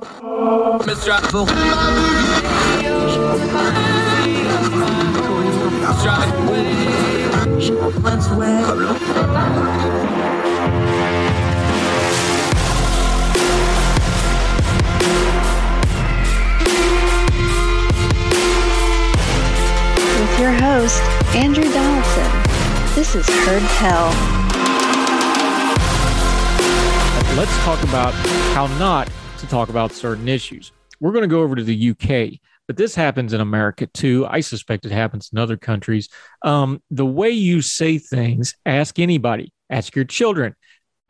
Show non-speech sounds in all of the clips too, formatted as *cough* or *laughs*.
Mr. Apple. With your host, Andrew Donaldson. This is Heard Tell. Let's talk about how not to talk about certain issues. We're going to go over to the UK, but this happens in America too. I suspect it happens in other countries. Um, the way you say things, ask anybody, ask your children,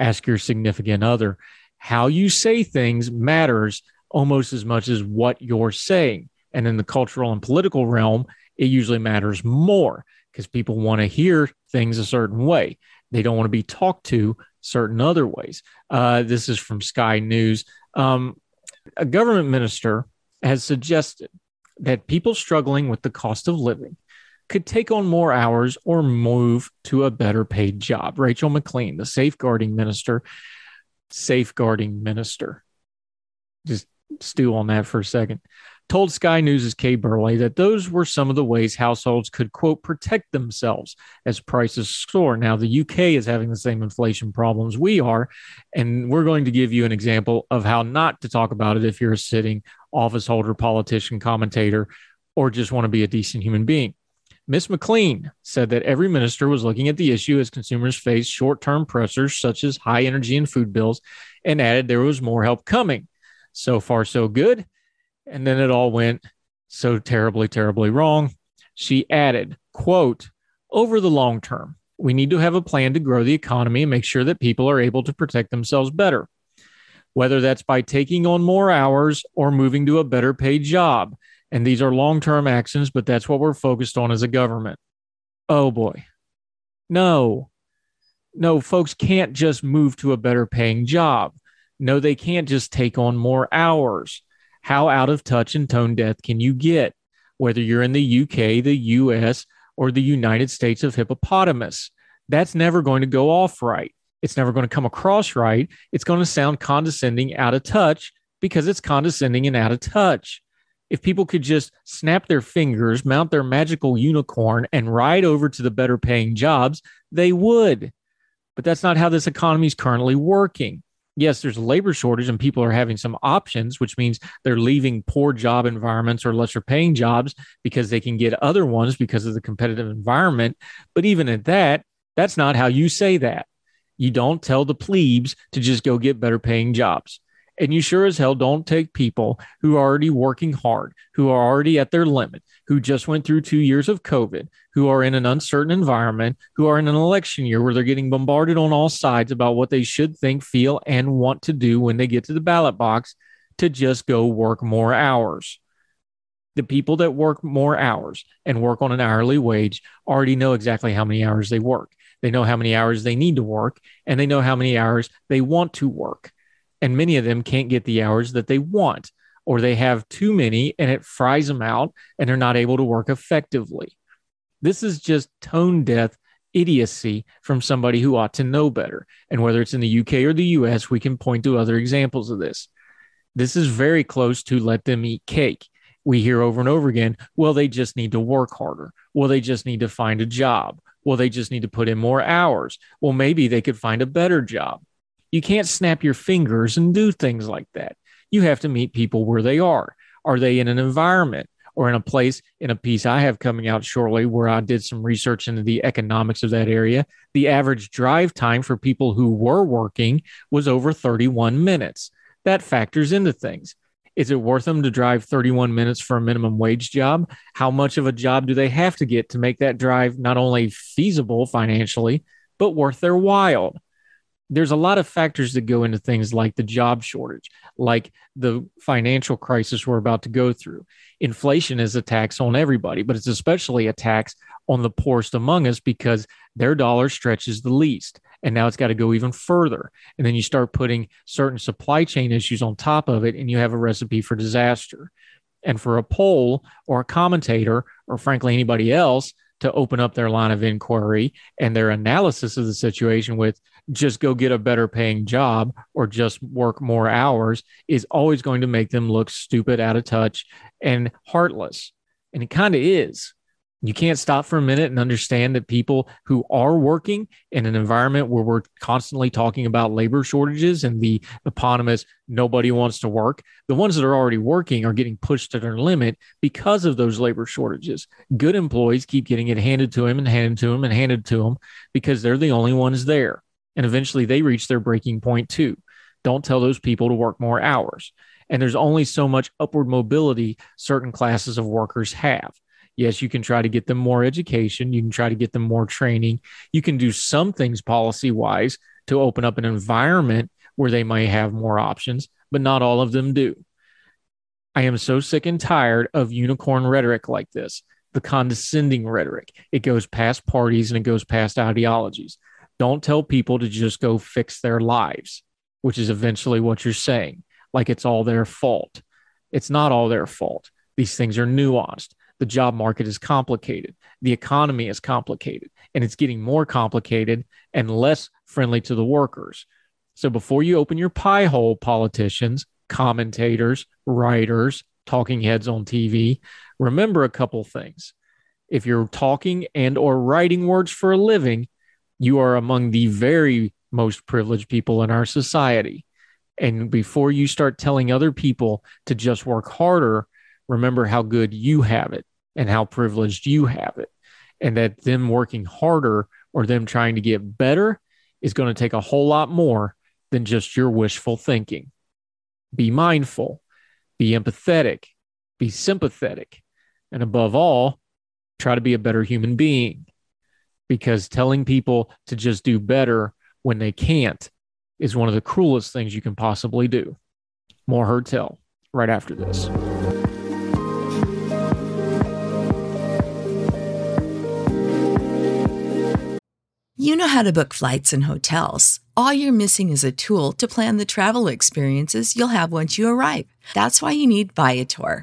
ask your significant other. How you say things matters almost as much as what you're saying. And in the cultural and political realm, it usually matters more because people want to hear things a certain way. They don't want to be talked to certain other ways. Uh, this is from Sky News. Um, a government minister has suggested that people struggling with the cost of living could take on more hours or move to a better paid job. Rachel McLean, the safeguarding minister, safeguarding minister, just stew on that for a second, told Sky News' Kay Burley that those were some of the ways households could, quote, protect themselves as prices soar. Now, the UK is having the same inflation problems we are, and we're going to give you an example of how not to talk about it if you're a sitting office holder, politician, commentator, or just want to be a decent human being. Miss McLean said that every minister was looking at the issue as consumers face short term pressures such as high energy and food bills, and added there was more help coming. So far, so good. And then it all went so terribly, terribly wrong. She added, quote, over the long term, we need to have a plan to grow the economy and make sure that people are able to protect themselves better, whether that's by taking on more hours or moving to a better paid job. And these are long term actions, but that's what we're focused on as a government. Oh boy. No, no, folks can't just move to a better paying job. No, they can't just take on more hours. How out of touch and tone deaf can you get, whether you're in the UK, the US, or the United States of Hippopotamus? That's never going to go off right. It's never going to come across right. It's going to sound condescending, out of touch, because it's condescending and out of touch. If people could just snap their fingers, mount their magical unicorn, and ride over to the better paying jobs, they would. But that's not how this economy is currently working yes, there's a labor shortage and people are having some options, which means they're leaving poor job environments or lesser paying jobs because they can get other ones because of the competitive environment. But even at that, that's not how you say that. You don't tell the plebes to just go get better paying jobs. And you sure as hell don't take people who are already working hard, who are already at their limit, who just went through two years of COVID, who are in an uncertain environment, who are in an election year where they're getting bombarded on all sides about what they should think, feel, and want to do when they get to the ballot box to just go work more hours. The people that work more hours and work on an hourly wage already know exactly how many hours they work. They know how many hours they need to work, and they know how many hours they want to work. And many of them can't get the hours that they want or they have too many and it fries them out and they're not able to work effectively. This is just tone deaf idiocy from somebody who ought to know better. And whether it's in the UK or the US, we can point to other examples of this. This is very close to let them eat cake. We hear over and over again, well, they just need to work harder. Well, they just need to find a job. Well, they just need to put in more hours. Well, maybe they could find a better job. You can't snap your fingers and do things like that you have to meet people where they are. Are they in an environment or in a place in a piece I have coming out shortly where I did some research into the economics of that area? The average drive time for people who were working was over 31 minutes. That factors into things. Is it worth them to drive 31 minutes for a minimum wage job? How much of a job do they have to get to make that drive not only feasible financially, but worth their while? There's a lot of factors that go into things like the job shortage, like the financial crisis we're about to go through. Inflation is a tax on everybody, but it's especially a tax on the poorest among us because their dollar stretches the least. And now it's got to go even further. And then you start putting certain supply chain issues on top of it, and you have a recipe for disaster. And for a poll or a commentator, or frankly, anybody else to open up their line of inquiry and their analysis of the situation with just go get a better paying job or just work more hours is always going to make them look stupid, out of touch, and heartless. And it kind of is. You can't stop for a minute and understand that people who are working in an environment where we're constantly talking about labor shortages and the eponymous nobody wants to work, the ones that are already working are getting pushed to their limit because of those labor shortages. Good employees keep getting it handed to them and handed to them and handed to them because they're the only ones there. And eventually they reach their breaking point too. Don't tell those people to work more hours. And there's only so much upward mobility certain classes of workers have. Yes, you can try to get them more education. You can try to get them more training. You can do some things policy wise to open up an environment where they may have more options, but not all of them do. I am so sick and tired of unicorn rhetoric like this, the condescending rhetoric. It goes past parties and it goes past ideologies. Don't tell people to just go fix their lives, which is eventually what you're saying, like it's all their fault. It's not all their fault. These things are nuanced the job market is complicated, the economy is complicated, and it's getting more complicated and less friendly to the workers. So before you open your pie hole, politicians, commentators, writers, talking heads on TV, remember a couple things. If you're talking and or writing words for a living, you are among the very most privileged people in our society. And before you start telling other people to just work harder, remember how good you have it and how privileged you have it. And that them working harder or them trying to get better is going to take a whole lot more than just your wishful thinking. Be mindful, be empathetic, be sympathetic, and above all, try to be a better human being. Because telling people to just do better when they can't is one of the cruelest things you can possibly do. More Heard Tell right after this. You know how to book flights and hotels. All you're missing is a tool to plan the travel experiences you'll have once you arrive. That's why you need Viator.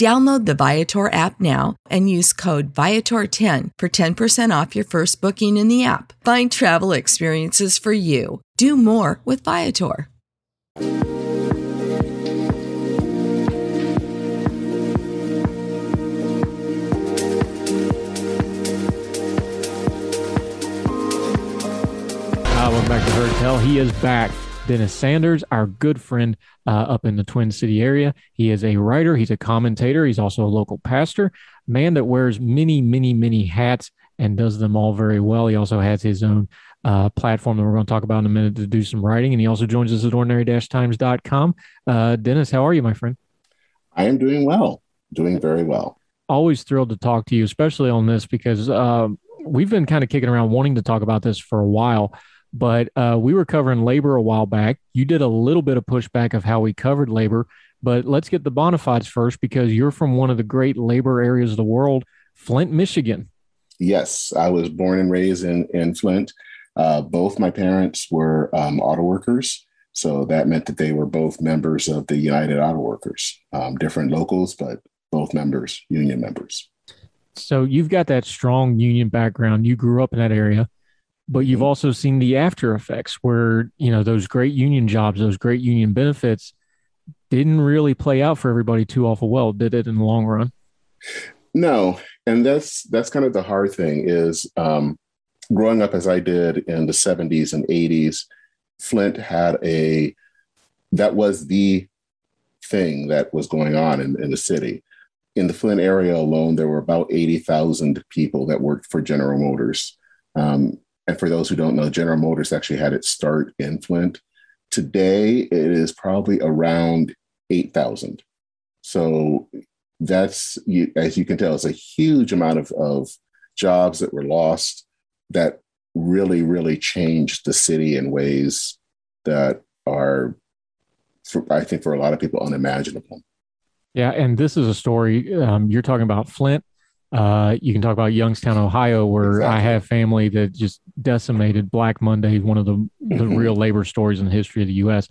Download the Viator app now and use code Viator10 for 10% off your first booking in the app. Find travel experiences for you. Do more with Viator. Uh, welcome back to Heard Tell. He is back. Dennis Sanders, our good friend uh, up in the Twin City area. He is a writer, he's a commentator, he's also a local pastor, man that wears many, many, many hats and does them all very well. He also has his own uh, platform that we're going to talk about in a minute to do some writing. And he also joins us at ordinary-times.com. Uh, Dennis, how are you, my friend? I am doing well, doing very well. Always thrilled to talk to you, especially on this because uh, we've been kind of kicking around wanting to talk about this for a while but uh, we were covering labor a while back. You did a little bit of pushback of how we covered labor, but let's get the bona fides first because you're from one of the great labor areas of the world, Flint, Michigan. Yes, I was born and raised in, in Flint. Uh, both my parents were um, auto workers. So that meant that they were both members of the United Auto Workers, um, different locals, but both members, union members. So you've got that strong union background. You grew up in that area but you've mm-hmm. also seen the after effects where you know those great union jobs those great union benefits didn't really play out for everybody too awful well did it in the long run no and that's that's kind of the hard thing is um, growing up as I did in the 70s and 80s, Flint had a that was the thing that was going on in, in the city. In the Flint area alone, there were about 80,000 people that worked for General Motors. Um, and for those who don't know, General Motors actually had its start in Flint. Today, it is probably around 8,000. So that's, as you can tell, it's a huge amount of, of jobs that were lost that really, really changed the city in ways that are, for, I think, for a lot of people, unimaginable. Yeah, and this is a story um, you're talking about Flint. Uh, you can talk about Youngstown, Ohio, where exactly. I have family that just decimated Black Monday, one of the, the mm-hmm. real labor stories in the history of the U.S.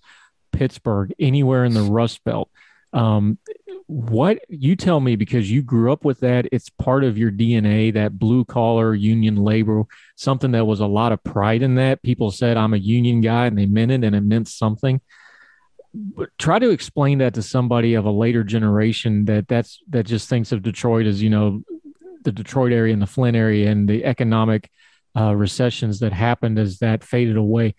Pittsburgh, anywhere in the Rust Belt. Um, what you tell me because you grew up with that, it's part of your DNA, that blue collar union labor, something that was a lot of pride in that. People said, I'm a union guy, and they meant it, and it meant something but try to explain that to somebody of a later generation that that's that just thinks of Detroit as you know the Detroit area and the Flint area and the economic uh, recessions that happened as that faded away.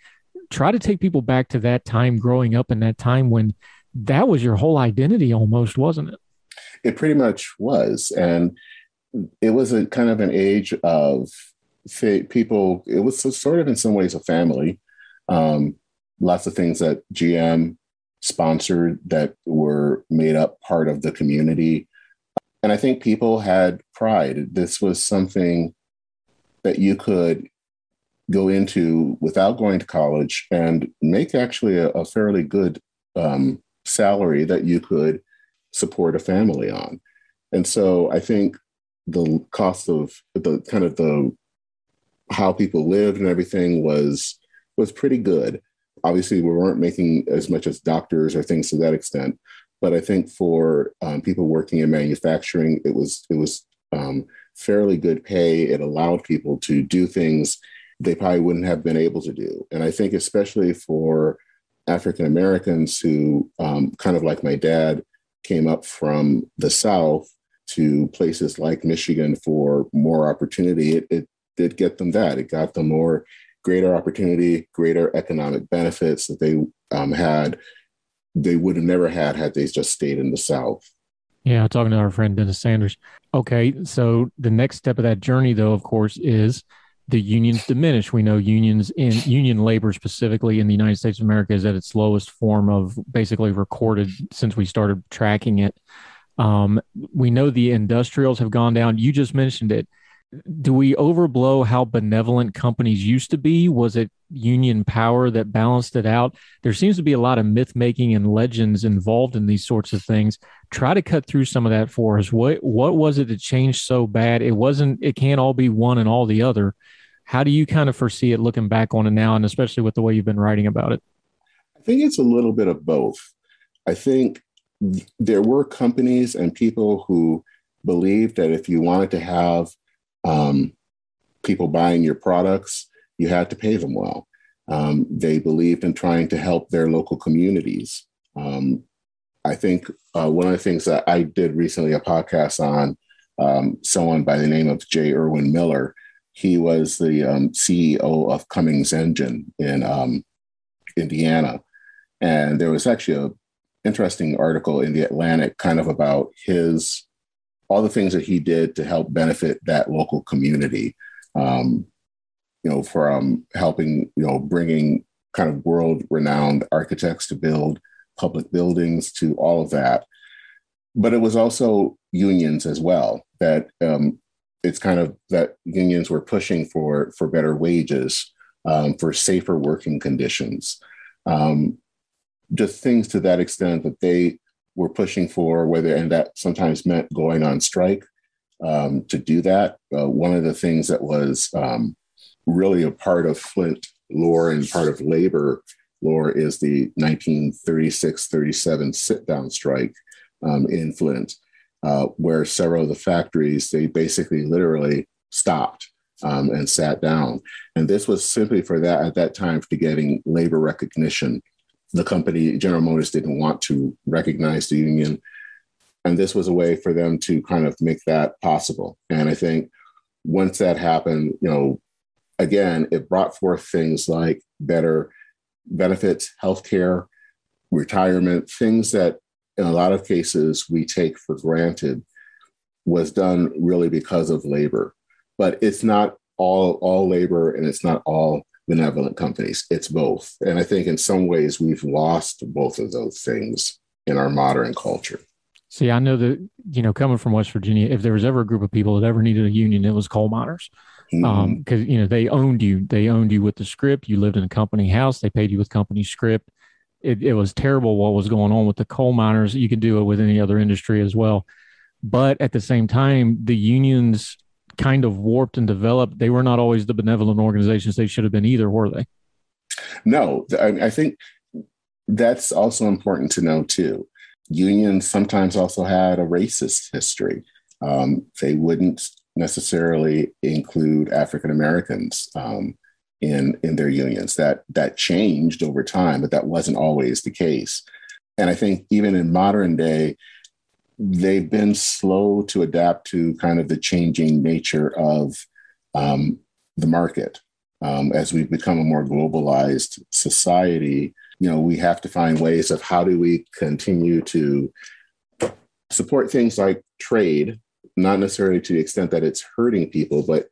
Try to take people back to that time growing up in that time when that was your whole identity almost, wasn't it? It pretty much was. And it was a kind of an age of people, it was sort of in some ways a family. Um, lots of things that GM sponsored that were made up part of the community. And I think people had pride. This was something that you could go into without going to college and make actually a, a fairly good um, salary that you could support a family on. And so I think the cost of the kind of the how people lived and everything was was pretty good. Obviously, we weren't making as much as doctors or things to that extent, but I think for um, people working in manufacturing, it was it was um, fairly good pay. It allowed people to do things they probably wouldn't have been able to do. And I think especially for African Americans who, um, kind of like my dad, came up from the South to places like Michigan for more opportunity, it, it did get them that. It got them more greater opportunity, greater economic benefits that they um, had they would have never had had they just stayed in the South. Yeah, talking to our friend Dennis Sanders. Okay, so the next step of that journey, though, of course, is the unions diminish. We know unions in union labor specifically in the United States of America is at its lowest form of basically recorded since we started tracking it. Um, we know the industrials have gone down. You just mentioned it do we overblow how benevolent companies used to be? Was it union power that balanced it out? There seems to be a lot of myth making and legends involved in these sorts of things. Try to cut through some of that for us. What what was it that changed so bad? It wasn't. It can't all be one and all the other. How do you kind of foresee it looking back on it now, and especially with the way you've been writing about it? I think it's a little bit of both. I think there were companies and people who believed that if you wanted to have um, people buying your products, you had to pay them well. Um, they believed in trying to help their local communities. Um, I think uh, one of the things that I did recently a podcast on um, someone by the name of Jay Irwin Miller. He was the um, CEO of Cummins Engine in um, Indiana, and there was actually a interesting article in the Atlantic, kind of about his all the things that he did to help benefit that local community. Um, you know, from helping, you know, bringing kind of world renowned architects to build public buildings to all of that. But it was also unions as well that um, it's kind of that unions were pushing for for better wages, um, for safer working conditions, um, just things to that extent that they were pushing for, whether and that sometimes meant going on strike um, to do that. Uh, one of the things that was um, really a part of Flint lore and part of labor lore is the 1936-37 sit-down strike um, in Flint, uh, where several of the factories they basically literally stopped um, and sat down. And this was simply for that at that time to getting labor recognition the company, General Motors, didn't want to recognize the union. and this was a way for them to kind of make that possible. And I think once that happened, you know, again, it brought forth things like better benefits, healthcare, retirement, things that in a lot of cases we take for granted was done really because of labor. But it's not all all labor and it's not all benevolent companies. It's both. And I think in some ways we've lost both of those things in our modern culture. See, I know that, you know, coming from West Virginia, if there was ever a group of people that ever needed a union, it was coal miners. Mm-hmm. Um, because you know, they owned you. They owned you with the scrip. You lived in a company house, they paid you with company scrip. It, it was terrible what was going on with the coal miners. You could do it with any other industry as well. But at the same time, the unions kind of warped and developed. They were not always the benevolent organizations they should have been either, were they? No, I, think that's also important to know too unions sometimes also had a racist history. Um, they wouldn't necessarily include African Americans um, in in their unions. That that changed over time, but that wasn't always the case. And I think even in modern day, they've been slow to adapt to kind of the changing nature of um, the market. Um, as we've become a more globalized society, you know, we have to find ways of how do we continue to support things like trade, not necessarily to the extent that it's hurting people, but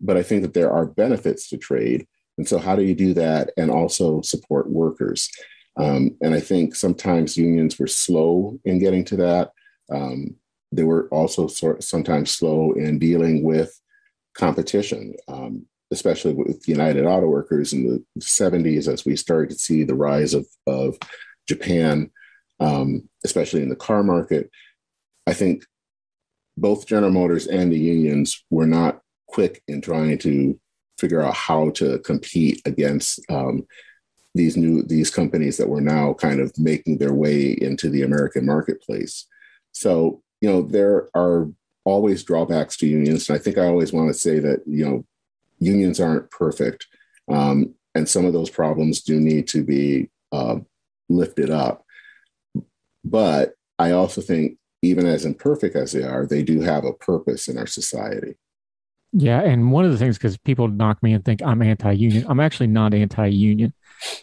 but I think that there are benefits to trade. And so, how do you do that and also support workers? Um, and I think sometimes unions were slow in getting to that. Um, they were also sort sometimes slow in dealing with competition. Um, especially with United Auto Workers in the 70s, as we started to see the rise of, of Japan, um, especially in the car market, I think both General Motors and the unions were not quick in trying to figure out how to compete against um, these new these companies that were now kind of making their way into the American marketplace. So you know there are always drawbacks to unions, and I think I always want to say that you know unions aren't perfect. Um, and some of those problems do need to be uh, lifted up. But I also think, even as imperfect as they are, they do have a purpose in our society. Yeah. And one of the things, because people knock me and think I'm anti union, I'm actually not anti union.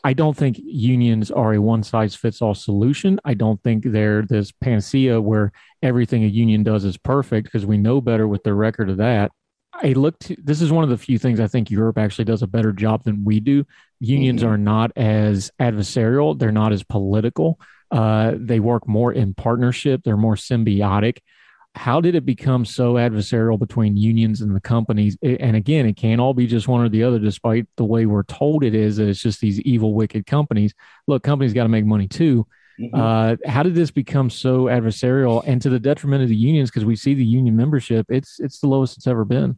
I don't think unions are a one size fits all solution. I don't think they're this panacea where everything a union does is perfect because we know better with the record of that. I looked. This is one of the few things I think Europe actually does a better job than we do. Unions mm-hmm. are not as adversarial. They're not as political. Uh, they work more in partnership. They're more symbiotic. How did it become so adversarial between unions and the companies? And again, it can't all be just one or the other, despite the way we're told it is that it's just these evil, wicked companies. Look, companies got to make money too. Mm-hmm. Uh, how did this become so adversarial and to the detriment of the unions? Because we see the union membership, it's it's the lowest it's ever been.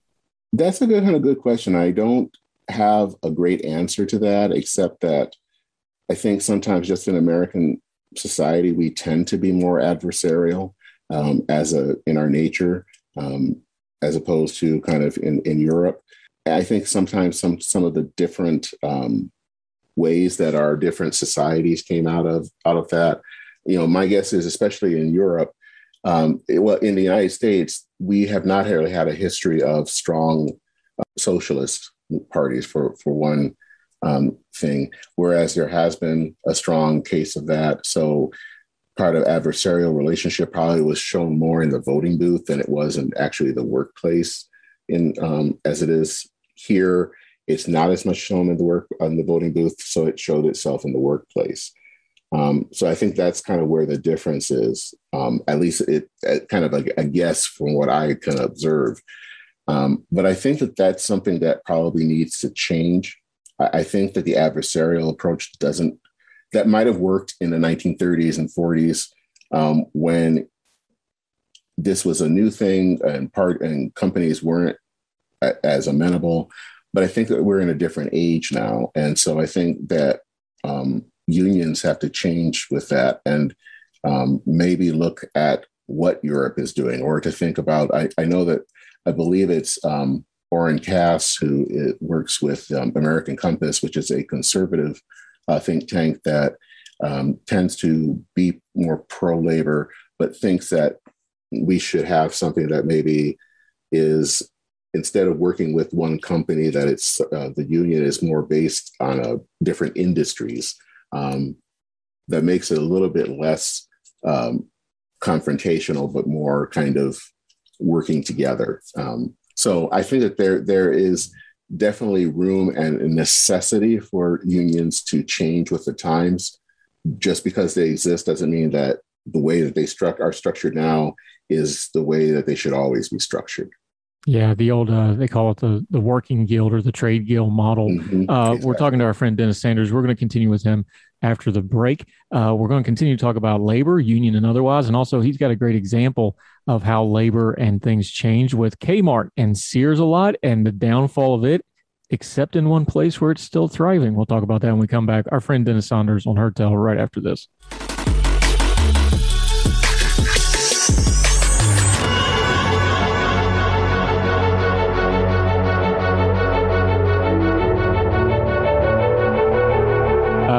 That's a good kind of good question. I don't have a great answer to that, except that I think sometimes just in American society we tend to be more adversarial um, as a in our nature, um, as opposed to kind of in in Europe. I think sometimes some some of the different um, ways that our different societies came out of out of that. You know, my guess is especially in Europe, um, it, well, in the United States, we have not really had a history of strong uh, socialist parties for for one um, thing, whereas there has been a strong case of that. So part of adversarial relationship probably was shown more in the voting booth than it was in actually the workplace. In um, as it is here, it's not as much shown in the work on the voting booth, so it showed itself in the workplace. Um, so I think that's kind of where the difference is. Um, at least it, it, kind of like a guess from what I can observe. Um, but I think that that's something that probably needs to change. I, I, think that the adversarial approach doesn't. That might have worked in the 1930s and 40s um, when this was a new thing and part and companies weren't as amenable. But I think that we're in a different age now, and so I think that um, unions have to change with that and um, maybe look at what Europe is doing or to think about. I, I know that I believe it's um, Oren Cass who works with um, American Compass, which is a conservative uh, think tank that um, tends to be more pro labor, but thinks that we should have something that maybe is instead of working with one company that it's uh, the union is more based on a different industries um, that makes it a little bit less um, confrontational but more kind of working together. Um, so i think that there there is definitely room and necessity for unions to change with the times just because they exist doesn't mean that the way that they struck are structured now is the way that they should always be structured. Yeah, the old uh, they call it the the working guild or the trade guild model. Mm-hmm, uh, exactly. We're talking to our friend Dennis Sanders. We're going to continue with him after the break. Uh, we're going to continue to talk about labor, union, and otherwise, and also he's got a great example of how labor and things change with Kmart and Sears a lot, and the downfall of it, except in one place where it's still thriving. We'll talk about that when we come back. Our friend Dennis Sanders on Heard Tell right after this.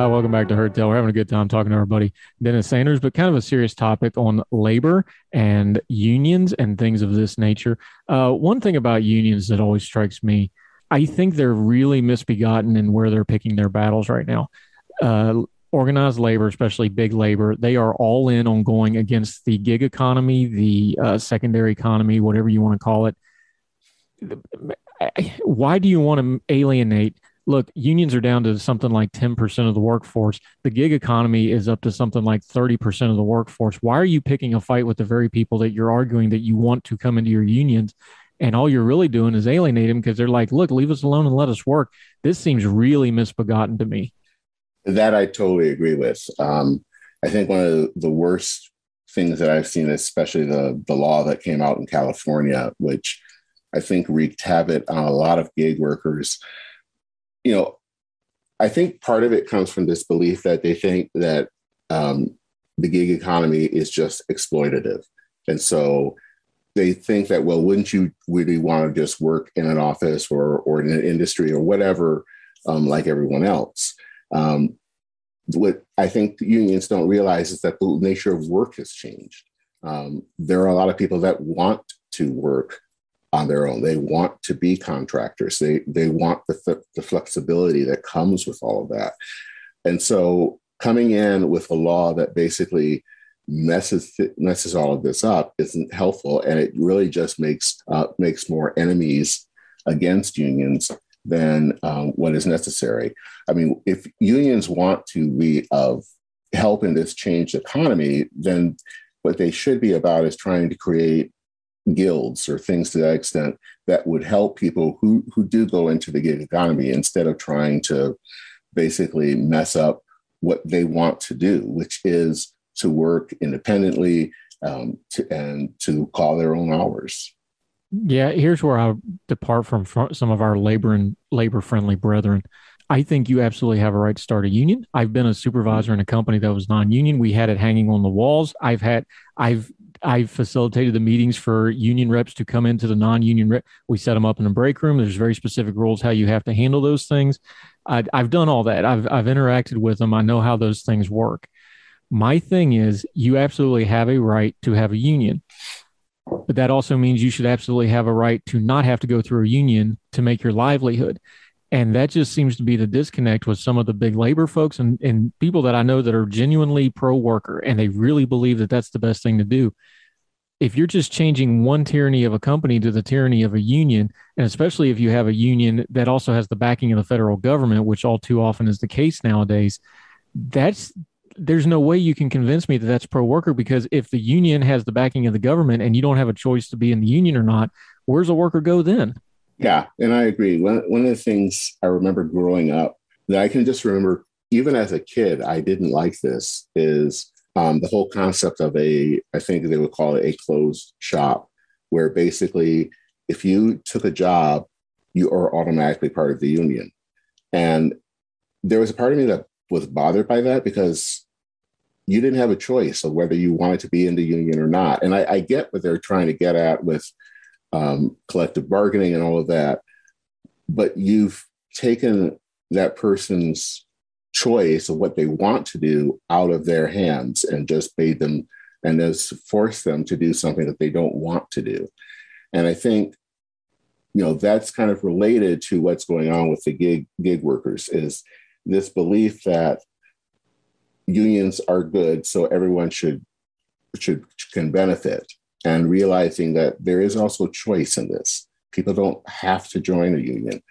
Welcome back to Heard Tell. We're having a good time talking to our buddy Dennis Sanders, but kind of a serious topic on labor and unions and things of this nature. Uh, one thing about unions that always strikes me, I think they're really misbegotten in where they're picking their battles right now. Uh, organized labor, especially big labor, they are all in on going against the gig economy, the uh, secondary economy, whatever you want to call it. Why do you want to alienate? Look, unions are down to something like 10% of the workforce. The gig economy is up to something like 30% of the workforce. Why are you picking a fight with the very people that you're arguing that you want to come into your unions? And all you're really doing is alienate them because they're like, look, leave us alone and let us work. This seems really misbegotten to me. That I totally agree with. Um, I think one of the worst things that I've seen, especially the, the law that came out in California, which I think wreaked havoc on a lot of gig workers you know, I think part of it comes from this belief that they think that um, the gig economy is just exploitative. And so they think that, well, wouldn't you really want to just work in an office or, or in an industry or whatever, um, like everyone else? Um, what I think unions don't realize is that the nature of work has changed. Um, there are a lot of people that want to work on their own. They want to be contractors. They they want the, th- the flexibility that comes with all of that. And so coming in with a law that basically messes messes all of this up isn't helpful, and it really just makes uh, makes more enemies against unions than um, what is necessary. I mean, if unions want to be of help in this changed economy, then what they should be about is trying to create guilds or things to that extent that would help people who who do go into the gig economy instead of trying to basically mess up what they want to do, which is to work independently um, to, and to call their own hours. Yeah, here's where I depart from some of our labor and labor friendly brethren. I think you absolutely have a right to start a union. I've been a supervisor in a company that was non-union. We had it hanging on the walls. I've had I've I've facilitated the meetings for union reps to come into the non-union rep. We set them up in a break room. There's very specific rules how you have to handle those things. I, have done all that. I've I've interacted with them. I know how those things work. My thing is, you absolutely have a right to have a union, but that also means you should absolutely have a right to not have to go through a union to make your livelihood. And that just seems to be the disconnect with some of the big labor folks and, and people that I know that are genuinely pro worker and they really believe that that's the best thing to do. If you're just changing one tyranny of a company to the tyranny of a union, and especially if you have a union that also has the backing of the federal government, which all too often is the case nowadays, that's there's no way you can convince me that that's pro worker because if the union has the backing of the government and you don't have a choice to be in the union or not, where's a worker go then? Yeah, and I agree. One, one of the things I remember growing up that I can just remember, even as a kid, I didn't like this is um, the whole concept of a, I think they would call it a closed shop, where basically if you took a job, you are automatically part of the union. And there was a part of me that was bothered by that because you didn't have a choice of whether you wanted to be in the union or not. And I, I get what they're trying to get at with um, collective bargaining and all of that. But you've taken that person's choice of what they want to do out of their hands and just made them and has forced them to do something that they don't want to do. And I think, you know, that's kind of related to what's going on with the gig gig workers is this belief that unions are good, so everyone should should can benefit, and realizing that there is also choice in this. People don't have to join a union.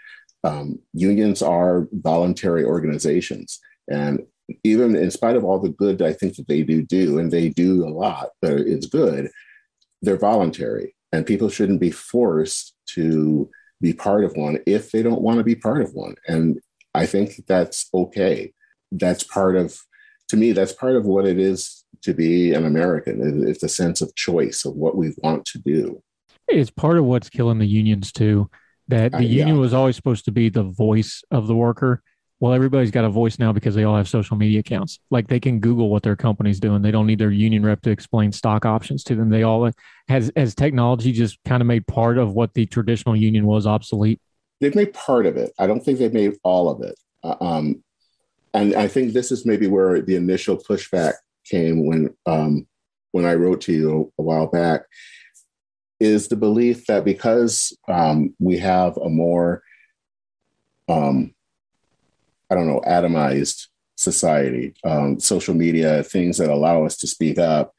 Um, unions are voluntary organizations, and even in spite of all the good I think that they do do, and they do a lot, but it's good. They're voluntary, and people shouldn't be forced to be part of one if they don't want to be part of one. And I think that's okay. That's part of, to me, that's part of what it is to be an American. It's a sense of choice of what we want to do. It's part of what's killing the unions too. That the uh, yeah. union was always supposed to be the voice of the worker well, everybody's got a voice now because they all have social media accounts. Like they can Google what their company's doing. They don't need their union rep to explain stock options to them. They all has has technology just kind of made part of what the traditional union was obsolete. They've made part of it. I don't think they've made all of it. Uh, um, and I think this is maybe where the initial pushback came when um, when I wrote to you a while back. Is the belief that because um, we have a more um, I don't know, atomized society, um, social media, things that allow us to speak up,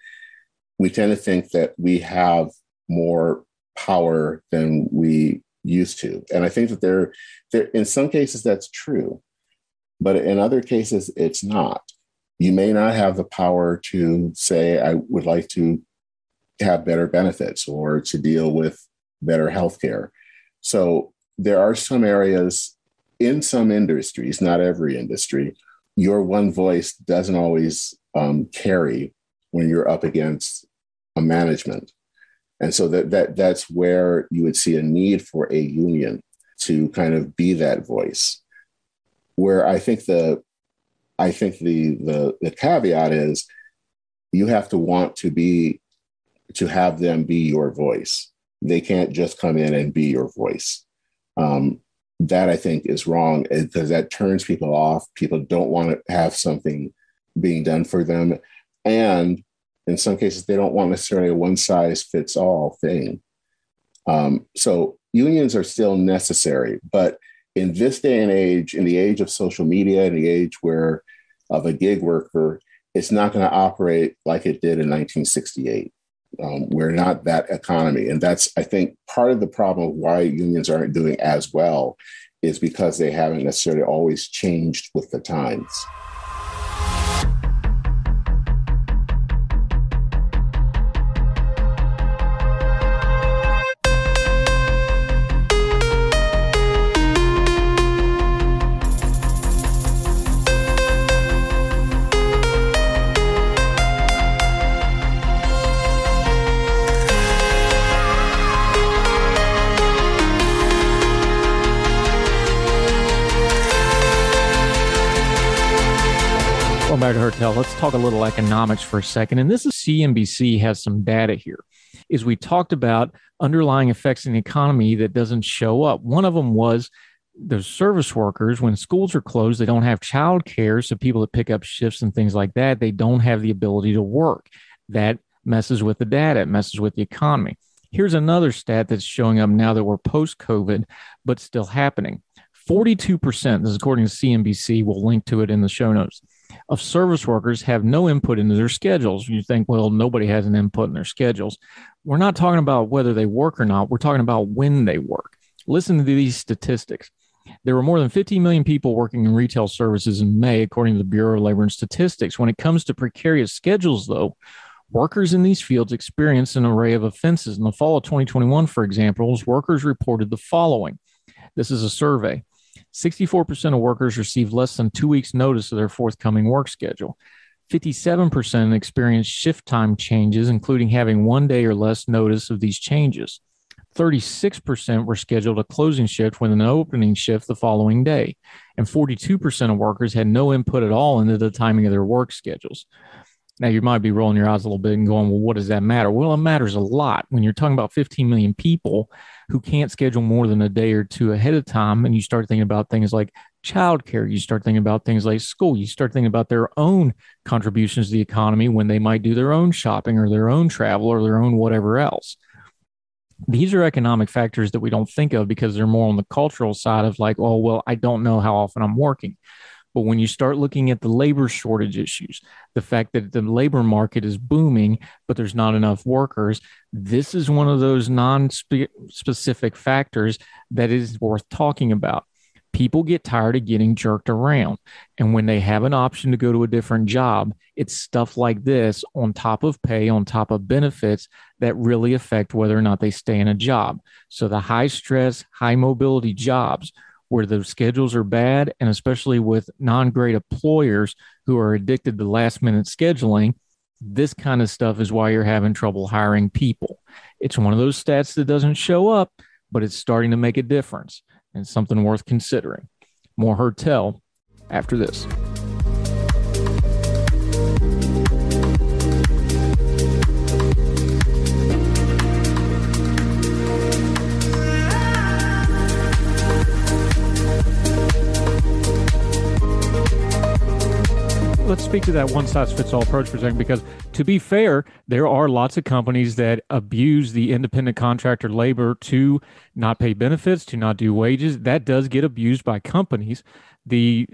we tend to think that we have more power than we used to. And I think that there, there in some cases that's true, but in other cases it's not. You may not have the power to say, I would like to have better benefits or to deal with better healthcare. So there are some areas in some industries, not every industry, your one voice doesn't always um, carry when you're up against a management. And so that, that that's where you would see a need for a union to kind of be that voice. Where I think the I think the the, the caveat is you have to want to be to have them be your voice. They can't just come in and be your voice. Um, that I think is wrong because that turns people off. People don't want to have something being done for them. And in some cases, they don't want necessarily a one size fits all thing. Um, so unions are still necessary. But in this day and age, in the age of social media, in the age where of a gig worker, it's not going to operate like it did in 1968. Um, we're not that economy. And that's, I think, part of the problem of why unions aren't doing as well is because they haven't necessarily always changed with the times. Heard Tell. Let's talk a little economics for a second. And this is CNBC has some data here. Is we talked about underlying effects in the economy that doesn't show up. One of them was the service workers when schools are closed, they don't have child care. So people that pick up shifts and things like that, they don't have the ability to work. That messes with the data, it messes with the economy. Here's another stat that's showing up now that we're post COVID, but still happening. 42%, this is according to CNBC, we'll link to it in the show notes of service workers have no input into their schedules. You think, well, nobody has an input in their schedules. We're not talking about whether they work or not. We're talking about when they work. Listen to these statistics. There were more than 15 million people working in retail services in May, according to the Bureau of Labor and Statistics. When it comes to precarious schedules, though, workers in these fields experienced an array of offenses. In the fall of 2021, for example, workers reported the following. This is a survey. 64% of workers received less than two weeks' notice of their forthcoming work schedule. 57% experienced shift time changes, including having one day or less notice of these changes. 36% were scheduled a closing shift with an opening shift the following day. And 42% of workers had no input at all into the timing of their work schedules. Now, you might be rolling your eyes a little bit and going, well, what does that matter? Well, it matters a lot. When you're talking about 15 million people, who can't schedule more than a day or two ahead of time. And you start thinking about things like childcare. You start thinking about things like school. You start thinking about their own contributions to the economy when they might do their own shopping or their own travel or their own whatever else. These are economic factors that we don't think of because they're more on the cultural side of like, oh, well, I don't know how often I'm working. But when you start looking at the labor shortage issues, the fact that the labor market is booming, but there's not enough workers, this is one of those non specific factors that is worth talking about. People get tired of getting jerked around. And when they have an option to go to a different job, it's stuff like this on top of pay, on top of benefits that really affect whether or not they stay in a job. So the high stress, high mobility jobs where the schedules are bad, and especially with non great employers who are addicted to last minute scheduling, this kind of stuff is why you're having trouble hiring people. It's one of those stats that doesn't show up, but it's starting to make a difference and something worth considering. More Heard Tell after this. Let's speak to that one size fits all approach for a second because to be fair there are lots of companies that abuse the independent contractor labor to not pay benefits to not do wages. That does get abused by companies. The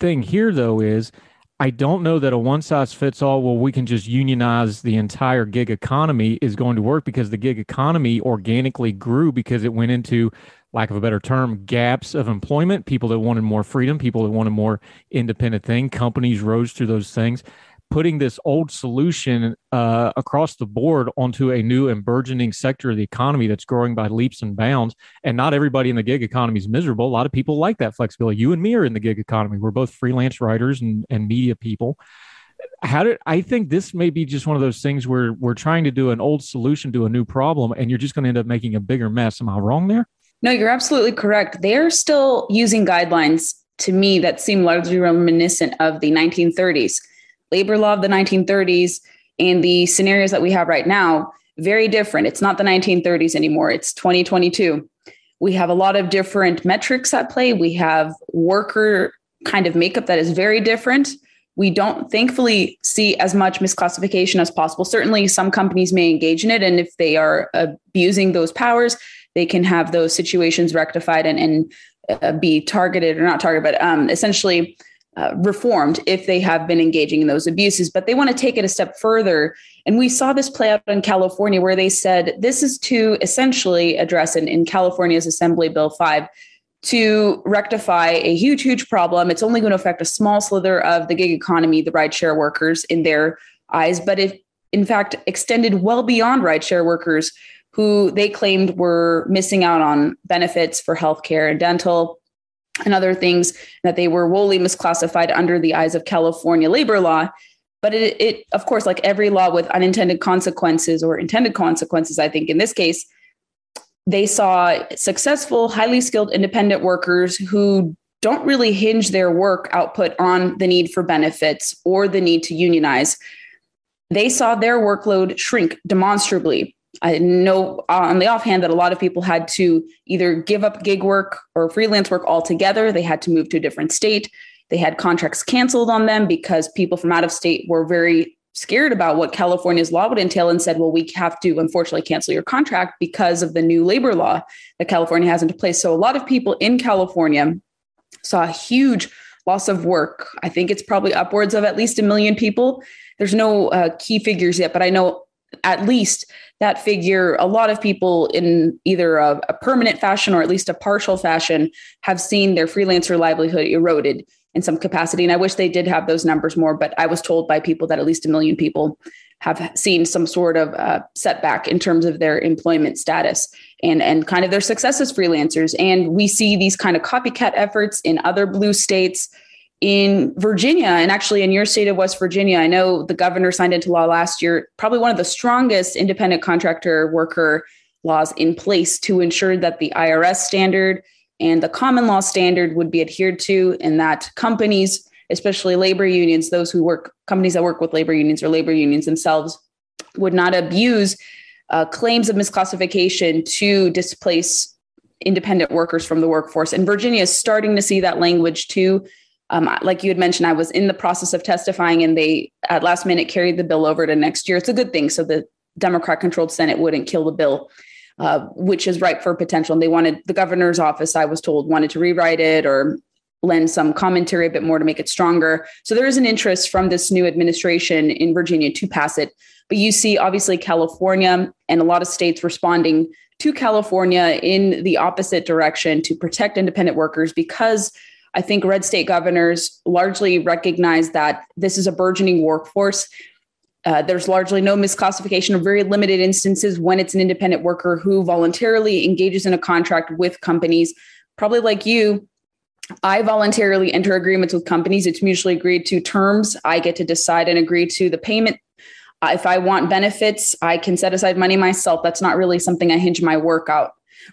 thing here though is I don't know that a one size fits all, well, we can just unionize the entire gig economy is going to work because the gig economy organically grew because it went into lack of a better term, gaps of employment, people that wanted more freedom, people that wanted more independent thing. Companies rose through those things. Putting this old solution uh, across the board onto a new and burgeoning sector of the economy that's growing by leaps and bounds. And not everybody in the gig economy is miserable. A lot of people like that flexibility. You and me are in the gig economy. We're both freelance writers and, and media people how did I think this may be just one of those things where we're trying to do an old solution to a new problem and you're just going to end up making a bigger mess. Am I wrong there? No, you're absolutely correct. They're still using guidelines to me that seem largely reminiscent of the 1930s. Labor law of the 1930s and the scenarios that we have right now, very different. It's not the 1930s anymore, it's 2022. We have a lot of different metrics at play. We have worker kind of makeup that is very different. We don't thankfully see as much misclassification as possible. Certainly, some companies may engage in it. And if they are abusing those powers, they can have those situations rectified and, and uh, be targeted or not targeted, but um, essentially uh, reformed if they have been engaging in those abuses. But they want to take it a step further. And we saw this play out in California where they said this is to essentially address in, in California's Assembly Bill 5 to rectify a huge, huge problem. It's only going to affect a small slither of the gig economy, the rideshare workers in their eyes, but it in fact extended well beyond rideshare workers who they claimed were missing out on benefits for healthcare and dental and other things that they were wholly misclassified under the eyes of California labor law. But it, it, of course, like every law with unintended consequences or intended consequences, I think in this case, they saw successful, highly skilled independent workers who don't really hinge their work output on the need for benefits or the need to unionize. They saw their workload shrink demonstrably I know on the offhand that a lot of people had to either give up gig work or freelance work altogether. They had to move to a different state. They had contracts canceled on them because people from out of state were very scared about what California's law would entail and said, well, we have to unfortunately cancel your contract because of the new labor law that California has into place. So a lot of people in California saw a huge loss of work. I think it's probably upwards of at least a million people. There's no uh, key figures yet, but I know at least that figure, a lot of people in either a, a, permanent fashion or at least a partial fashion have seen their freelancer livelihood eroded in some capacity. And I wish they did have those numbers more, but I was told by people that at least a million people have seen some sort of uh, setback in terms of their employment status and, and kind of their success as freelancers. And we see these kind of copycat efforts in other blue states in Virginia and actually in your state of West Virginia, I know the governor signed into law last year, probably one of the strongest independent contractor worker laws in place to ensure that the IRS standard and the common law standard would be adhered to and that companies, especially labor unions, those who work, companies that work with labor unions or labor unions themselves, would not abuse uh, claims of misclassification to displace independent workers from the workforce. And Virginia is starting to see that language too. Um, like you had mentioned, I was in the process of testifying, and they at last minute carried the bill over to next year. It's a good thing, so the Democrat-controlled Senate wouldn't kill the bill, uh, which is ripe for potential. And they wanted the governor's office, I was told, wanted to rewrite it or lend some commentary a bit more to make it stronger. So there is an interest from this new administration in Virginia to pass it. But you see, obviously, California and a lot of states responding to California in the opposite direction to protect independent workers because I think red state governors largely recognize that this is a burgeoning workforce. Uh, there's largely no misclassification or very limited instances when it's an independent worker who voluntarily engages in a contract with companies. Probably like you, I voluntarily enter agreements with companies. It's mutually agreed to terms. I get to decide and agree to the payment uh, if I want benefits, I can set aside money myself. That's not really something I hinge my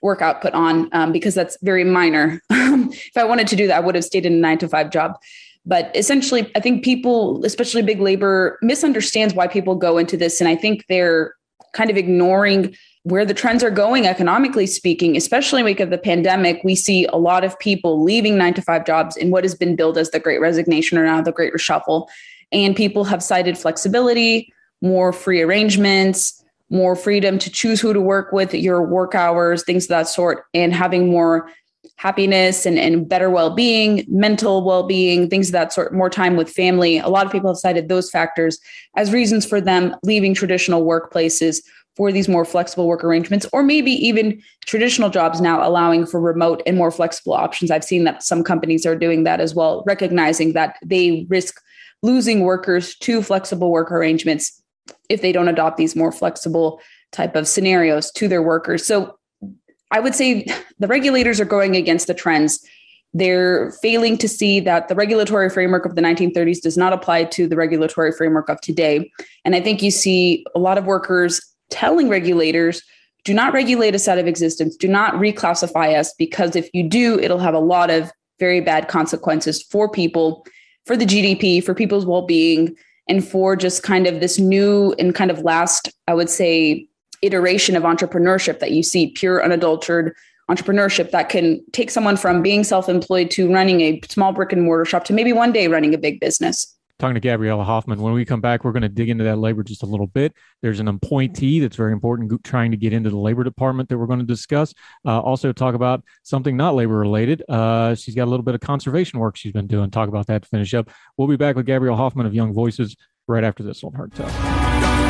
workout work output on um, because that's very minor. *laughs* if I wanted to do that, I would have stayed in a nine to five job. But essentially, I think people, especially big labor, misunderstands why people go into this, and I think they're kind of ignoring where the trends are going economically speaking, especially in wake of the pandemic, we see a lot of people leaving nine to five jobs in what has been billed as the great resignation or now the great reshuffle. And people have cited flexibility, more free arrangements, more freedom to choose who to work with, your work hours, things of that sort, and having more happiness and, and better well-being mental well-being things of that sort more time with family. A lot of people have cited those factors as reasons for them leaving traditional workplaces for these more flexible work arrangements or maybe even traditional jobs now allowing for remote and more flexible options. I've seen that some companies are doing that as well recognizing that they risk losing workers to flexible work arrangements if they don't adopt these more flexible type of scenarios to their workers. So I would say the regulators are going against the trends. They're failing to see that the regulatory framework of the 1930s does not apply to the regulatory framework of today. And I think you see a lot of workers telling regulators do not regulate us out of existence, do not reclassify us, because if you do, it'll have a lot of very bad consequences for people, for the GDP, for people's well being, and for just kind of this new and kind of last, I would say, iteration of entrepreneurship that you see pure, unadulterated entrepreneurship that can take someone from being self employed to running a small brick and mortar shop to maybe one day running a big business talking to Gabriella Hoffman. When we come back, we're going to dig into that labor just a little bit. There's an appointee that's very important trying to get into the labor department that we're going to discuss. Uh, also, talk about something not labor related. Uh, she's got a little bit of conservation work she's been doing. Talk about that to finish up. We'll be back with Gabrielle Hoffman of Young Voices right after this on Heard Tell.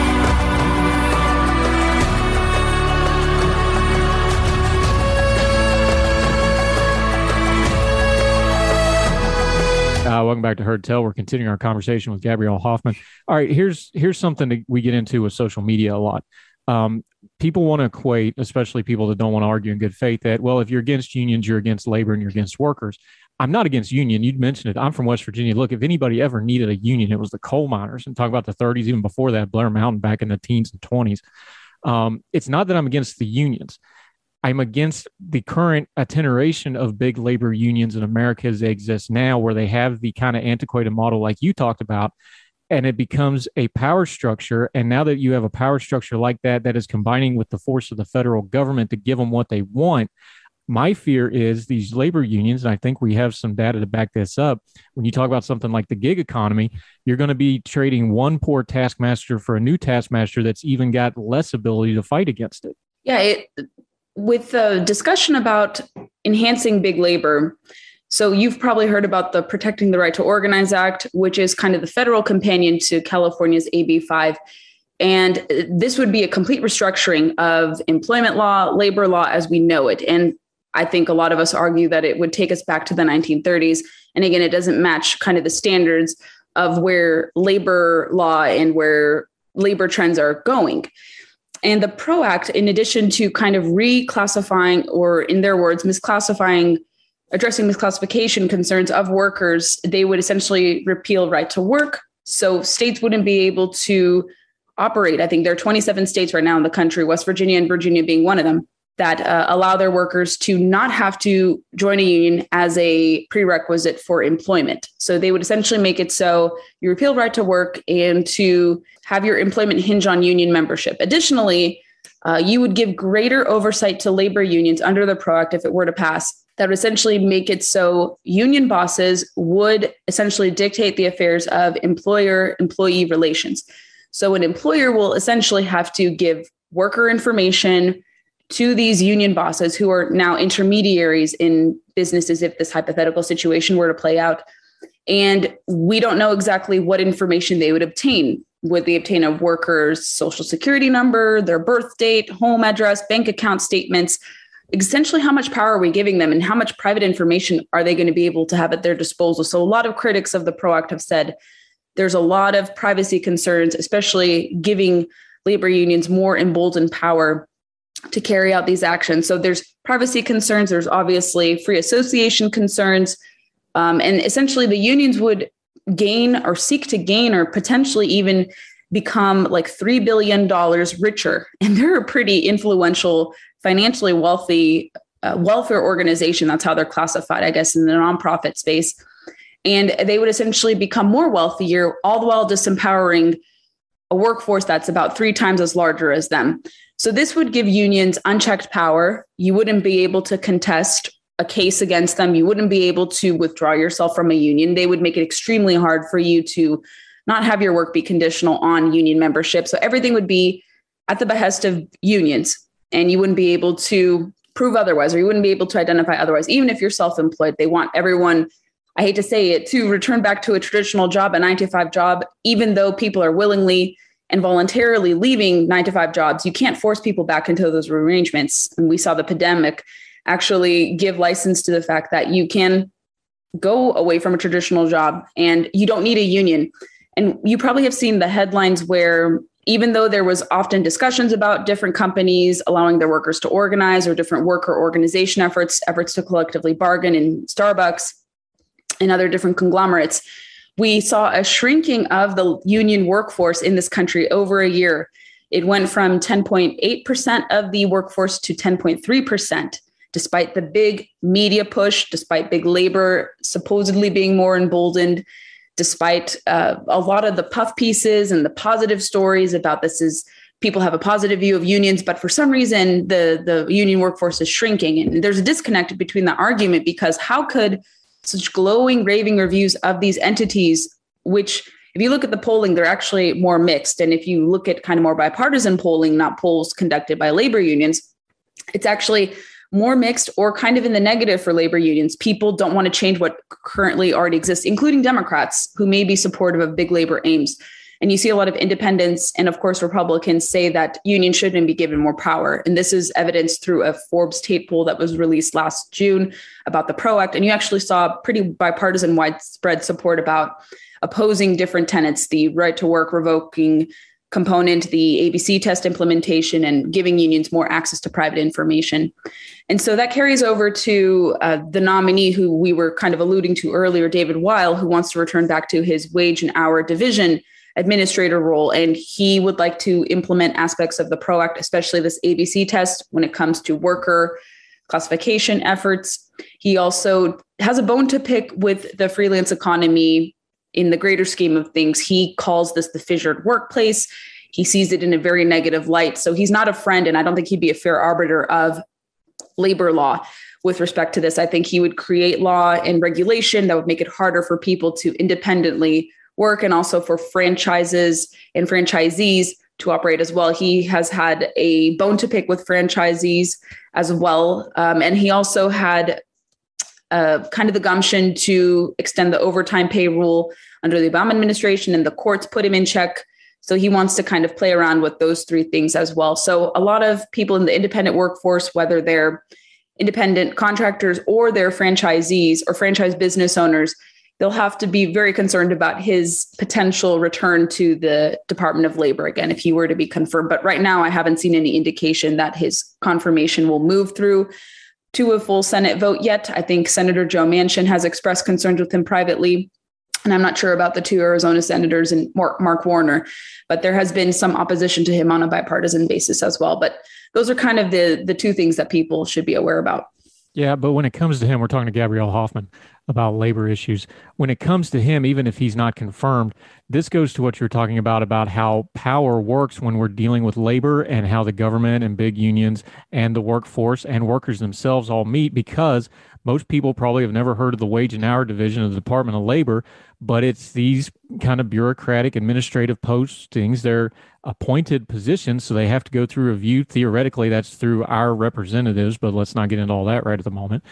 Uh, welcome back to Heard Tell. We're continuing our conversation with Gabrielle Hoffman. All right, here's here's something that we get into with social media a lot. Um, people want to equate, especially people that don't want to argue in good faith, that well, if you're against unions, you're against labor and you're against workers. I'm not against union. You'd mentioned it. I'm from West Virginia. Look, if anybody ever needed a union, it was the coal miners. And talk about the 30s, even before that, Blair Mountain back in the teens and 20s. Um, it's not that I'm against the unions. I'm against the current attenuation of big labor unions in America as they exist now, where they have the kind of antiquated model like you talked about, and it becomes a power structure. And now that you have a power structure like that, that is combining with the force of the federal government to give them what they want. My fear is these labor unions, and I think we have some data to back this up. When you talk about something like the gig economy, you're going to be trading one poor taskmaster for a new taskmaster that's even got less ability to fight against it. Yeah, it, with the discussion about enhancing big labor, so you've probably heard about the Protecting the Right to Organize Act, which is kind of the federal companion to California's AB 5. And this would be a complete restructuring of employment law, labor law as we know it. And I think a lot of us argue that it would take us back to the 1930s. And again, it doesn't match kind of the standards of where labor law and where labor trends are going. And the PRO Act, in addition to kind of reclassifying, or in their words, misclassifying, addressing misclassification concerns of workers, they would essentially repeal right to work. So states wouldn't be able to operate. I think there are 27 states right now in the country, West Virginia and Virginia being one of them, that uh, allow their workers to not have to join a union as a prerequisite for employment. So they would essentially make it so you repeal right to work and to have your employment hinge on union membership. Additionally, uh, you would give greater oversight to labor unions under the PRO Act if it were to pass. That would essentially make it so union bosses would essentially dictate the affairs of employer employee relations. So, an employer will essentially have to give worker information to these union bosses who are now intermediaries in businesses if this hypothetical situation were to play out. And we don't know exactly what information they would obtain would they obtain a worker's social security number, their birth date, home address, bank account statements? Essentially, how much power are we giving them and how much private information are they going to be able to have at their disposal? So, a lot of critics of the PRO Act have said there's a lot of privacy concerns, especially giving labor unions more emboldened power to carry out these actions. So, there's privacy concerns, there's obviously free association concerns. Um, and essentially, the unions would gain or seek to gain or potentially even become like $3 billion richer. *laughs* And they're a pretty influential, financially wealthy uh, welfare organization. That's how they're classified, I guess, in the nonprofit space. And they would essentially become more wealthier, all the while disempowering a workforce that's about three times as larger as them. So this would give unions unchecked power. You wouldn't be able to contest a case against them. You wouldn't be able to withdraw yourself from a union. They would make it extremely hard for you to not have your work be conditional on union membership. So everything would be at the behest of unions, and you wouldn't be able to prove otherwise, or you wouldn't be able to identify otherwise. Even if you're self employed, they want everyone. I hate to say it, to return back to a traditional job, a nine to five job, even though people are willingly and voluntarily leaving nine to five jobs. You can't force people back into those arrangements. And we saw the pandemic actually give license to the fact that you can go away from a traditional job and you don't need a union. And you probably have seen the headlines where even though there was often discussions about different companies allowing their workers to organize or different worker organization efforts, efforts to collectively bargain in Starbucks and other different conglomerates, we saw a shrinking of the union workforce in this country over a year. It went from 10.8% of the workforce to 10.3% despite the big media push, despite big labor supposedly being more emboldened, despite uh, a lot of the puff pieces and the positive stories about this is people have a positive view of unions, but for some reason the the union workforce is shrinking, and there's a disconnect between the argument because how could such glowing, raving reviews of these entities, which if you look at the polling, they're actually more mixed. And if you look at kind of more bipartisan polling, not polls conducted by labor unions, it's actually more mixed or kind of in the negative for labor unions. People don't want to change what currently already exists, including Democrats who may be supportive of big labor aims. And you see a lot of independents and, of course, Republicans say that unions shouldn't be given more power. And this is evidenced through a Forbes tape poll that was released last June about the PRO Act. And you actually saw pretty bipartisan widespread support about opposing different tenets the right to work, revoking component, the ABC test implementation, and giving unions more access to private information. And so that carries over to uh, the nominee who we were kind of alluding to earlier, David Weil, who wants to return back to his wage and hour division administrator role. And he would like to implement aspects of the PRO Act, especially this ABC test when it comes to worker classification efforts. He also has a bone to pick with the freelance economy in the greater scheme of things. He calls this the fissured workplace. He sees it in a very negative light. So he's not a friend, and I don't think he'd be a fair arbiter of labor law with respect to this. I think he would create law and regulation that would make it harder for people to independently work and also for franchises and franchisees to operate as well. He has had a bone to pick with franchisees as well. Um, and he also had uh, kind of the gumption to extend the overtime pay rule under the Obama administration, and the courts put him in check so he wants to kind of play around with those three things as well. So a lot of people in the independent workforce, whether they're independent contractors or they're franchisees or franchise business owners, they'll have to be very concerned about his potential return to the Department of Labor again if he were to be confirmed. But right now, I haven't seen any indication that his confirmation will move through to a full Senate vote yet. I think Senator Joe Manchin has expressed concerns with him privately. And I'm not sure about the two Arizona senators and Mark Warner, but there has been some opposition to him on a bipartisan basis as well. But those are kind of the the two things that people should be aware about. Yeah, but when it comes to him, we're talking to Gabrielle Hoffman. about labor issues. When it comes to him, even if he's not confirmed, this goes to what you're talking about about how power works when we're dealing with labor and how the government and big unions and the workforce and workers themselves all meet because most people probably have never heard of the wage and hour division of the Department of Labor, but it's these kind of bureaucratic administrative postings. They're appointed positions, so they have to go through review. Theoretically, that's through our representatives, but let's not get into all that right at the moment.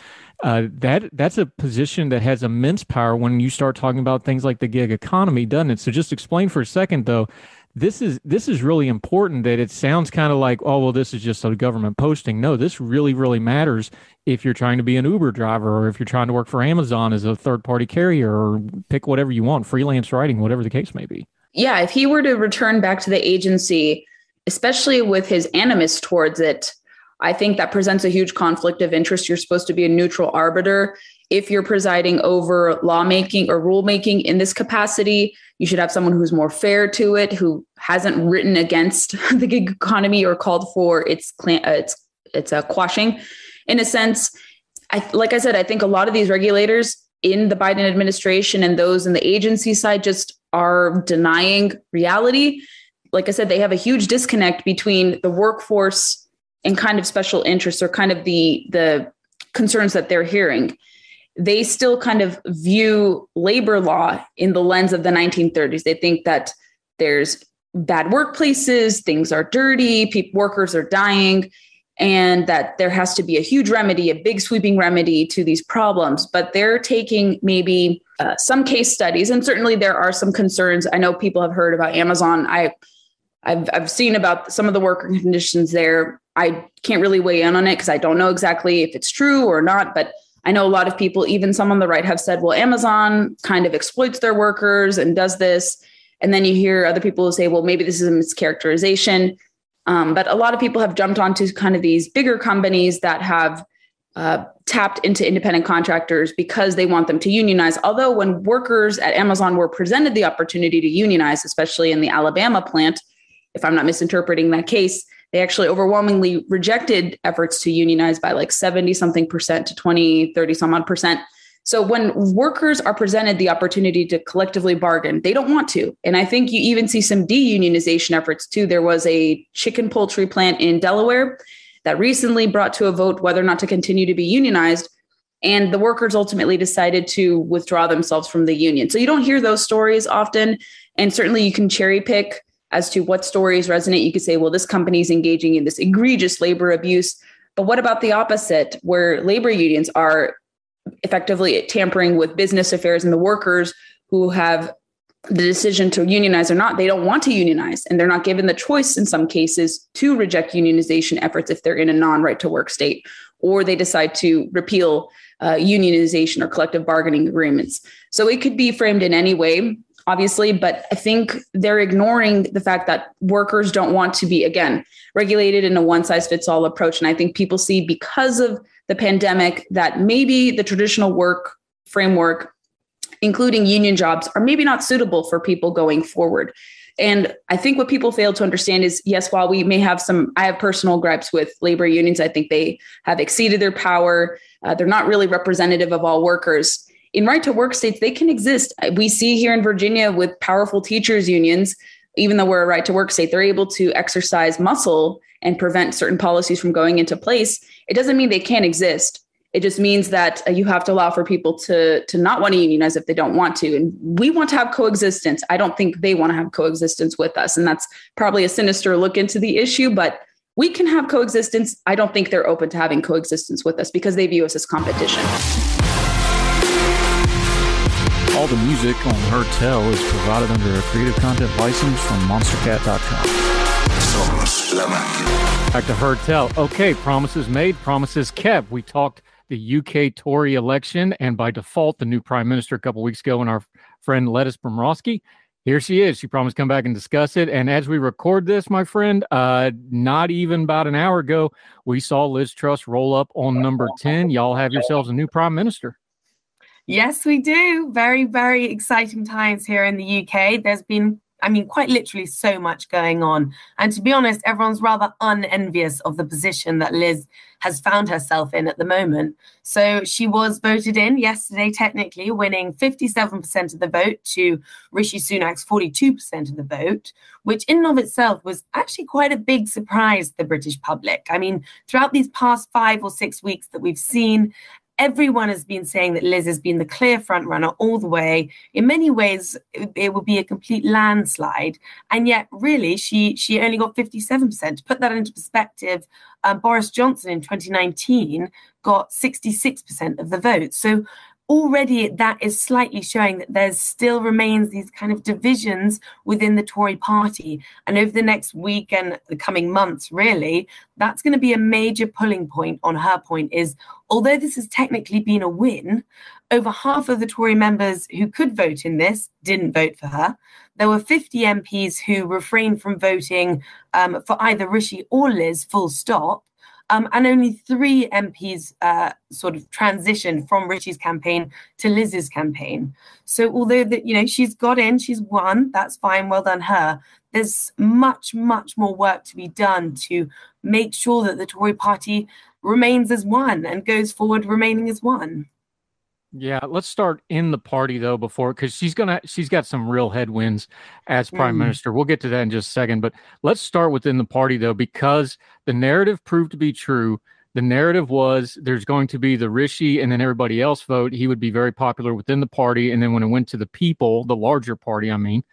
Uh, that that's a position that has immense power when you start talking about things like the gig economy, doesn't it? So just explain for a second, though. This is this is really important. That it sounds kind of like, oh well, this is just a government posting. No, this really really matters if you're trying to be an Uber driver or if you're trying to work for Amazon as a third party carrier or pick whatever you want, freelance writing, whatever the case may be. Yeah, if he were to return back to the agency, especially with his animus towards it, I think that presents a huge conflict of interest. You're supposed to be a neutral arbiter. If you're presiding over lawmaking or rulemaking in this capacity, you should have someone who's more fair to it, who hasn't written against *laughs* the gig economy or called for its uh, its its uh, quashing. In a sense, I, like I said, I think a lot of these regulators in the Biden administration and those in the agency side just are denying reality. Like I said, they have a huge disconnect between the workforce and kind of special interests or kind of the the concerns that they're hearing they still kind of view labor law in the lens of the 1930s they think that there's bad workplaces things are dirty workers are dying and that there has to be a huge remedy a big sweeping remedy to these problems. But they're taking maybe uh, some case studies and certainly there are some concerns. I know people have heard about amazon. I I've, I've seen about some of the worker conditions there. I can't really weigh in on it because I don't know exactly if it's true or not. But I know a lot of people, even some on the right, have said, well, Amazon kind of exploits their workers and does this. And then you hear other people say, well, maybe this is a mischaracterization. Um, but a lot of people have jumped onto kind of these bigger companies that have uh, tapped into independent contractors because they want them to unionize. Although, when workers at Amazon were presented the opportunity to unionize, especially in the Alabama plant, if I'm not misinterpreting that case, they actually overwhelmingly rejected efforts to unionize by like 70 something percent to 20, 30 some odd percent. So when workers are presented the opportunity to collectively bargain, they don't want to. And I think you even see some deunionization efforts too. There was a chicken poultry plant in Delaware that recently brought to a vote whether or not to continue to be unionized. And the workers ultimately decided to withdraw themselves from the union. So you don't hear those stories often. And certainly you can cherry pick as to what stories resonate. You could say, well, this company is engaging in this egregious labor abuse. But what about the opposite, where labor unions are effectively tampering with business affairs and the workers who have the decision to unionize or not, they don't want to unionize and they're not given the choice in some cases to reject unionization efforts if they're in a non right to work state, or they decide to repeal uh, unionization or collective bargaining agreements. So it could be framed in any way obviously, but I think they're ignoring the fact that workers don't want to be, again, regulated in a one size fits all approach. And I think people see because of the pandemic that maybe the traditional work framework, including union jobs, are maybe not suitable for people going forward. And I think what people fail to understand is yes, while we may have some, I have personal gripes with labor unions, I think they have exceeded their power. Uh, they're not really representative of all workers in right to work states, they can exist. We see here in Virginia with powerful teachers unions, even though we're a right to work state, they're able to exercise muscle and prevent certain policies from going into place. It doesn't mean they can't exist. It just means that uh, you have to allow for people to to not want to unionize if they don't want to. And we want to have coexistence. I don't think they want to have coexistence with us. And that's probably a sinister look into the issue, but we can have coexistence. I don't think they're open to having coexistence with us because they view us as competition. All the music on Heard Tell is provided under a creative content license from monstercat.com. Back to Heard Tell. Okay, promises made, promises kept. We talked the UK Tory election and by default, the new prime minister a couple weeks ago and our friend Lettuce Bromrosky. Here she is. She promised to come back and discuss it. And as we record this, my friend, uh, not even about an hour ago, we saw Liz Truss roll up on number 10. Y'all have yourselves a new prime minister. Yes, we do. Very, very exciting times here in the UK. There's been I mean, quite literally so much going on. And to be honest, everyone's rather unenvious of the position that Liz has found herself in at the moment. So she was voted in yesterday, technically winning 57% of the vote to Rishi Sunak's 42% of the vote, which in and of itself was actually quite a big surprise to the British public. I mean, throughout these past five or six weeks that we've seen everyone has been saying that Liz has been the clear front runner all the way. In many ways, it, would be a complete landslide, and yet, really, she she only got fifty seven percent. To put that into perspective, um, Boris Johnson in twenty nineteen got sixty six percent of the vote. So already that is slightly showing that there still remains these kind of divisions within the Tory party. And over the next week and the coming months, really, that's going to be a major pulling point on her point is although this has technically been a win, over half of the Tory members who could vote in this didn't vote for her. There were 50 MPs who refrained from voting um, for either Rishi or Liz, full stop. Um, and only three MPs uh, sort of transitioned from Rishi's campaign to Liz's campaign. So although that you know she's got in, she's won. That's fine. Well done her. There's much, much more work to be done to make sure that the Tory Party remains as one and goes forward remaining as one. Yeah, let's start in the party though before because she's gonna she's got some real headwinds as prime mm. minister. We'll get to that in just a second, but let's start within the party though because the narrative proved to be true. The narrative was there's going to be the Rishi and then everybody else vote. He would be very popular within the party, and then when it went to the people, the larger party, I mean,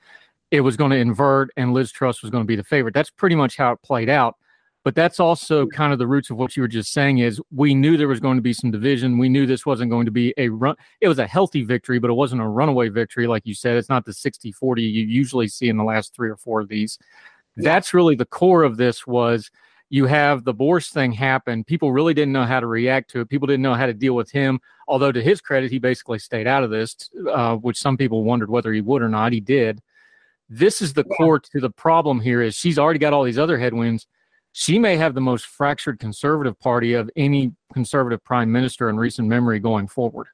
it was going to invert, and Liz Truss was going to be the favorite. That's pretty much how it played out but that's also kind of the roots of what you were just saying is we knew there was going to be some division we knew this wasn't going to be a run it was a healthy victory but it wasn't a runaway victory like you said it's not the 60 40 you usually see in the last three or four of these that's really the core of this was you have the Boris thing happen. People really didn't know how to react to it. People didn't know how to deal with him. Although, to his credit, he basically stayed out of this, uh, which some people wondered whether he would or not. He did. This is the core to the problem here. Is she's already got all these other headwinds she may have the most fractured conservative party of any conservative prime minister in recent memory going forward.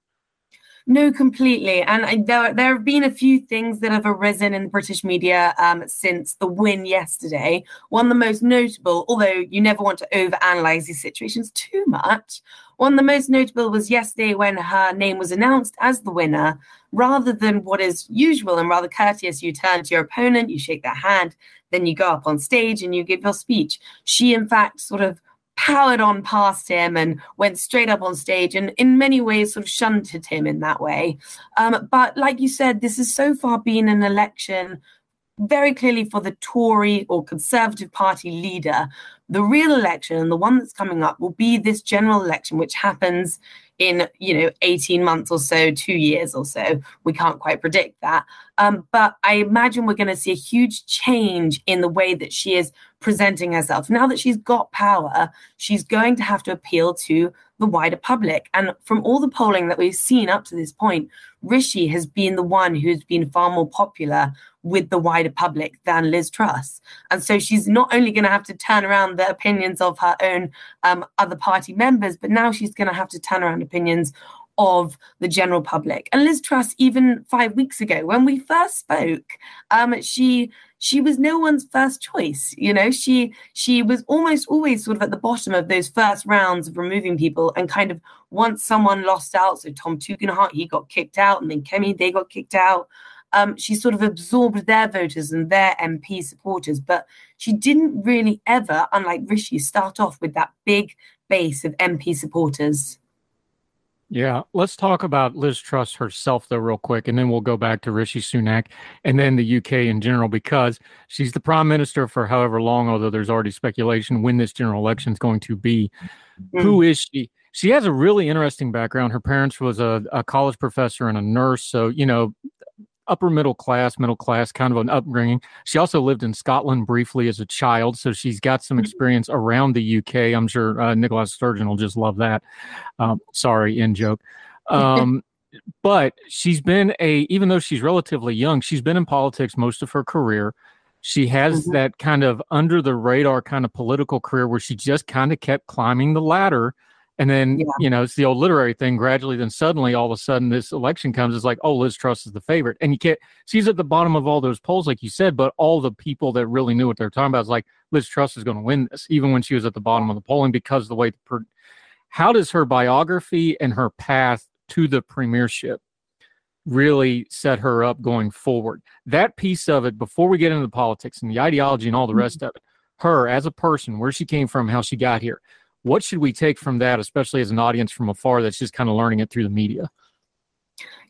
No, completely. And there, there have been a few things that have arisen in the British media um, since the win yesterday. One, the most notable, although you never want to overanalyze these situations too much, one the most notable was yesterday when her name was announced as the winner. Rather than what is usual and rather courteous, you turn to your opponent, you shake their hand, then you go up on stage and you give your speech. She, in fact, sort of powered on past him and went straight up on stage and in many ways sort of shunted him in that way. Um, but like you said, this has so far been an election very clearly for the Tory or Conservative Party leader. The real election and the one that's coming up will be this general election, which happens in you know 18 months or so two years or so we can't quite predict that um, but i imagine we're going to see a huge change in the way that she is presenting herself now that she's got power she's going to have to appeal to the wider public and from all the polling that we've seen up to this point rishi has been the one who's been far more popular with the wider public than Liz Truss. And so she's not only going to have to turn around the opinions of her own um, other party members, but now she's going to have to turn around opinions of the general public. And Liz Truss, even five weeks ago, when we first spoke, um, she she was no one's first choice. You know, she she was almost always sort of at the bottom of those first rounds of removing people, and kind of once someone lost out, so Tom Tugendhat, he got kicked out, and then Kemi, they got kicked out um, she sort of absorbed their voters and their MP supporters, but she didn't really ever, unlike Rishi, start off with that big base of MP supporters. Yeah, let's talk about Liz Truss herself, though, real quick, and then we'll go back to Rishi Sunak and then the UK in general, because she's the prime minister for however long, although there's already speculation when this general election is going to be. Mm. Who is she? She has a really interesting background. Her parents was a, a college professor and a nurse, so you know upper middle class, middle class kind of an upbringing. She also lived in Scotland briefly as a child, so she's got some mm-hmm. experience around the UK. I'm sure uh, Nicola Sturgeon will just love that. Um, sorry, in joke. Um, but she's been a, even though she's relatively young, she's been in politics most of her career. She has mm-hmm. that kind of under the radar kind of political career where she just kind of kept climbing the ladder And then, yeah. you know, it's the old literary thing. Gradually, then suddenly, all of a sudden, this election comes. It's like, oh, Liz Truss is the favorite, and you can't. She's at the bottom of all those polls, like you said. But all the people that really knew what they're talking about is like, Liz Truss is going to win this, even when she was at the bottom of the polling, because the way. the Per, how does her biography and her path to the premiership really set her up going forward? That piece of it, before we get into the politics and the ideology and all the mm-hmm. rest of it, her as a person, where she came from, how she got here what should we take from that, especially as an audience from afar that's just kind of learning it through the media?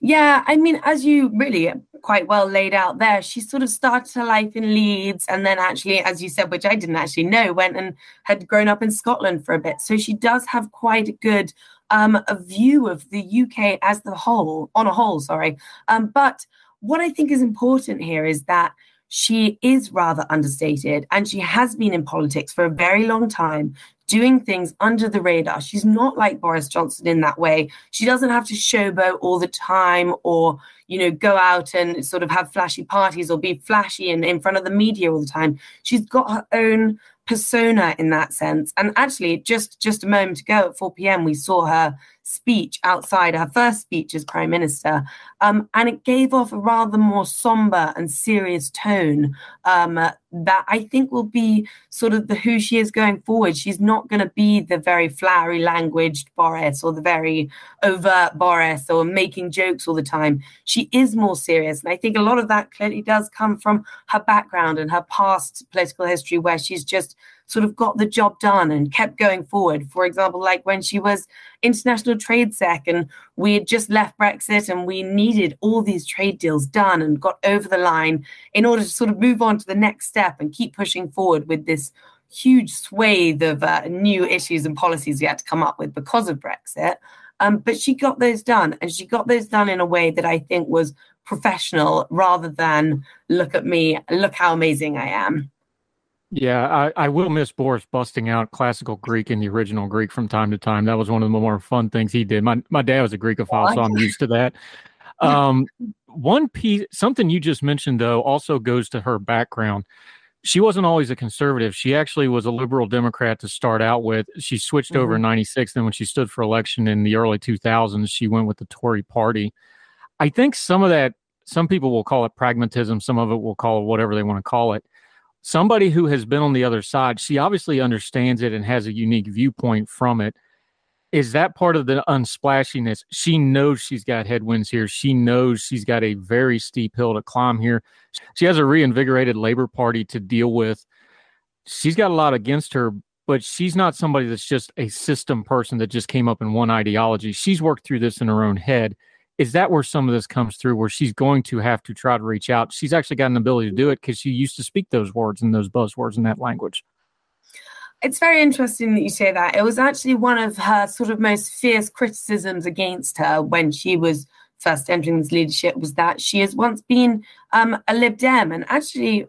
Yeah, I mean, as you really quite well laid out there, she sort of started her life in Leeds and then actually, as you said, which I didn't actually know, went and had grown up in Scotland for a bit. So she does have quite a good um, a view of the UK as the whole, on a whole, sorry. Um, but what I think is important here is that she is rather understated and she has been in politics for a very long time doing things under the radar. She's not like Boris Johnson in that way. She doesn't have to showboat all the time or, you know, go out and sort of have flashy parties or be flashy and in front of the media all the time. She's got her own persona in that sense. And actually, just just a moment ago at 4 p.m., we saw her speech outside her first speech as prime minister, um, and it gave off a rather more somber and serious tone um, that I think will be sort of the who she is going forward. She's not going to be the very flowery languaged Boris or the very overt Boris or making jokes all the time. She is more serious, and I think a lot of that clearly does come from her background and her past political history, where she's just sort of got the job done and kept going forward. For example, like when she was international trade sec and we had just left Brexit and we needed all these trade deals done and got over the line in order to sort of move on to the next step and keep pushing forward with this huge swathe of uh, new issues and policies we had to come up with because of Brexit. Um, but she got those done, and she got those done in a way that I think was professional rather than look at me, look how amazing I am. Yeah, I, I will miss Boris busting out classical Greek in the original Greek from time to time. That was one of the more fun things he did. My my dad was a Greekophile, so I'm used to that. *laughs* Um, one piece, something you just mentioned though, also goes to her background. She wasn't always a conservative. She actually was a liberal Democrat to start out with. She switched mm-hmm. over in '96. Then, when she stood for election in the early 2000s, she went with the Tory Party. I think some of that, some people will call it pragmatism. Some of it will call it whatever they want to call it somebody who has been on the other side, she obviously understands it and has a unique viewpoint from it. Is that part of the unsplashiness? She knows she's got headwinds here. She knows she's got a very steep hill to climb here. She has a reinvigorated Labor Party to deal with. She's got a lot against her, but she's not somebody that's just a system person that just came up in one ideology. She's worked through this in her own head is that where some of this comes through where she's going to have to try to reach out she's actually got an ability to do it because she used to speak those words and those buzzwords in that language it's very interesting that you say that it was actually one of her sort of most fierce criticisms against her when she was first entering this leadership was that she has once been um, a lib dem and actually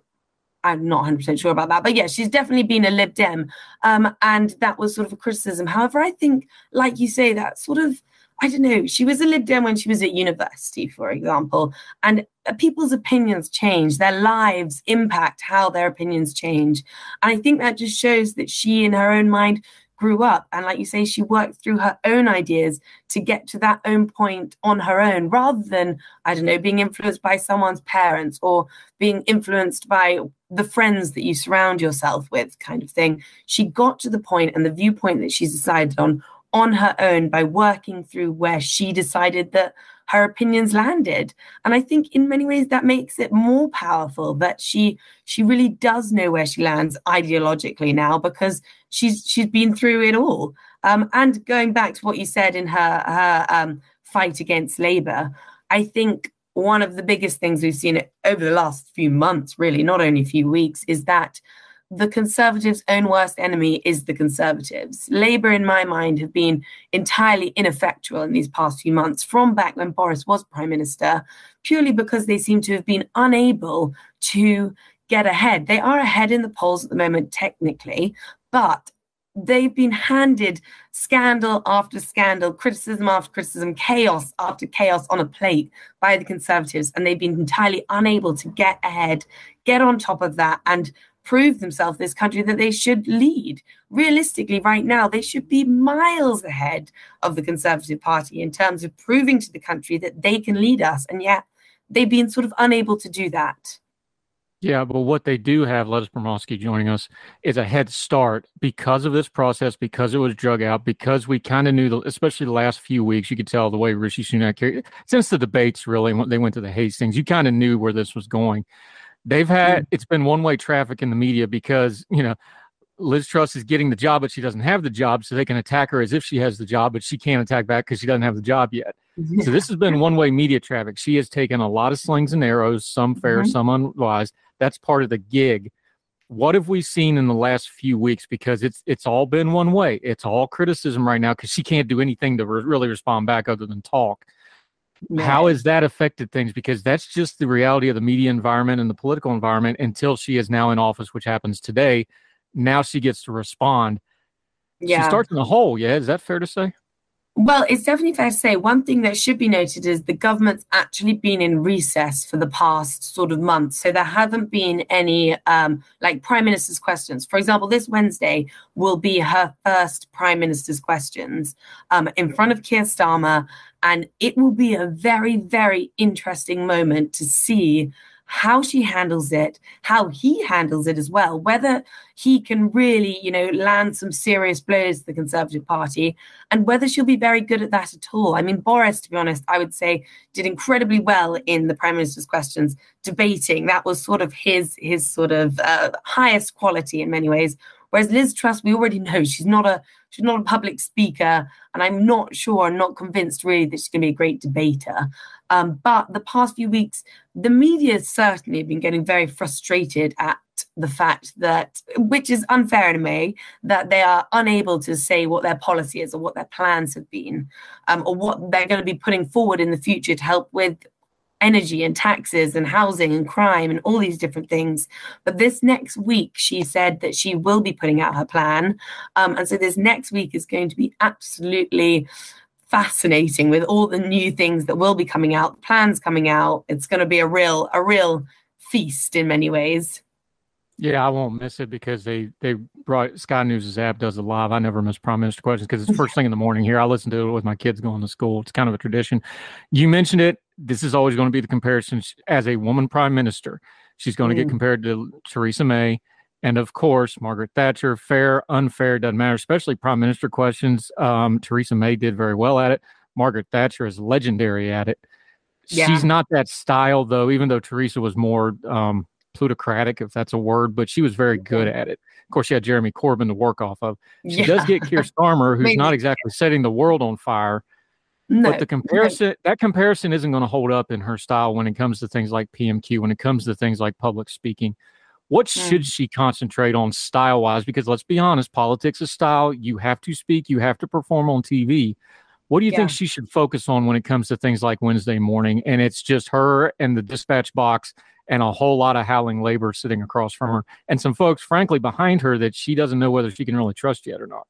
I'm not 100% sure about that, but yeah, she's definitely been a Lib Dem. Um, and that was sort of a criticism. However, I think, like you say, that sort of I don't know, she was a Lib Dem when she was at university, for example, and uh, people's opinions change, their lives impact how their opinions change. And I think that just shows that she, in her own mind, grew up. And like you say, she worked through her own ideas to get to that own point on her own, rather than, I don't know, being influenced by someone's parents or being influenced by the friends that you surround yourself with, kind of thing. She got to the point and the viewpoint that she's decided on on her own by working through where she decided that her opinions landed. And i think in many ways that makes it more powerful that she she really does know where she lands ideologically now because she's she's been through it all. Um, and going back to what you said in her her um, fight against labor i think one of the biggest things we've seen over the last few months really not only a few weeks is that the Conservatives' own worst enemy is the Conservatives. Labour, in my mind, have been entirely ineffectual in these past few months, from back when Boris was Prime Minister, purely because they seem to have been unable to get ahead. They are ahead in the polls at the moment, technically, but they've been handed scandal after scandal, criticism after criticism, chaos after chaos on a plate by the Conservatives, and they've been entirely unable to get ahead, get on top of that, and prove themselves this country that they should lead. Realistically, right now, they should be miles ahead of the Conservative Party in terms of proving to the country that they can lead us. And yet they've been sort of unable to do that. Yeah, but what they do have, Lettuce Bromowski joining us, is a head start because of this process, because it was drug out, because we kind of knew, the, especially the last few weeks, you could tell the way Rishi Sunak carried since the debates really, when they went to the Hastings, you kind of knew where this was going. They've had, it's been one way traffic in the media because, you know, Liz Truss is getting the job, but she doesn't have the job, so they can attack her as if she has the job, but she can't attack back because she doesn't have the job yet. Mm-hmm. So this has been one way media traffic. She has taken a lot of slings and arrows, some fair, mm-hmm. some unwise. That's part of the gig. What have we seen in the last few weeks? Because it's it's all been one way. It's all criticism right now because she can't do anything to re- really respond back other than talk. How has that affected things? Because that's just the reality of the media environment and the political environment until she is now in office, which happens today now she gets to respond. Yeah. She starts in the hole. Yeah. Is that fair to say? Well, it's definitely fair to say one thing that should be noted is the government's actually been in recess for the past sort of month. So there haven't been any um, like prime minister's questions. For example, this Wednesday will be her first prime minister's questions um, in front of Keir Starmer. And it will be a very, very interesting moment to see how she handles it, how he handles it as well, whether he can really, you know, land some serious blows to the Conservative Party, and whether she'll be very good at that at all. I mean, Boris, to be honest, I would say did incredibly well in the Prime Minister's questions, debating. That was sort of his his sort of uh, highest quality in many ways. Whereas Liz Truss, we already know she's not a she's not a public speaker, and I'm not sure, I'm not convinced really that she's going to be a great debater. Um, but the past few weeks, the media certainly have been getting very frustrated at the fact that, which is unfair in way, that they are unable to say what their policy is or what their plans have been, um, or what they're going to be putting forward in the future to help with energy and taxes and housing and crime and all these different things. But this next week, she said that she will be putting out her plan. Um, and so this next week is going to be absolutely fascinating with all the new things that will be coming out, plans coming out. It's going to be a real, a real feast in many ways. Yeah, I won't miss it because they they brought Sky News' app does it live. I never miss Prime Minister questions because it's *laughs* first thing in the morning here. I listen to it with my kids going to school. It's kind of a tradition. You mentioned it. This is always going to be the comparison as a woman Prime Minister. She's going mm. to get compared to Theresa May, and of course Margaret Thatcher. Fair, unfair doesn't matter. Especially Prime Minister questions. Um, Theresa May did very well at it. Margaret Thatcher is legendary at it. Yeah. She's not that style though. Even though Theresa was more. Um, plutocratic, if that's a word, but she was very good at it. Of course, she had Jeremy Corbyn to work off of. She yeah. does get Keir *laughs* Starmer, who's Maybe. not exactly setting the world on fire. No, but the comparison, that comparison isn't going to hold up in her style when it comes to things like PMQ, when it comes to things like public speaking. What mm. should she concentrate on style wise? Because let's be honest, politics is style. You have to speak, you have to perform on TV. What do you yeah. think she should focus on when it comes to things like Wednesday morning? And it's just her and the dispatch box and a whole lot of howling labor sitting across from her, and some folks, frankly, behind her that she doesn't know whether she can really trust yet or not.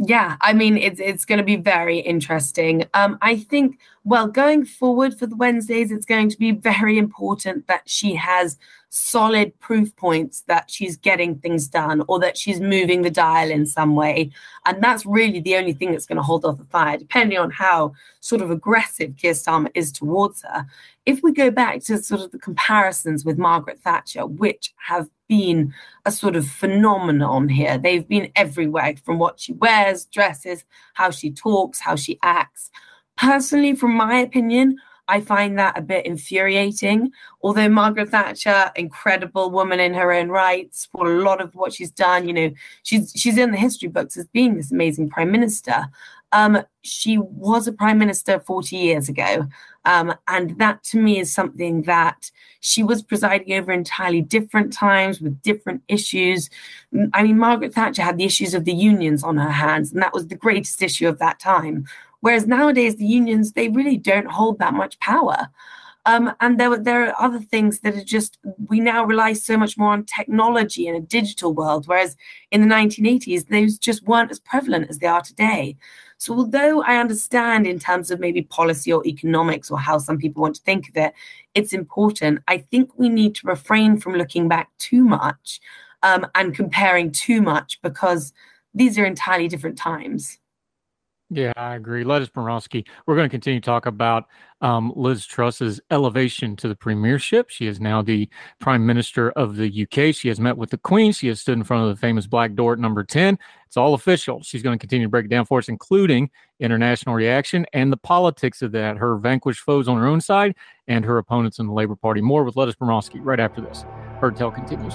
Yeah, I mean it's it's going to be very interesting. Um, I think well going forward for the Wednesdays, it's going to be very important that she has solid proof points that she's getting things done or that she's moving the dial in some way. And that's really the only thing that's going to hold off the fire, depending on how sort of aggressive Keir Starmer is towards her. If we go back to sort of the comparisons with Margaret Thatcher, which have been a sort of phenomenon here, they've been everywhere from what she wears, dresses, how she talks, how she acts. Personally, from my opinion, I find that a bit infuriating. Although Margaret Thatcher, incredible woman in her own rights, for a lot of what she's done, you know, she's she's in the history books as being this amazing prime minister. Um, she was a prime minister 40 years ago. Um, and that to me is something that she was presiding over entirely different times with different issues. I mean, Margaret Thatcher had the issues of the unions on her hands, and that was the greatest issue of that time. Whereas nowadays, the unions, they really don't hold that much power. Um, and there, there are other things that are just, we now rely so much more on technology in a digital world, whereas in the 1980s, those just weren't as prevalent as they are today. So, although I understand in terms of maybe policy or economics or how some people want to think of it, it's important. I think we need to refrain from looking back too much um, and comparing too much because these are entirely different times. Yeah, I agree. Lettuce Bromovsky. We're going to continue to talk about um, Liz Truss's elevation to the premiership. She is now the Prime Minister of the UK. She has met with the Queen. She has stood in front of the famous black door at number 10. It's all official. She's going to continue to break it down for us, including international reaction and the politics of that, her vanquished foes on her own side and her opponents in the Labour Party. More with Lettuce Bromovsky right after this. Her tale continues.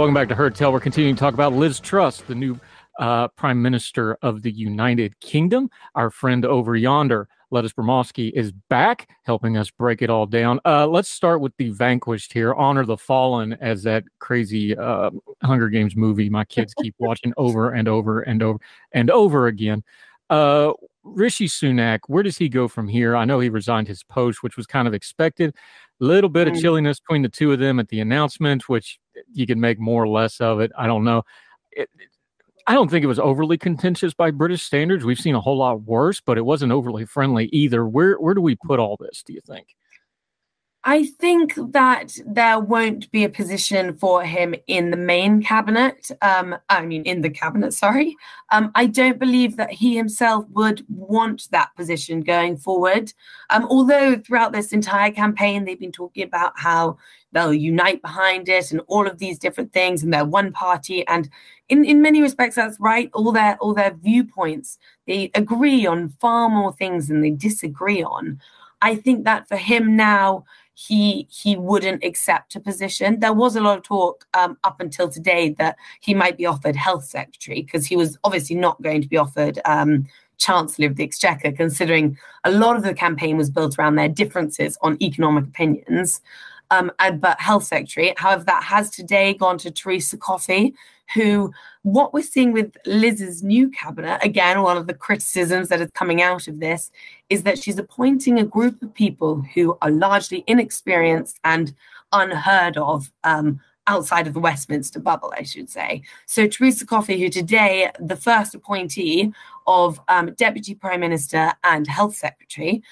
Welcome back to Heard Tell. We're continuing to talk about Liz Truss, the new uh, Prime Minister of the United Kingdom. Our friend over yonder, Lettuce Bromovsky, is back helping us break it all down. Uh, let's start with the vanquished here. Honor the Fallen, as that crazy uh, Hunger Games movie my kids keep *laughs* watching over and over and over and over again. Uh, Rishi Sunak, where does he go from here? I know he resigned his post, which was kind of expected. A little bit of Mm. chilliness between the two of them at the announcement, which you can make more or less of it. I don't know. It, it- I don't think it was overly contentious by British standards. We've seen a whole lot worse, but it wasn't overly friendly either. Where where do we put all this? Do you think? I think that there won't be a position for him in the main cabinet. Um, I mean, in the cabinet, sorry. Um, I don't believe that he himself would want that position going forward. Um, although throughout this entire campaign, they've been talking about how they'll unite behind it and all of these different things, and they're one party. And in, in many respects, that's right. All their all their viewpoints, they agree on far more things than they disagree on. I think that for him now, he he wouldn't accept a position. There was a lot of talk um, up until today that he might be offered health secretary because he was obviously not going to be offered um, chancellor of the exchequer, considering a lot of the campaign was built around their differences on economic opinions. Um, and, but health secretary, however, that has today gone to Teresa Coffey, who what we're seeing with Liz's new cabinet, again, one of the criticisms that is coming out of this is that she's appointing a group of people who are largely inexperienced and unheard of um, outside of the Westminster bubble, I should say. So, Teresa Coffey, who today, the first appointee of um, Deputy Prime Minister and Health Secretary,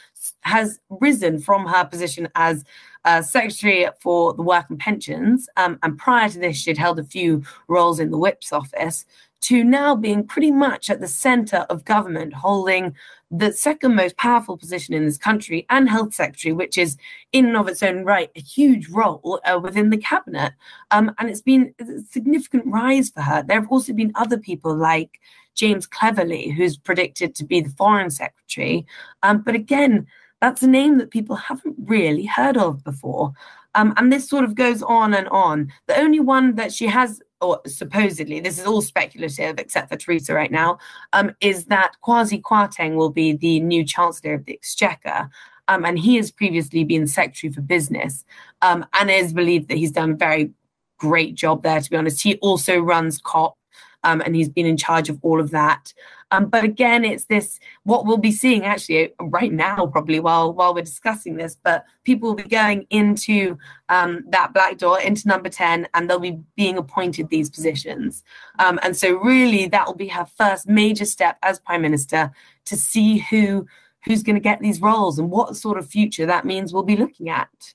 has risen from her position as uh, Secretary for the Work and Pensions. Um, and prior to this, she'd held a few roles in the Whip's office, to now being pretty much at the center of government, holding the second most powerful position in this country and health secretary, which is in and of its own right a huge role uh, within the cabinet. Um, and it's been a significant rise for her. There have also been other people like James Cleverly, who's predicted to be the foreign secretary. Um, but again, that's a name that people haven't really heard of before. Um, and this sort of goes on and on. The only one that she has, or supposedly, this is all speculative except for Theresa right now, um, is that Kwasi Kwarteng will be the new Chancellor of the Exchequer. Um, and he has previously been Secretary for Business um, and is believed that he's done a very great job there, to be honest. He also runs COP um, and he's been in charge of all of that. Um, but again, it's this what we'll be seeing actually right now, probably while while we're discussing this. But people will be going into um, that black door into number ten, and they'll be being appointed these positions. Um, and so, really, that will be her first major step as prime minister to see who who's going to get these roles and what sort of future that means we'll be looking at.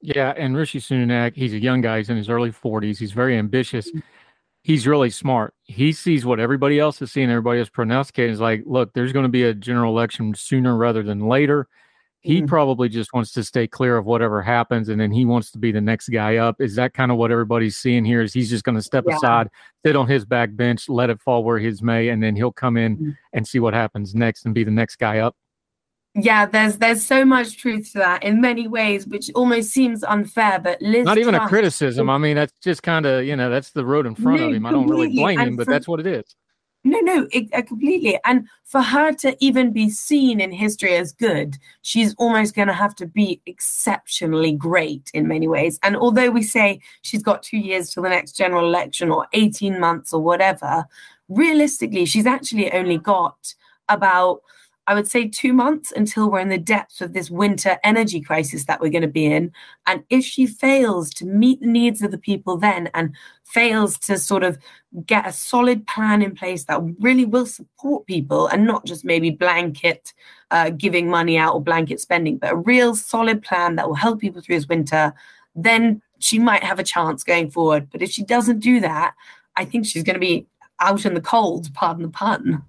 Yeah, and Rishi Sunak, he's a young guy. He's in his early 40s. He's very ambitious. Mm-hmm he's really smart. He sees what everybody else is seeing, everybody is prognosticating. Is like, look, there's going to be a general election sooner rather than later. He mm-hmm. probably just wants to stay clear of whatever happens, and then he wants to be the next guy up. Is that kind of what everybody's seeing here? Is he's just going to step yeah. aside, sit on his back bench, let it fall where his may, and then he'll come in mm-hmm. and see what happens next and be the next guy up? Yeah there's there's so much truth to that in many ways which almost seems unfair but Liz not even a criticism. I mean that's just kind of you know that's the road in front no, of him. I don't really blame him but that's what it is. No no it, uh, completely. And for her to even be seen in history as good she's almost going to have to be exceptionally great in many ways. And although we say she's got two years till the next general election or 18 months or whatever realistically she's actually only got about I would say two months until we're in the depths of this winter energy crisis that we're going to be in. And if she fails to meet the needs of the people then and fails to sort of get a solid plan in place that really will support people and not just maybe blanket uh, giving money out or blanket spending, but a real solid plan that will help people through this winter, then she might have a chance going forward. But if she doesn't do that, I think she's going to be out in the cold, pardon the pun.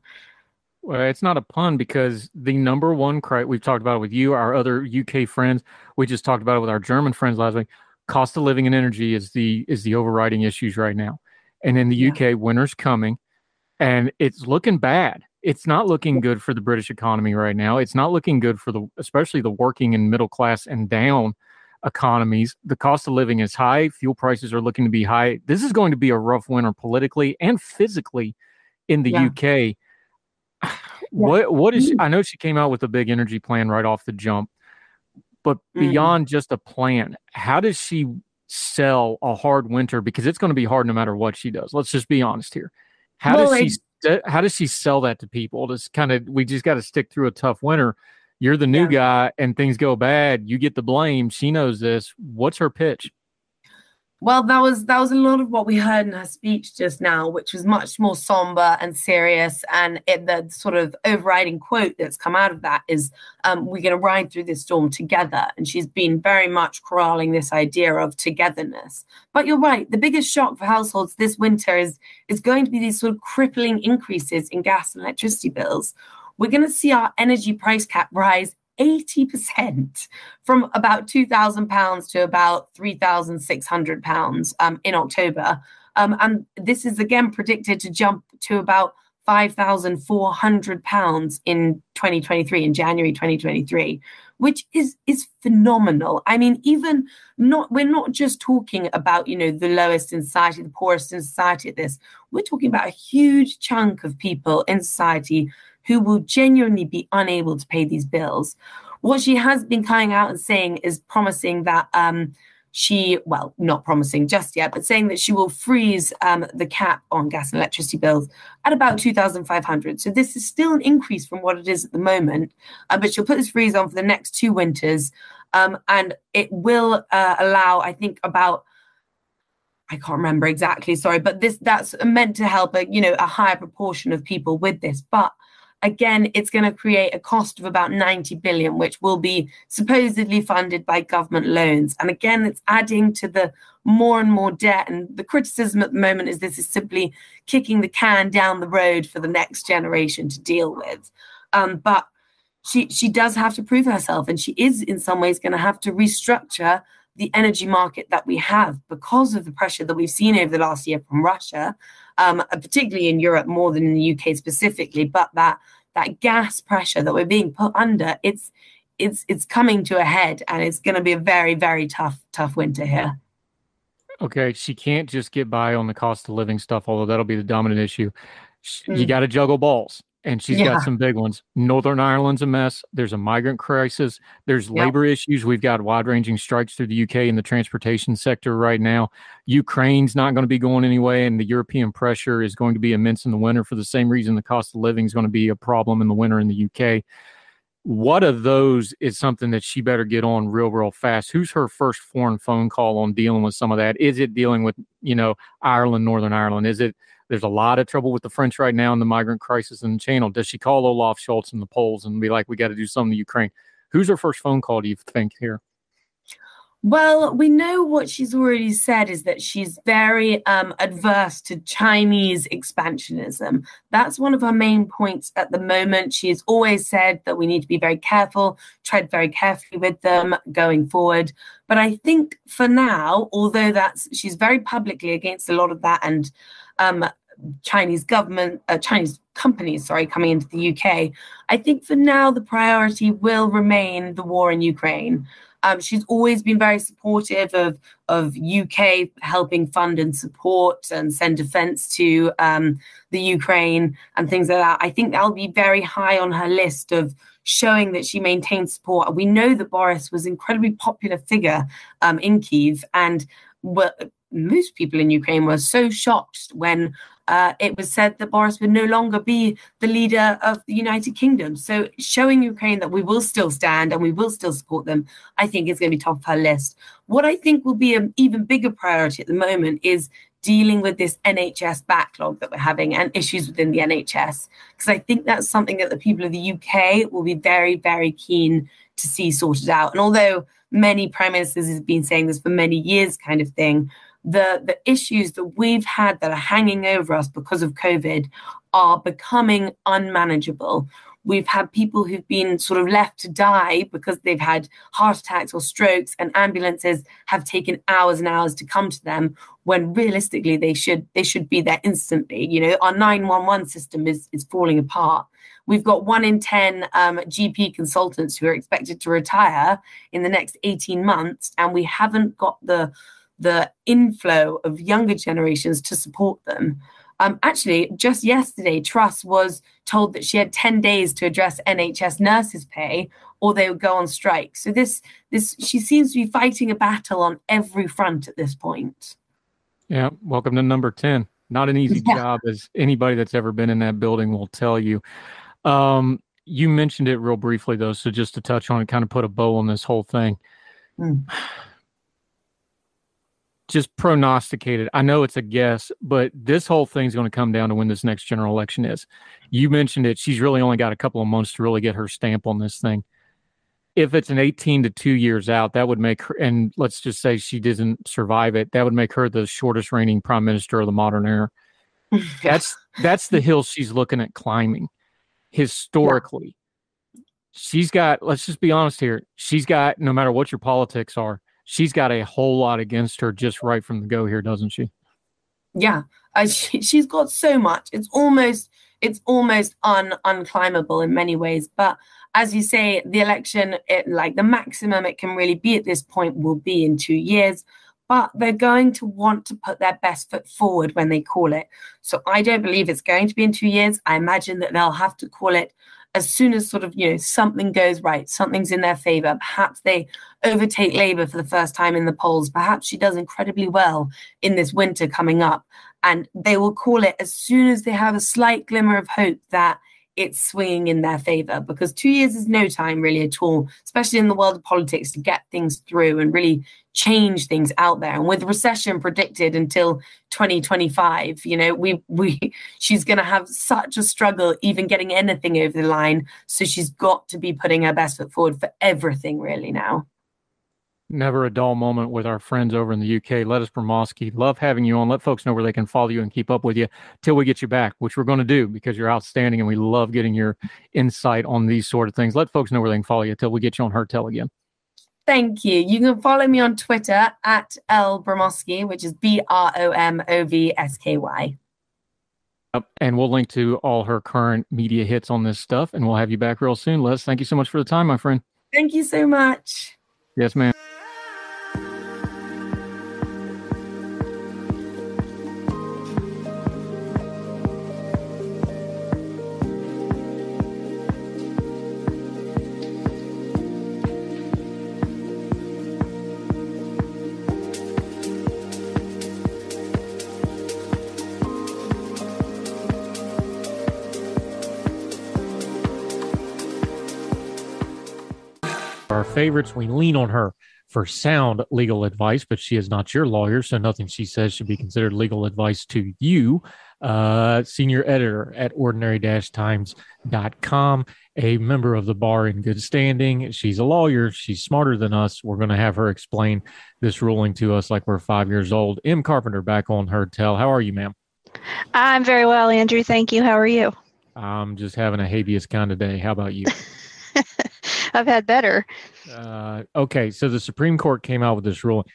Well, it's not a pun because the number one cri- we've talked about it with you, our other UK friends. We just talked about it with our German friends last week. Cost of living and energy is the is the overriding issues right now, and in the yeah. UK, winter's coming, and it's looking bad. It's not looking good for the British economy right now. It's not looking good for the especially the working and middle class and down economies. The cost of living is high. Fuel prices are looking to be high. This is going to be a rough winter politically and physically in the yeah. UK what what is she, I know she came out with a big energy plan right off the jump, but mm-hmm. beyond just a plan, how does she sell a hard winter because it's going to be hard no matter what she does. Let's just be honest here. How well, does she how does she sell that to people? Just kind of we just got to stick through a tough winter. You're the new yeah. guy and things go bad, you get the blame. She knows this. What's her pitch? Well, that was that was a lot of what we heard in her speech just now, which was much more somber and serious. And it, the sort of overriding quote that's come out of that is, um, "We're going to ride through this storm together." And she's been very much corralling this idea of togetherness. But you're right; the biggest shock for households this winter is is going to be these sort of crippling increases in gas and electricity bills. We're going to see our energy price cap rise 80% from about £2,000 to about £3,600 um, in October. Um, and this is again predicted to jump to about £5,400 in 2023, in January 2023, which is, is phenomenal. I mean, even not, we're not just talking about, you know, the lowest in society, the poorest in society at this. We're talking about a huge chunk of people in society who will genuinely be unable to pay these bills. What she has been coming out and saying is promising that um, she, well, not promising just yet, but saying that she will freeze um, the cap on gas and electricity bills at about 2,500. So this is still an increase from what it is at the moment, uh, but she'll put this freeze on for the next two winters, um, and it will uh, allow, I think, about I can't remember exactly, sorry, but this that's meant to help a you know a higher proportion of people with this. But again, it's going to create a cost of about 90 billion, which will be supposedly funded by government loans. And again, it's adding to the more and more debt. And the criticism at the moment is this is simply kicking the can down the road for the next generation to deal with. Um, but she she does have to prove herself, and she is in some ways going to have to restructure the energy market that we have because of the pressure that we've seen over the last year from Russia, um, particularly in Europe more than in the UK specifically. But that that gas pressure that we're being put under, it's it's it's coming to a head, and it's going to be a very very tough tough winter here. Okay, she can't just get by on the cost of living stuff, although that'll be the dominant issue. Mm. You got to juggle balls, and she's Yeah. got some big ones. Northern Ireland's a mess. There's a migrant crisis. There's Yep. labor issues. We've got wide ranging strikes through the UK in the transportation sector right now. Ukraine's not going to be going anyway, and the European pressure is going to be immense in the winter for the same reason the cost of living is going to be a problem in the winter in the UK. What of those is something that she better get on real, real fast? Who's her first foreign phone call on dealing with some of that? Is it dealing with, you know, Ireland, Northern Ireland? Is it there's a lot of trouble with the French right now in the migrant crisis in the channel? Does she call Olaf Scholz and the Poles and be like, we got to do something to Ukraine? Who's her first phone call, do you think, here? Well, we know what she's already said is that she's very um, adverse to Chinese expansionism. That's one of her main points at the moment. She has always said that we need to be very careful, tread very carefully with them going forward. But I think for now, although that's she's very publicly against a lot of that, and um, Chinese government, uh, Chinese companies, sorry, coming into the UK, I think for now the priority will remain the war in Ukraine. Um, she's always been very supportive of of UK helping fund and support and send defence to um, the Ukraine and things like that. I think that'll be very high on her list of showing that she maintains support. We know that Boris was an incredibly popular figure um, in Kiev, and well, most people in Ukraine were so shocked when uh, it was said that Boris would no longer be the leader of the United Kingdom. So showing Ukraine that we will still stand and we will still support them, I think is going to be top of her list. What I think will be an even bigger priority at the moment is dealing with this NHS backlog that we're having and issues within the NHS. Because I think that's something that the people of the UK will be very, very keen to see sorted out. And although many prime ministers have been saying this for many years, kind of thing, the the issues that we've had that are hanging over us because of COVID are becoming unmanageable. We've had people who've been sort of left to die because they've had heart attacks or strokes, and ambulances have taken hours and hours to come to them. When realistically, they should they should be there instantly. You know, our nine one one system is is falling apart. We've got one in 10 um, GP consultants who are expected to retire in the next 18 months, and we haven't got the the inflow of younger generations to support them. Um, actually, just yesterday, Truss was told that she had 10 days to address NHS nurses' pay or they would go on strike. So this this she seems to be fighting a battle on every front at this point. Yeah, welcome to number 10. Not an easy *laughs* Yeah. job, as anybody that's ever been in that building will tell you. Um, you mentioned it real briefly, though. So just to touch on it, kind of put a bow on this whole thing. Mm. Just prognosticated. I know it's a guess, but this whole thing's going to come down to when this next general election is. You mentioned it. She's really only got a couple of months to really get her stamp on this thing. If it's an 18 to two years out, that would make her, and let's just say she doesn't survive it, that would make her the shortest reigning prime minister of the modern era. *laughs* That's that's the hill she's looking at climbing historically. She's got, let's just be honest here, she's got, no matter what your politics are, she's got a whole lot against her just right from the go here, doesn't she? Yeah, uh, *laughs* she, she's got so much. It's almost it's almost un unclimbable in many ways. But as you say, the election, it, like the maximum it can really be at this point, will be in two years. But they're going to want to put their best foot forward when they call it. So I don't believe it's going to be in two years. I imagine that they'll have to call it as soon as sort of you know something goes right something's in their favor perhaps they overtake labor for the first time in the polls perhaps she does incredibly well in this winter coming up. And they will call it as soon as they have a slight glimmer of hope that it's swinging in their favor because two years is no time really at all especially in the world of politics to get things through and really change things out there. And with recession predicted until 2025 you know we *laughs* we she's going to have such a struggle even getting anything over the line. So she's got to be putting her best foot forward for everything really now Never a dull moment with our friends over in the UK. Let us Bromovsky. Love having you on. Let folks know where they can follow you and keep up with you till we get you back, which we're going to do because you're outstanding and we love getting your insight on these sort of things. Let folks know where they can follow you till we get you on Heard Tell again. Thank you. You can follow me on Twitter at L Bromovsky, which is B R O M O V S K Y. Yep. And we'll link to all her current media hits on this stuff and we'll have you back real soon. Les, thank you so much for the time, my friend. Thank you so much. Yes, ma'am. Favorites. We lean on her for sound legal advice, but she is not your lawyer, so nothing she says should be considered legal advice to you. Uh, senior editor at ordinary times.com, a member of the bar in good standing. She's a lawyer. She's smarter than us. We're going to have her explain this ruling to us like we're five years old. Em Carpenter back on Heard Tell. How are you, ma'am? I'm very well, Andrew. Thank you. How are you? I'm just having a habeas kind of day. How about you? *laughs* I've had better. Uh, okay, so the Supreme Court came out with this ruling.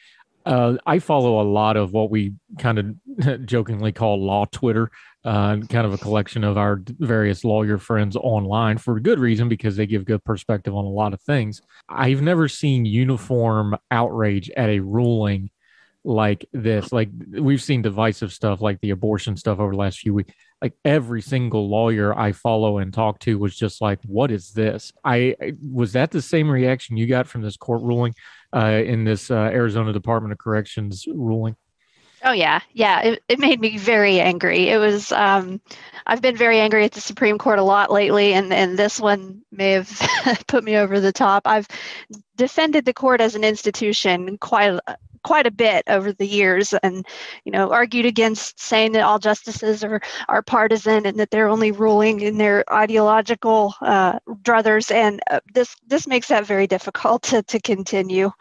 Uh, I follow a lot of what we kind of *laughs* jokingly call law Twitter, uh, kind of a collection of our various lawyer friends online for good reason because they give good perspective on a lot of things. I've never seen uniform outrage at a ruling like this. Like we've seen divisive stuff like the abortion stuff over the last few weeks like every single lawyer I follow and talk to was just like, "What is this?" I was that the same reaction you got from this court ruling uh, in this uh, Arizona Department of Corrections ruling. Oh yeah, yeah. It, it made me very angry. It was. Um, I've been very angry at the Supreme Court a lot lately, and and this one may have *laughs* put me over the top. I've defended the court as an institution quite quite a bit over the years and you know argued against saying that all justices are are partisan and that they're only ruling in their ideological uh, druthers and uh, this this makes that very difficult to, to continue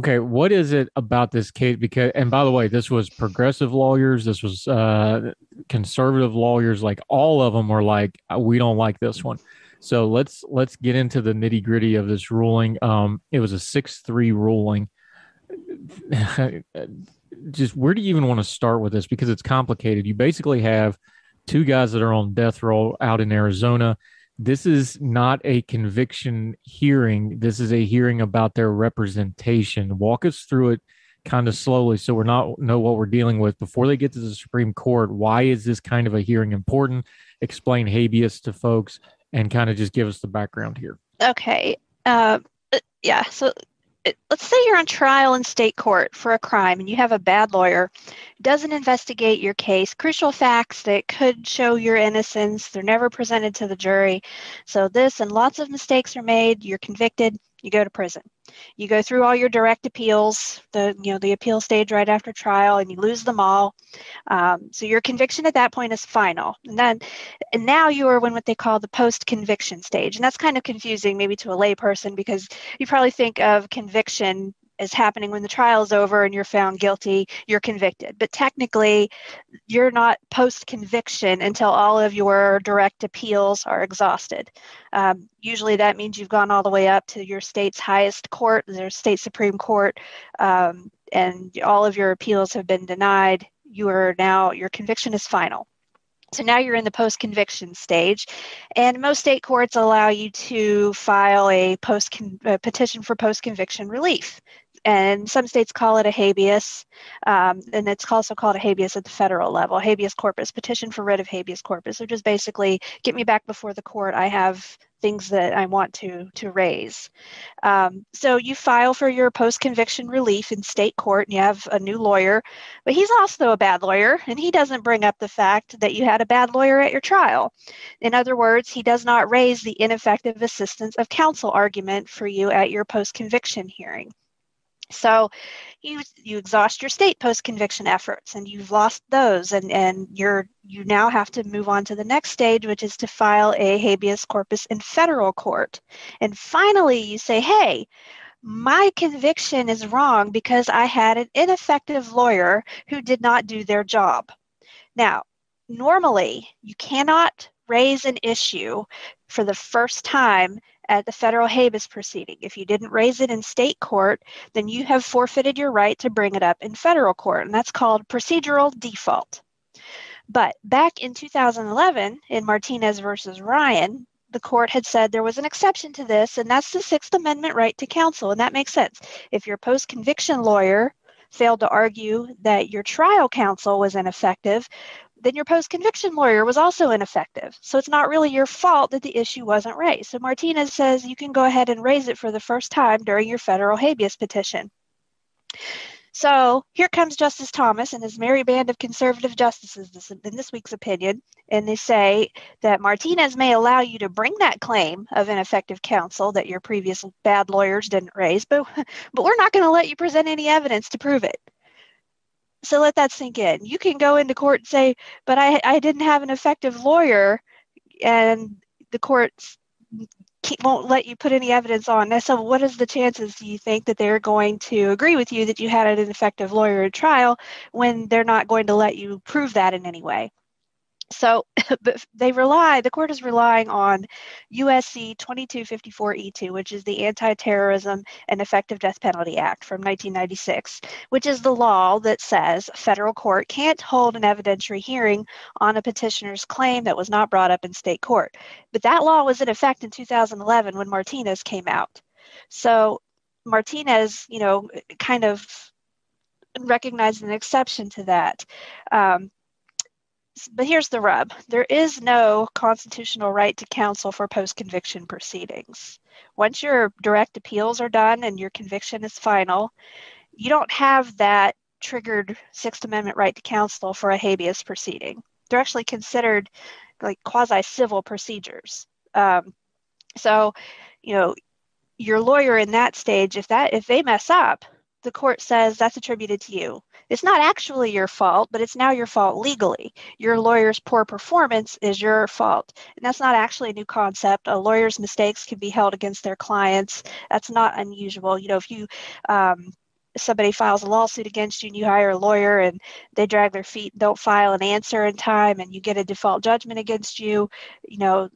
okay what is it about this case because and by the way this was progressive lawyers this was uh, conservative lawyers like all of them were like uh, we don't like this one. So let's let's get into the nitty gritty of this ruling. Um, it was a 6-3 ruling. *laughs* Just where do you even want to start with this? Because it's complicated. You basically have two guys that are on death row out in arizona this is not a conviction hearing. This is a hearing about their representation. Walk us through it kind of slowly so we're not know what we're dealing with. Before they get to the supreme court why is this kind of a hearing important? Explain habeas to folks and kind of just give us the background here. Okay uh, yeah so let's say you're on trial in state court for a crime and you have a bad lawyer doesn't investigate your case crucial facts that could show your innocence they're never presented to the jury. So this and lots of mistakes are made you're convicted you go to prison you go through all your direct appeals the you know the appeal stage right after trial and you lose them all. Um, so your conviction at that point is final. And then and now you are in what they call the post conviction stage. And that's kind of confusing maybe to a layperson because you probably think of conviction is happening when the trial is over and you're found guilty, you're convicted. But technically, you're not post conviction until all of your direct appeals are exhausted. Um, usually, that means you've gone all the way up to your state's highest court, their state Supreme Court, um, and all of your appeals have been denied. You are now, your conviction is final. So now you're in the post conviction stage, and most state courts allow you to file a post petition for post conviction relief and some states call it a habeas, um, and it's also called a habeas at the federal level, habeas corpus, petition for writ of habeas corpus, which is basically get me back before the court. I have things that I want to to raise. Um, so you file for your post conviction relief in state court, and you have a new lawyer, but he's also a bad lawyer, and he doesn't bring up the fact that you had a bad lawyer at your trial. In other words, he does not raise the ineffective assistance of counsel argument for you at your post conviction hearing. So you you exhaust your state post conviction efforts and you've lost those and and you're you now have to move on to the next stage which is to file a habeas corpus in federal court. And finally you say, "Hey, my conviction is wrong because I had an ineffective lawyer who did not do their job." Now, normally you cannot raise an issue for the first time at the federal habeas proceeding. If you didn't raise it in state court, then you have forfeited your right to bring it up in federal court, and that's called procedural default. But back in 2011, in Martinez versus Ryan, the court had said there was an exception to this, and that's the Sixth Amendment right to counsel. And that makes sense. If your post conviction lawyer failed to argue that your trial counsel was ineffective, then your post conviction lawyer was also ineffective. So it's not really your fault that the issue wasn't raised. So Martinez says you can go ahead and raise it for the first time during your federal habeas petition. So here comes Justice Thomas and his merry band of conservative justices in this week's opinion, and they say that Martinez may allow you to bring that claim of ineffective counsel that your previous bad lawyers didn't raise, but *laughs* but we're not going to let you present any evidence to prove it. So let that sink in. You can go into court and say, but I I didn't have an effective lawyer, and the courts won't let you put any evidence on. So, what is the chances do you think that they're going to agree with you that you had an effective lawyer at trial when they're not going to let you prove that in any way? So, *laughs* but they rely, the court is relying on USC 2254E2, which is the Anti Terrorism and Effective Death Penalty Act from 1996, which is the law that says a federal court can't hold an evidentiary hearing on a petitioner's claim that was not brought up in state court. But that law was in effect in 2011 when Martinez came out. So, Martinez, you know, kind of recognized an exception to that. Um, but here's the rub there is no constitutional right to counsel for post conviction proceedings. Once your direct appeals are done and your conviction is final, you don't have that triggered Sixth Amendment right to counsel for a habeas proceeding. They're actually considered like quasi civil procedures. Um, so, you know, your lawyer in that stage, if that if they mess up, the court says that's attributed to you. It's not actually your fault, but it's now your fault legally. Your lawyer's poor performance is your fault. And that's not actually a new concept. A lawyer's mistakes can be held against their clients. That's not unusual. You know, if you um, somebody files a lawsuit against you and you hire a lawyer and they drag their feet don't file an answer in time and you get a default judgment against you you know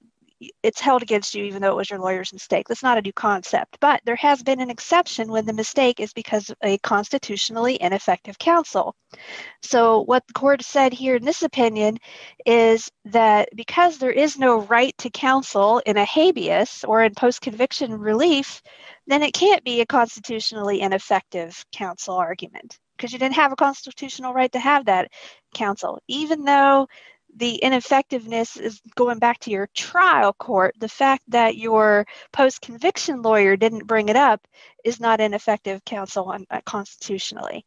it's held against you even though it was your lawyer's mistake. That's not a new concept. But there has been an exception when the mistake is because of a constitutionally ineffective counsel. So, what the court said here in this opinion is that because there is no right to counsel in a habeas or in post conviction relief, then it can't be a constitutionally ineffective counsel argument because you didn't have a constitutional right to have that counsel, even though the ineffectiveness is going back to your trial court. The fact that your post conviction lawyer didn't bring it up is not ineffective counsel on, uh, constitutionally.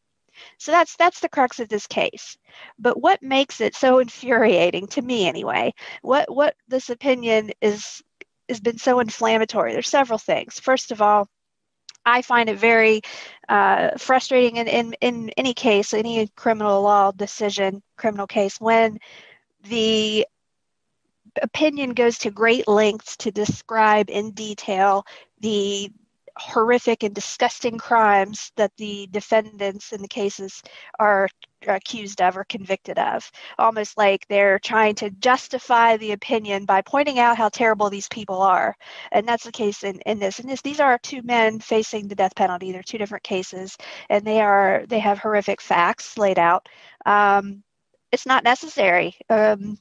So that's that's the crux of this case. But what makes it so infuriating to me anyway? What what this opinion is has been so inflammatory. There's several things. First of all, I find it very uh, frustrating in, in, in any case, any criminal law decision, criminal case, when the opinion goes to great lengths to describe in detail the horrific and disgusting crimes that the defendants in the cases are accused of or convicted of. Almost like they're trying to justify the opinion by pointing out how terrible these people are. And that's the case in, in this. And this these are two men facing the death penalty. They're two different cases and they are they have horrific facts laid out. Um, it's not necessary. Um,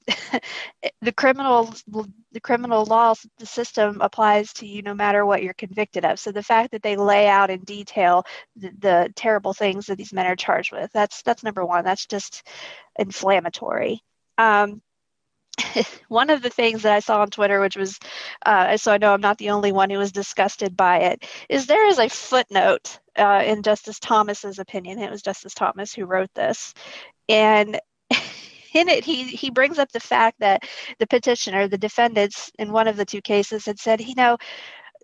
*laughs* the criminal the criminal law the system applies to you no matter what you're convicted of. So the fact that they lay out in detail the, the terrible things that these men are charged with that's that's number one. That's just inflammatory. Um, *laughs* one of the things that I saw on Twitter, which was, uh, so I know I'm not the only one who was disgusted by it, is there is a footnote uh, in Justice Thomas's opinion. It was Justice Thomas who wrote this, and in it, he, he brings up the fact that the petitioner, the defendants in one of the two cases, had said, you know,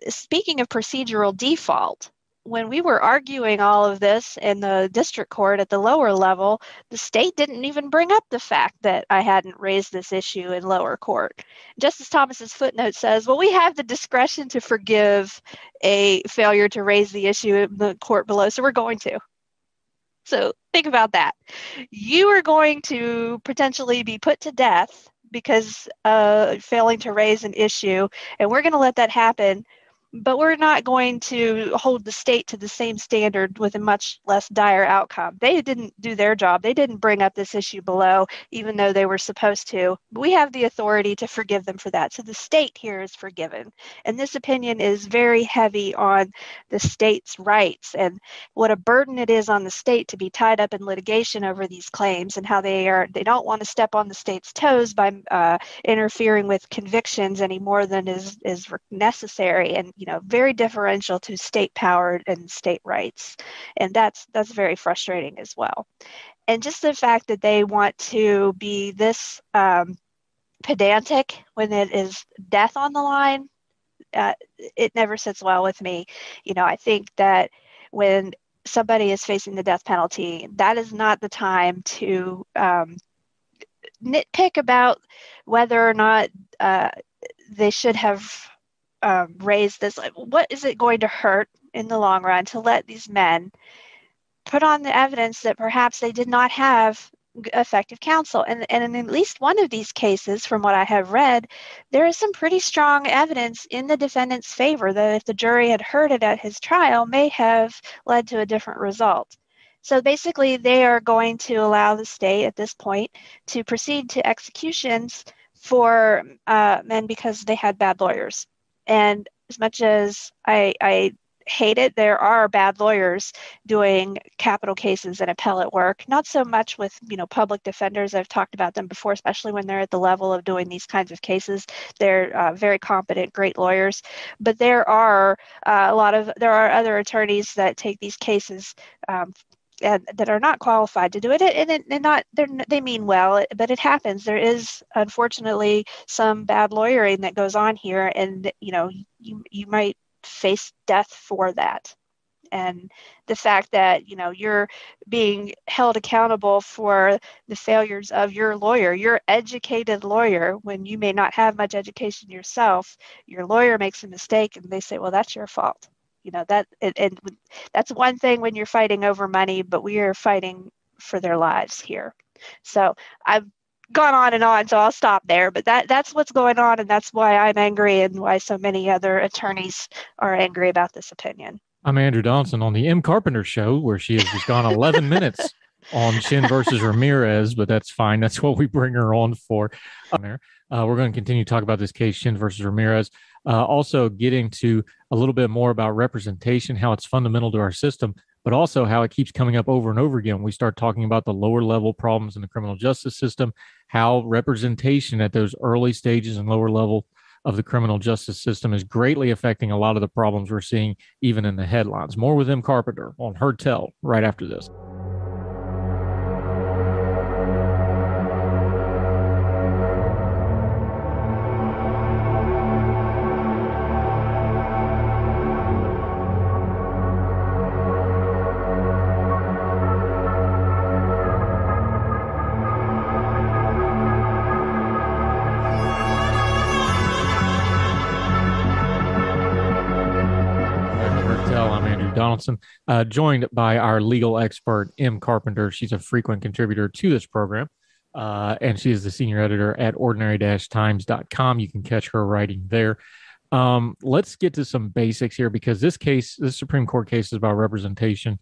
speaking of procedural default, when we were arguing all of this in the district court at the lower level, the state didn't even bring up the fact that I hadn't raised this issue in lower court. Justice Thomas's footnote says, well, we have the discretion to forgive a failure to raise the issue in the court below, so we're going to. So think about that. You are going to potentially be put to death because uh, failing to raise an issue, and we're going to let that happen but we're not going to hold the state to the same standard with a much less dire outcome. They didn't do their job. They didn't bring up this issue below, even though they were supposed to. We have the authority to forgive them for that. So the state here is forgiven. And this opinion is very heavy on the state's rights and what a burden it is on the state to be tied up in litigation over these claims and how they are they don't want to step on the state's toes by uh, interfering with convictions any more than is is necessary and you know very differential to state power and state rights. And that's that's very frustrating as well. And just the fact that they want to be this um, pedantic when it is death on the line uh, it never sits well with me. You know i think that when somebody is facing the death penalty that is not the time to um, nitpick about whether or not uh, they should have um, raise this what is it going to hurt in the long run to let these men put on the evidence that perhaps they did not have effective counsel? And, and in at least one of these cases from what i have read there is some pretty strong evidence in the defendant's favor that if the jury had heard it at his trial may have led to a different result. So basically they are going to allow the state at this point to proceed to executions for uh, men because they had bad lawyers and as much as I, I hate it, there are bad lawyers doing capital cases and appellate work. Not so much with you know public defenders. I've talked about them before, especially when they're at the level of doing these kinds of cases. They're uh, very competent, great lawyers. But there are uh, a lot of there are other attorneys that take these cases um, and that are not qualified to do it and, and, and not they mean well but it happens. There is unfortunately some bad lawyering that goes on here and you know you you might face death for that. And the fact that you know you're being held accountable for the failures of your lawyer your educated lawyer when you may not have much education yourself your lawyer makes a mistake and they say well that's your fault you know that and, and that's one thing when you're fighting over money but we are fighting for their lives here. So i've gone on and on so i'll stop there but that that's what's going on and that's why i'm angry and why so many other attorneys are angry about this opinion. I'm andrew donson on the Em Carpenter show where she has just gone 11 minutes *laughs* on Shinn versus ramirez but that's fine. That's what we bring her on for uh, uh, we're going to continue to talk about this case Shinn versus ramirez uh, also getting to a little bit more about representation, how it's fundamental to our system, but also how it keeps coming up over and over again. We start talking about the lower level problems in the criminal justice system, how representation at those early stages and lower level of the criminal justice system is greatly affecting a lot of the problems we're seeing even in the headlines. More with Em Carpenter on Heard Tell right after this. Donaldson, uh, joined by our legal expert, Em Carpenter. She's a frequent contributor to this program, uh, and she is the senior editor at ordinary times.com. You can catch her writing there. Um, let's get to some basics here because this case, this Supreme Court case, is about representation.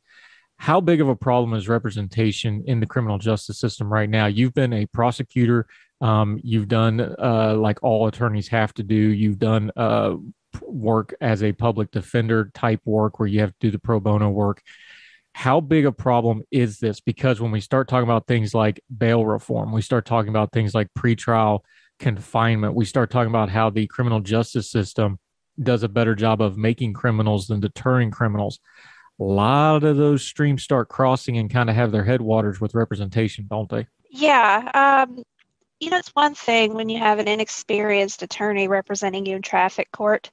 How big of a problem is representation in the criminal justice system right now? You've been a prosecutor. Um, you've done uh, like all attorneys have to do. You've done uh, work as a public defender type work where you have to do the pro bono work. How big a problem is this? Because when we start talking about things like bail reform, we start talking about things like pretrial confinement, we start talking about how the criminal justice system does a better job of making criminals than deterring criminals. A lot of those streams start crossing and kind of have their headwaters with representation, don't they? Yeah. Um, you know, it's one thing when you have an inexperienced attorney representing you in traffic court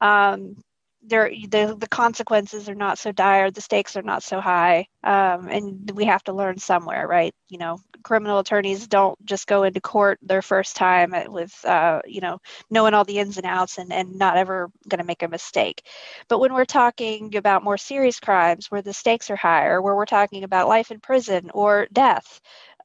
um, there the, the consequences are not so dire. The stakes are not so high. Um, and we have to learn somewhere right? You know criminal attorneys don't just go into court their first time with uh, you know knowing all the ins and outs and, and not ever going to make a mistake. But when we're talking about more serious crimes where the stakes are higher where we're talking about life in prison or death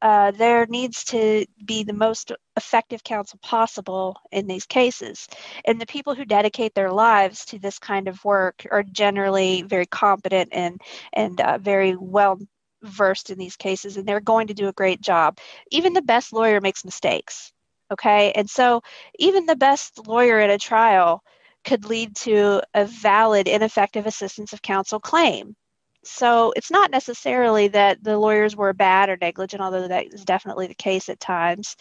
uh, there needs to be the most effective counsel possible in these cases. And the people who dedicate their lives to this kind of work are generally very competent and and uh, very well versed in these cases, and they're going to do a great job. Even the best lawyer makes mistakes. Okay, and so even the best lawyer at a trial could lead to a valid ineffective assistance of counsel claim so it's not necessarily that the lawyers were bad or negligent, although that is definitely the case at times.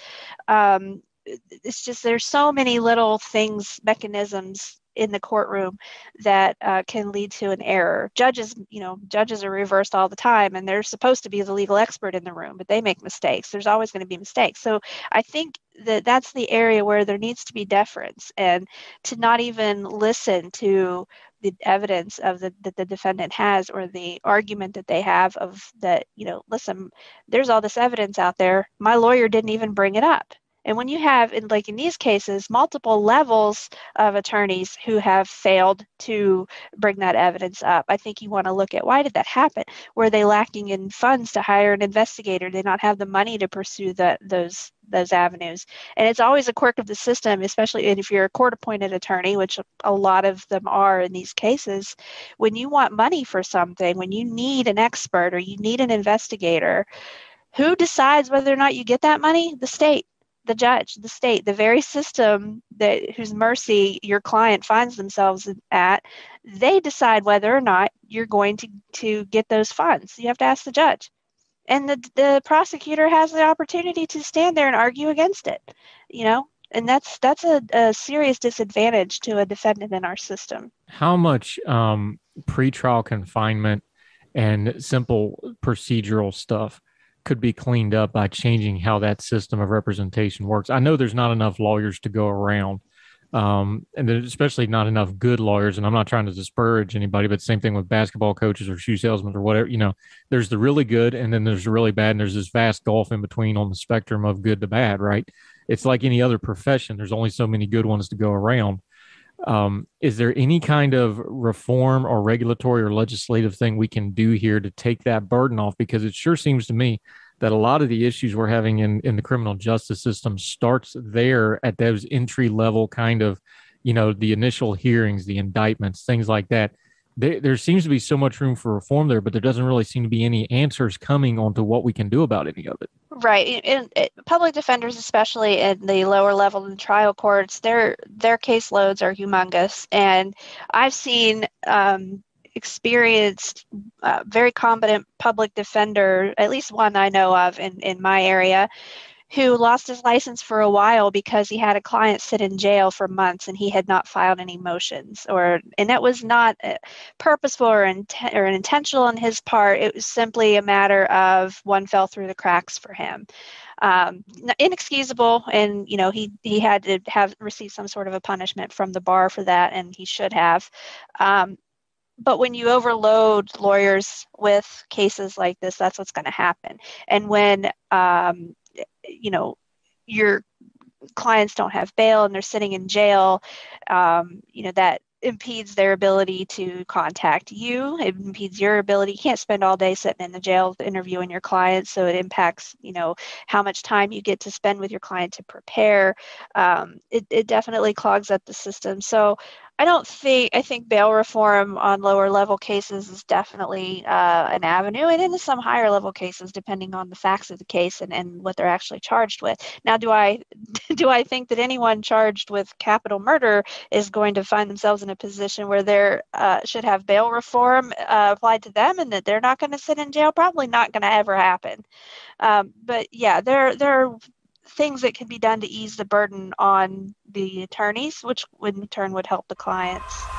Um, it's just there's so many little things, mechanisms in the courtroom that uh, can lead to an error. Judges, you know, judges are reversed all the time, and they're supposed to be the legal expert in the room, but they make mistakes. There's always going to be mistakes. So I think that that's the area where there needs to be deference, and to not even listen to the evidence of the that the defendant has or the argument that they have of that you know listen there's all this evidence out there. My lawyer didn't even bring it up and when you have, in like in these cases, multiple levels of attorneys who have failed to bring that evidence up, I think you want to look at why did that happen? Were they lacking in funds to hire an investigator? Did they not have the money to pursue the, those those avenues? And it's always a quirk of the system, especially if you're a court-appointed attorney, which a lot of them are in these cases. When you want money for something, when you need an expert or you need an investigator, who decides whether or not you get that money? The state the judge, the state, the very system that whose mercy your client finds themselves at, they decide whether or not you're going to, to get those funds. You have to ask the judge. And the, the prosecutor has the opportunity to stand there and argue against it, you know, and that's that's a, a serious disadvantage to a defendant in our system. How much um, pretrial confinement and simple procedural stuff could be cleaned up by changing how that system of representation works. I know there's not enough lawyers to go around, um, and especially not enough good lawyers. And I'm not trying to disparage anybody, but same thing with basketball coaches or shoe salesmen or whatever. You know, there's the really good, and then there's the really bad, and there's this vast gulf in between on the spectrum of good to bad. Right? It's like any other profession. There's only so many good ones to go around. Um, is there any kind of reform or regulatory or legislative thing we can do here to take that burden off? Because it sure seems to me that a lot of the issues we're having in, in the criminal justice system starts there at those entry level kind of, you know, the initial hearings, the indictments, things like that. There, there seems to be so much room for reform there, but there doesn't really seem to be any answers coming onto what we can do about any of it. Right, and public defenders, especially in the lower level in trial courts, their their caseloads are humongous, and I've seen um, experienced, uh, very competent public defender, at least one I know of in in my area, who lost his license for a while because he had a client sit in jail for months and he had not filed any motions or and that was not uh, purposeful or, inten- or intentional on his part. It was simply a matter of one fell through the cracks for him. Um, inexcusable and you know he he had to have received some sort of a punishment from the bar for that and he should have. Um, but when you overload lawyers with cases like this that's what's going to happen. And when um, you know your clients don't have bail and they're sitting in jail um, you know that impedes their ability to contact you it impedes your ability you can't spend all day sitting in the jail interviewing your clients so it impacts you know how much time you get to spend with your client to prepare. Um, it, it definitely clogs up the system. So I don't think I think bail reform on lower level cases is definitely uh, an avenue, and in some higher level cases, depending on the facts of the case and, and what they're actually charged with. Now, do I *laughs* do I think that anyone charged with capital murder is going to find themselves in a position where they uh, should have bail reform uh, applied to them, and that they're not going to sit in jail? Probably not going to ever happen. Um, but yeah, there there are things that can be done to ease the burden on the attorneys, which in turn would help the clients.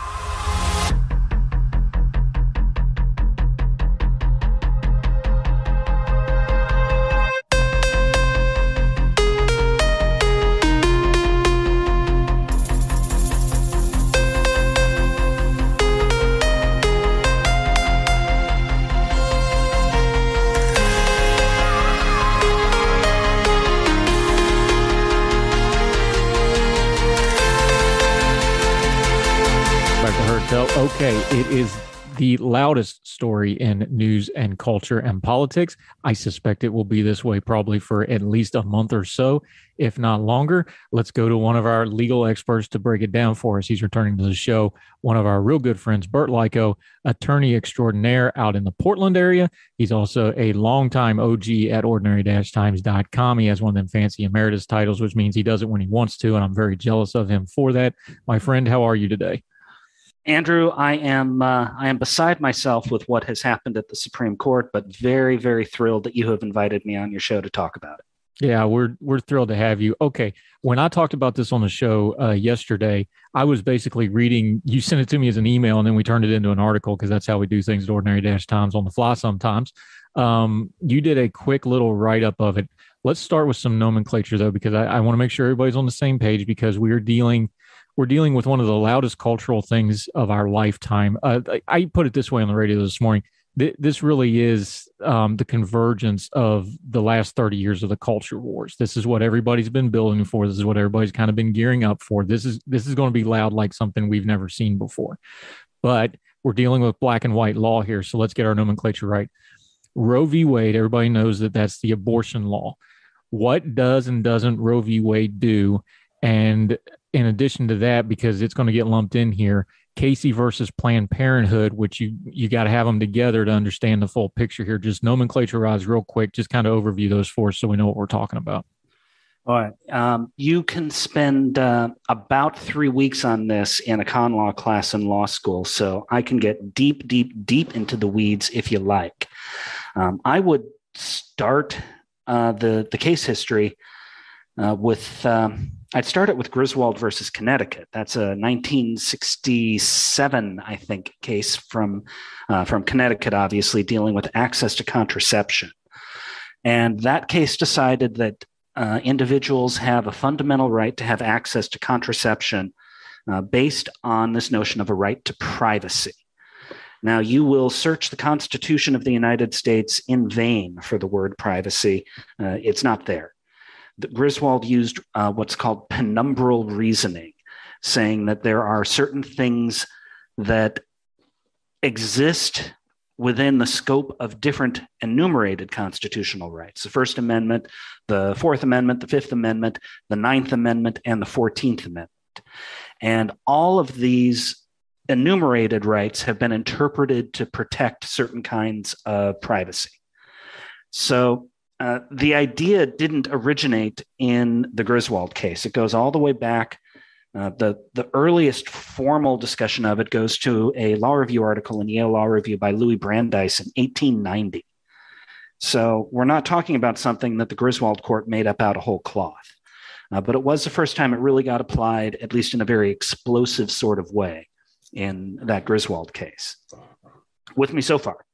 Okay, it is the loudest story in news and culture and politics. I suspect it will be this way probably for at least a month or so, if not longer. Let's go to one of our legal experts to break it down for us. He's returning to the show, one of our real good friends, Burt Likko, attorney extraordinaire out in the Portland area. He's also a longtime OG at ordinary-times.com. He has one of them fancy emeritus titles, which means he does it when he wants to, and I'm very jealous of him for that. My friend, how are you today? Andrew, I am uh, I am beside myself with what has happened at the Supreme Court, but very very thrilled that you have invited me on your show to talk about it. Yeah, we're we're thrilled to have you. Okay, when I talked about this on the show uh, yesterday, I was basically reading. You sent it to me as an email, and then we turned it into an article because that's how we do things at Ordinary Dash Times on the fly. Sometimes um, you did a quick little write up of it. Let's start with some nomenclature though, because I, I want to make sure everybody's on the same page because we are dealing we're dealing with one of the loudest cultural things of our lifetime. Uh, I put it this way on the radio this morning. this really is um, the convergence of the last 30 years of the culture wars. This is what everybody's been building for. This is what everybody's kind of been gearing up for. This is this is going to be loud like something we've never seen before. But we're dealing with black and white law here, so let's get our nomenclature right. Roe v. Wade, everybody knows that that's the abortion law. What does and doesn't Roe v. Wade do? And in addition to that, because it's going to get lumped in here, Casey versus Planned Parenthood, which you you got to have them together to understand the full picture here. Just nomenclature-wise, real quick, just kind of overview those for us so we know what we're talking about. All right. Um, you can spend uh, about three weeks on this in a con law class in law school. So I can get deep, deep, deep into the weeds if you like. Um, I would start uh, the the case history uh, with um, I'd start it with Griswold versus Connecticut. That's a 1967, I think, case from uh, from Connecticut, obviously dealing with access to contraception, and that case decided that uh, individuals have a fundamental right to have access to contraception uh, based on this notion of a right to privacy. Now, you will search the Constitution of the United States in vain for the word privacy. Uh, it's not there. Griswold used uh, what's called penumbral reasoning, saying that there are certain things that exist within the scope of different enumerated constitutional rights the First Amendment, the Fourth Amendment, the Fifth Amendment, the Ninth Amendment, and the Fourteenth Amendment. And all of these enumerated rights have been interpreted to protect certain kinds of privacy. So uh, the idea didn't originate in the Griswold case. It goes all the way back. Uh, the, the earliest formal discussion of it goes to a law review article in Yale Law Review by Louis Brandeis in 1890. So we're not talking about something that the Griswold court made up out of whole cloth. Uh, but it was the first time it really got applied, at least in a very explosive sort of way, in that Griswold case. With me so far?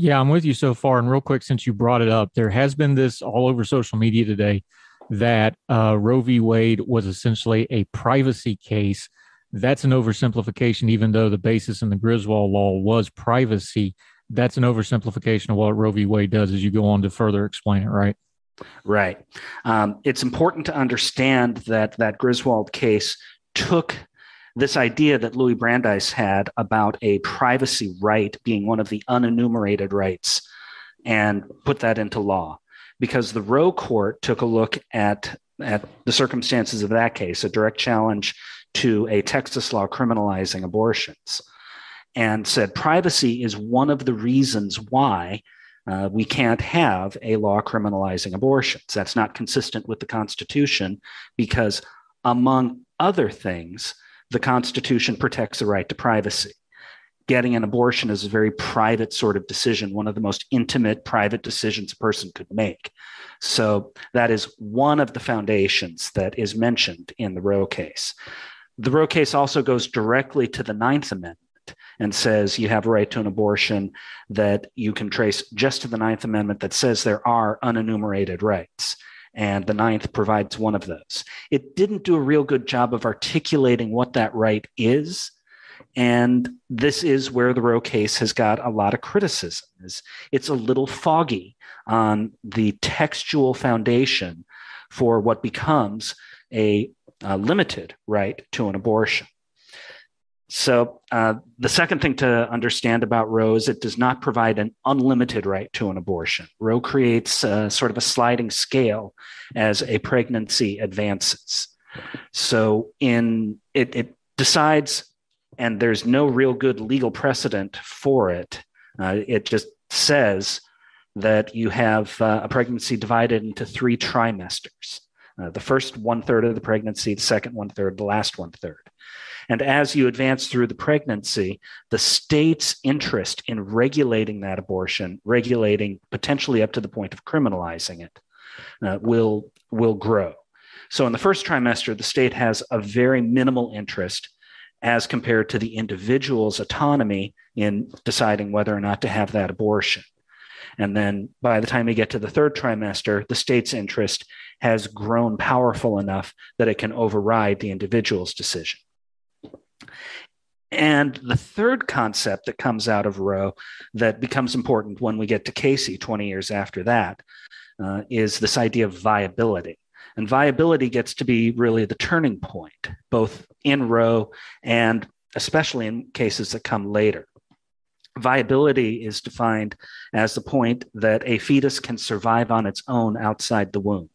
Yeah, I'm with you so far. And real quick, since you brought it up, there has been this all over social media today that uh, Roe v. Wade was essentially a privacy case. That's an oversimplification, even though the basis in the Griswold law was privacy. That's an oversimplification of what Roe v. Wade does as you go on to further explain it, right? Right. Um, it's important to understand that that Griswold case took this idea that Louis Brandeis had about a privacy right being one of the unenumerated rights and put that into law because the Roe court took a look at at the circumstances of that case, a direct challenge to a Texas law criminalizing abortions, and said privacy is one of the reasons why uh, we can't have a law criminalizing abortions. That's not consistent with the Constitution because, among other things, the Constitution protects the right to privacy. Getting an abortion is a very private sort of decision, one of the most intimate private decisions a person could make. So that is one of the foundations that is mentioned in the Roe case. The Roe case also goes directly to the Ninth Amendment and says you have a right to an abortion that you can trace just to the Ninth Amendment that says there are unenumerated rights and the ninth provides one of those. It didn't do a real good job of articulating what that right is. And this is where the Roe case has got a lot of criticism. It's a little foggy on the textual foundation for what becomes a, a limited right to an abortion. So, uh, the second thing to understand about Roe is it does not provide an unlimited right to an abortion. Roe creates a, sort of a sliding scale as a pregnancy advances. So, in it, it decides, and there's no real good legal precedent for it. Uh, it just says that you have uh, a pregnancy divided into three trimesters. Uh, the first one third of the pregnancy, the second one third, the last one third. And as you advance through the pregnancy, the state's interest in regulating that abortion, regulating potentially up to the point of criminalizing it, uh, will, will grow. So in the first trimester, the state has a very minimal interest as compared to the individual's autonomy in deciding whether or not to have that abortion. And then by the time you get to the third trimester, the state's interest has grown powerful enough that it can override the individual's decision. And the third concept that comes out of Roe that becomes important when we get to Casey 20 years after that uh, is this idea of viability. And viability gets to be really the turning point, both in Roe and especially in cases that come later. Viability is defined as the point that a fetus can survive on its own outside the womb.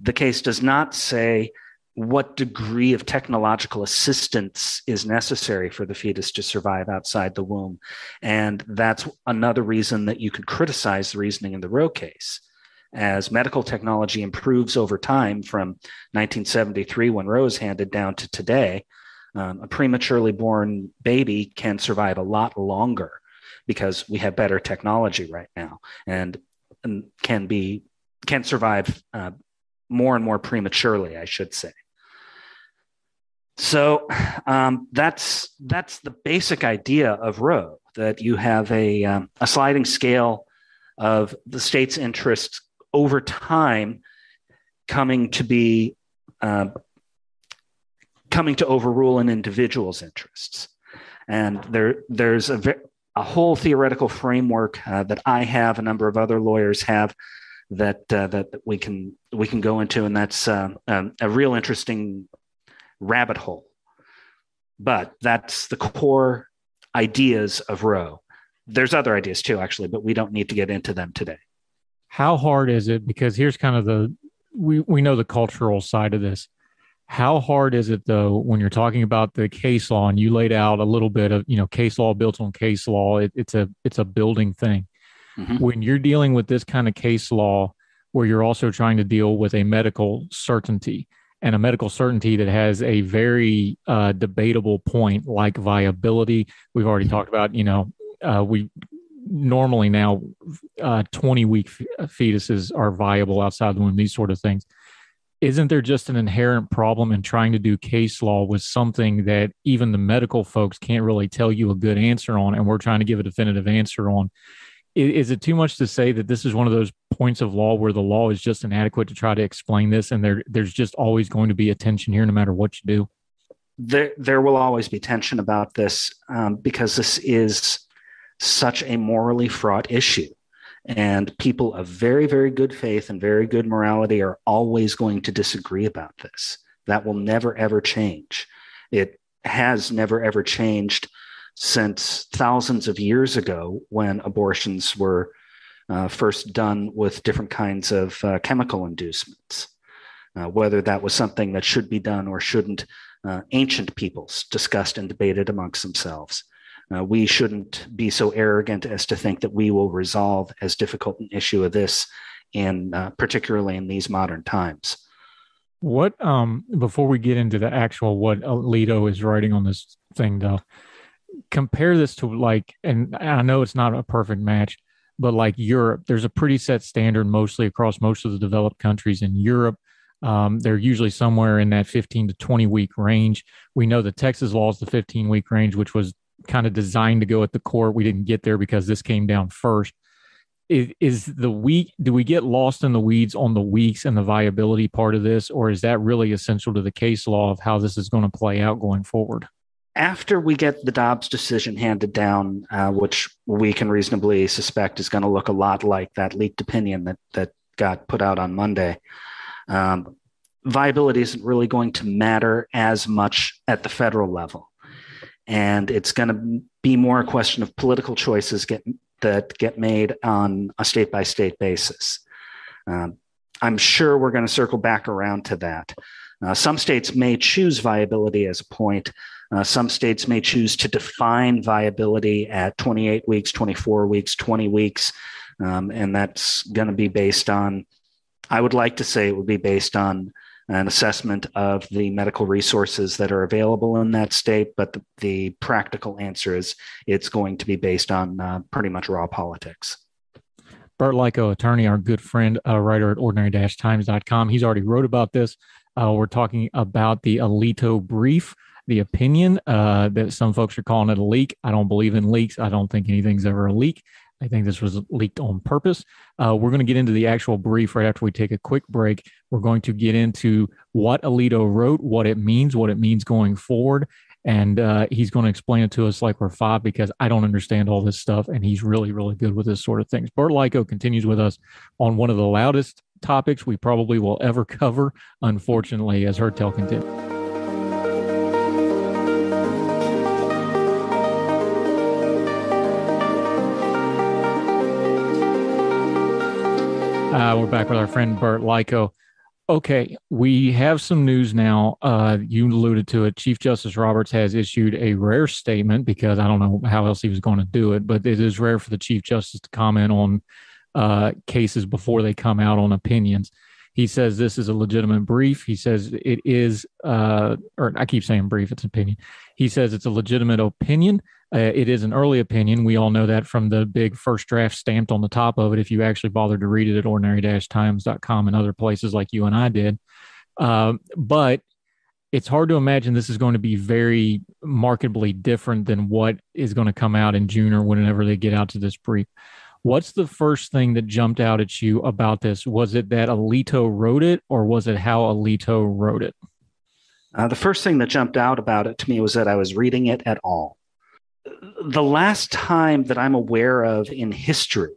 The case does not say what degree of technological assistance is necessary for the fetus to survive outside the womb. And that's another reason that you could criticize the reasoning in the Roe case. As medical technology improves over time from 1973, when Roe is handed down, to today, um, a prematurely born baby can survive a lot longer because we have better technology right now and, and can be can survive uh, more and more prematurely, I should say. So um, that's that's the basic idea of Roe that you have a um, a sliding scale of the state's interests over time coming to be uh, coming to overrule an individual's interests, and there there's a a whole theoretical framework uh, that I have, a number of other lawyers have, that uh, that we can we can go into, and that's uh, um, a real interesting rabbit hole. But that's the core ideas of Roe. There's other ideas too, actually, but we don't need to get into them today. How hard is it? Because here's kind of the we we know the cultural side of this. How hard is it though when you're talking about the case law and you laid out a little bit of you know case law built on case law? It, it's a it's a building thing. Mm-hmm. When you're dealing with this kind of case law, where you're also trying to deal with a medical certainty, and a medical certainty that has a very uh, debatable point like viability. We've already mm-hmm. talked about, you know, uh, we normally now uh, 20 week fetuses are viable outside the womb, these sort of things. Isn't there just an inherent problem in trying to do case law with something that even the medical folks can't really tell you a good answer on, and we're trying to give a definitive answer on? Is it too much to say that this is one of those points of law where the law is just inadequate to try to explain this and there there's just always going to be a tension here no matter what you do? There there will always be tension about this um, because this is such a morally fraught issue. And people of very very good faith and very good morality are always going to disagree about this. That will never ever change. It has never ever changed since thousands of years ago when abortions were uh, first done with different kinds of uh, chemical inducements. Uh, whether that was something that should be done or shouldn't, uh, ancient peoples discussed and debated amongst themselves. Uh, we shouldn't be so arrogant as to think that we will resolve as difficult an issue of this, in uh, particularly in these modern times. What um before we get into the actual what Alito is writing on this thing though, compare this to like, and I know it's not a perfect match, but like Europe, there's a pretty set standard mostly across most of the developed countries in Europe. Um, they're usually somewhere in that 15 to 20 week range. We know the Texas law is the 15 week range, which was kind of designed to go at the court. We didn't get there because this came down first. Is, is the week, do we get lost in the weeds on the weeks and the viability part of this, or is that really essential to the case law of how this is going to play out going forward? After we get the Dobbs decision handed down, uh, which we can reasonably suspect is going to look a lot like that leaked opinion that that got put out on Monday, um, viability isn't really going to matter as much at the federal level. and it's going to be more a question of political choices get, that get made on a state by state basis. Um, I'm sure we're going to circle back around to that. Uh, some states may choose viability as a point. Uh, some states may choose to define viability at 28 weeks, 24 weeks, 20 weeks. Um, and that's going to be based on, I would like to say it would be based on an assessment of the medical resources that are available in that state. But the, the practical answer is it's going to be based on uh, pretty much raw politics. Burt Likko, attorney, our good friend, uh, writer at ordinary-times.com. He's already wrote about this. Uh, we're talking about the Alito brief, the opinion uh, that some folks are calling it a leak. I don't believe in leaks. I don't think anything's ever a leak. I think this was leaked on purpose. Uh, we're going to get into the actual brief right after we take a quick break. We're going to get into what Alito wrote, what it means, what it means going forward. And uh, he's going to explain it to us like we're five because I don't understand all this stuff. And he's really, really good with this sort of things. Burt Likko continues with us on one of the loudest topics we probably will ever cover, unfortunately, as Heard Tell continues. Uh, we're back with our friend Burt Likko. Okay, we have some news now. Uh, you alluded to it. Chief Justice Roberts has issued a rare statement because I don't know how else he was going to do it, but it is rare for the Chief Justice to comment on uh, cases before they come out on opinions. He says this is a legitimate brief. He says it is, uh, or I keep saying brief, it's opinion. He says it's a legitimate opinion. Uh, it is an early opinion. We all know that from the big first draft stamped on the top of it. If you actually bothered to read it at ordinary-times.com and other places like you and I did, uh, but it's hard to imagine this is going to be very markedly different than what is going to come out in June or whenever they get out to this brief. What's the first thing that jumped out at you about this? Was it that Alito wrote it, or was it how Alito wrote it? Uh, the first thing that jumped out about it to me was that I was reading it at all the last time that I'm aware of in history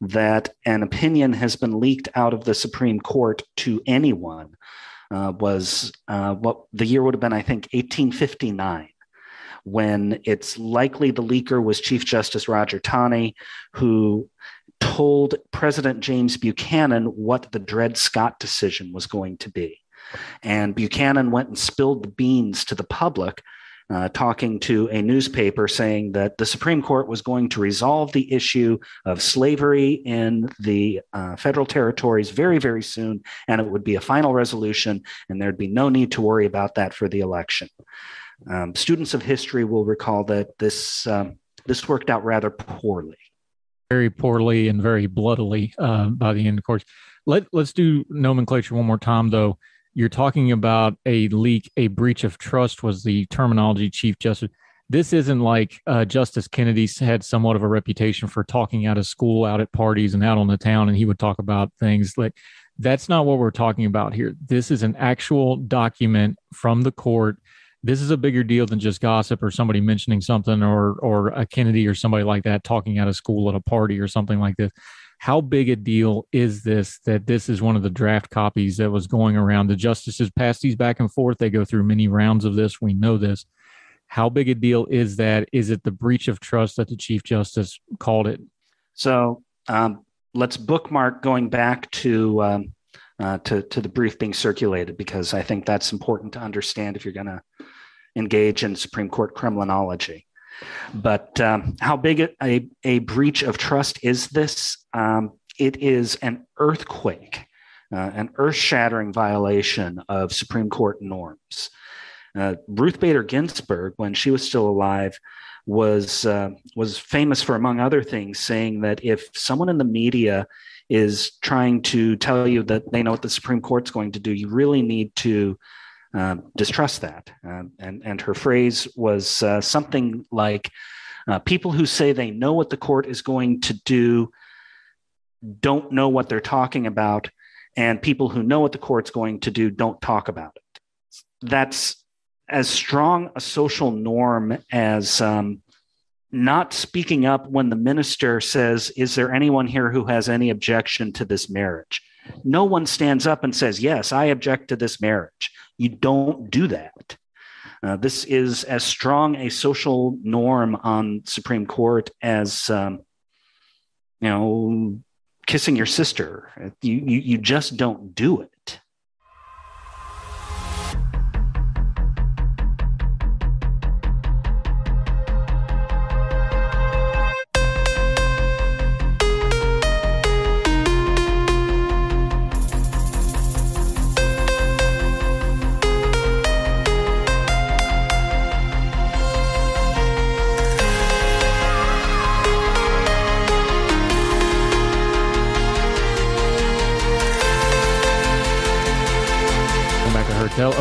that an opinion has been leaked out of the Supreme Court to anyone uh, was uh, what the year would have been, I think, 1859, when it's likely the leaker was Chief Justice Roger Taney, who told President James Buchanan what the Dred Scott decision was going to be. And Buchanan went and spilled the beans to the public uh, talking to a newspaper saying that the Supreme Court was going to resolve the issue of slavery in the uh, federal territories very, very soon, and it would be a final resolution, and there'd be no need to worry about that for the election. Um, students of history will recall that this um, this worked out rather poorly, very poorly and very bloodily uh, by the end. Of course, let let's do nomenclature one more time, though you're talking about a leak, a breach of trust was the terminology Chief Justice. This isn't like uh, Justice Kennedy had somewhat of a reputation for talking out of school, out at parties, and out on the town, and he would talk about things like that's not what we're talking about here. This is an actual document from the court. This is a bigger deal than just gossip or somebody mentioning something or or a Kennedy or somebody like that talking out of school at a party or something like this how big a deal is this that this is one of the draft copies that was going around? The justices pass these back and forth. They go through many rounds of this. We know this. How big a deal is that? Is it the breach of trust that the Chief Justice called it? So um, let's bookmark going back to, um, uh, to, to the brief being circulated because I think that's important to understand if you're going to engage in Supreme Court Kremlinology. But um, how big a, a breach of trust is this? Um, it is an earthquake, uh, an earth shattering violation of Supreme Court norms. Uh, Ruth Bader Ginsburg, when she was still alive, was uh, was famous for, among other things, saying that if someone in the media is trying to tell you that they know what the Supreme Court's going to do, you really need to uh, distrust that. Uh, and, and her phrase was uh, something like uh, people who say they know what the court is going to do don't know what they're talking about, and people who know what the court's going to do don't talk about it. That's as strong a social norm as um, not speaking up when the minister says, Is there anyone here who has any objection to this marriage? No one stands up and says, Yes, I object to this marriage. You don't do that. Uh, this is as strong a social norm on Supreme Court as, um, you know, kissing your sister. You, you, you just don't do it.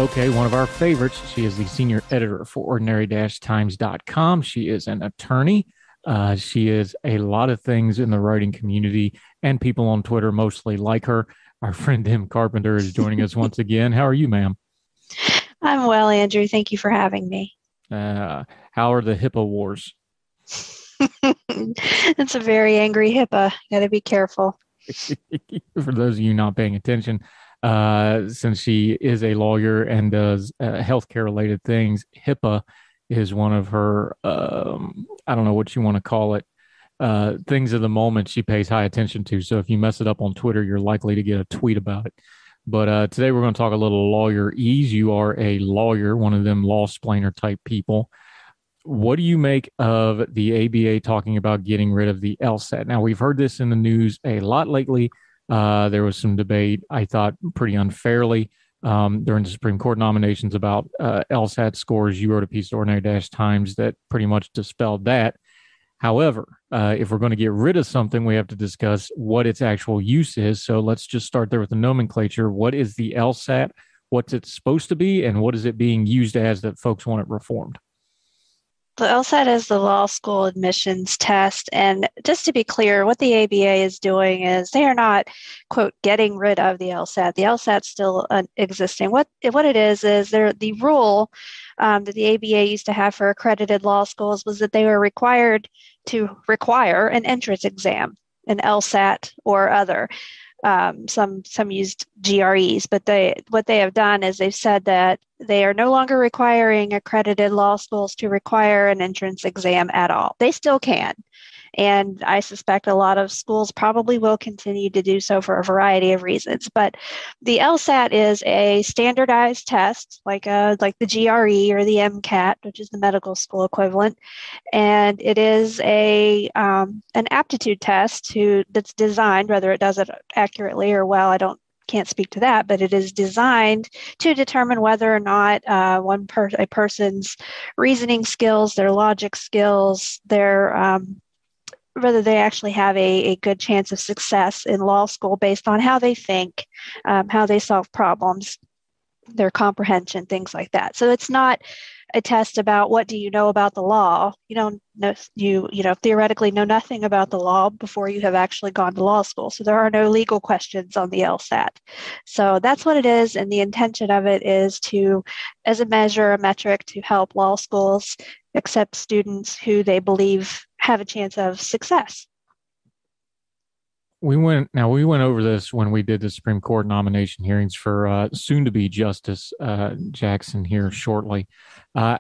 Okay, one of our favorites. She is the senior editor for ordinary-times.com. She is an attorney. Uh, she is a lot of things in the writing community, and people on Twitter mostly like her. Our *laughs* friend Em Carpenter is joining us once *laughs* again. How are you, ma'am? I'm well, Andrew. Thank you for having me. Uh, how are the HIPAA wars? *laughs* it's a very angry HIPAA. Got to be careful. for those of you not paying attention, uh, since she is a lawyer and does uh, healthcare related things. HIPAA is one of her, um, I don't know what you want to call it, uh, things of the moment she pays high attention to. So if you mess it up on Twitter, you're likely to get a tweet about it. But uh, today we're going to talk a little lawyer ease. You are a lawyer, one of them law splainer type people. What do you make of the ABA talking about getting rid of the LSAT? Now, we've heard this in the news a lot lately. Uh, there was some debate, I thought, pretty unfairly um, during the Supreme Court nominations about uh, LSAT scores. You wrote a piece, Ordinary Dash Times, that pretty much dispelled that. However, uh, if we're going to get rid of something, we have to discuss what its actual use is. So let's just start there with the nomenclature. What is the LSAT? What's it supposed to be? And what is it being used as that folks want it reformed? The LSAT is the law school admissions test. And just to be clear, what the ABA is doing is they are not, quote, getting rid of the LSAT. The LSAT's still uh, existing. What, what it is, is there, the rule um, that the ABA used to have for accredited law schools was that they were required to require an entrance exam, an LSAT or other. Um, some some used GREs, but they what they have done is they've said that they are no longer requiring accredited law schools to require an entrance exam at all. They still can. And I suspect a lot of schools probably will continue to do so for a variety of reasons. But the LSAT is a standardized test, like a, uh, like the GRE or the MCAT, which is the medical school equivalent, and it is a um, an aptitude test to that's designed, whether it does it accurately or well, I don't can't speak to that, but it is designed to determine whether or not uh, one per- a person's reasoning skills, their logic skills, their um, whether they actually have a, a good chance of success in law school based on how they think, um, how they solve problems, their comprehension, things like that. So it's not a test about what do you know about the law. You don't know you you know theoretically know nothing about the law before you have actually gone to law school. So there are no legal questions on the LSAT. So that's what it is, and the intention of it is to, as a measure, a metric to help law schools accept students who they believe have a chance of success. We went now. We went over this when we did the Supreme Court nomination hearings for uh, soon-to-be Justice uh, Jackson here shortly. Uh,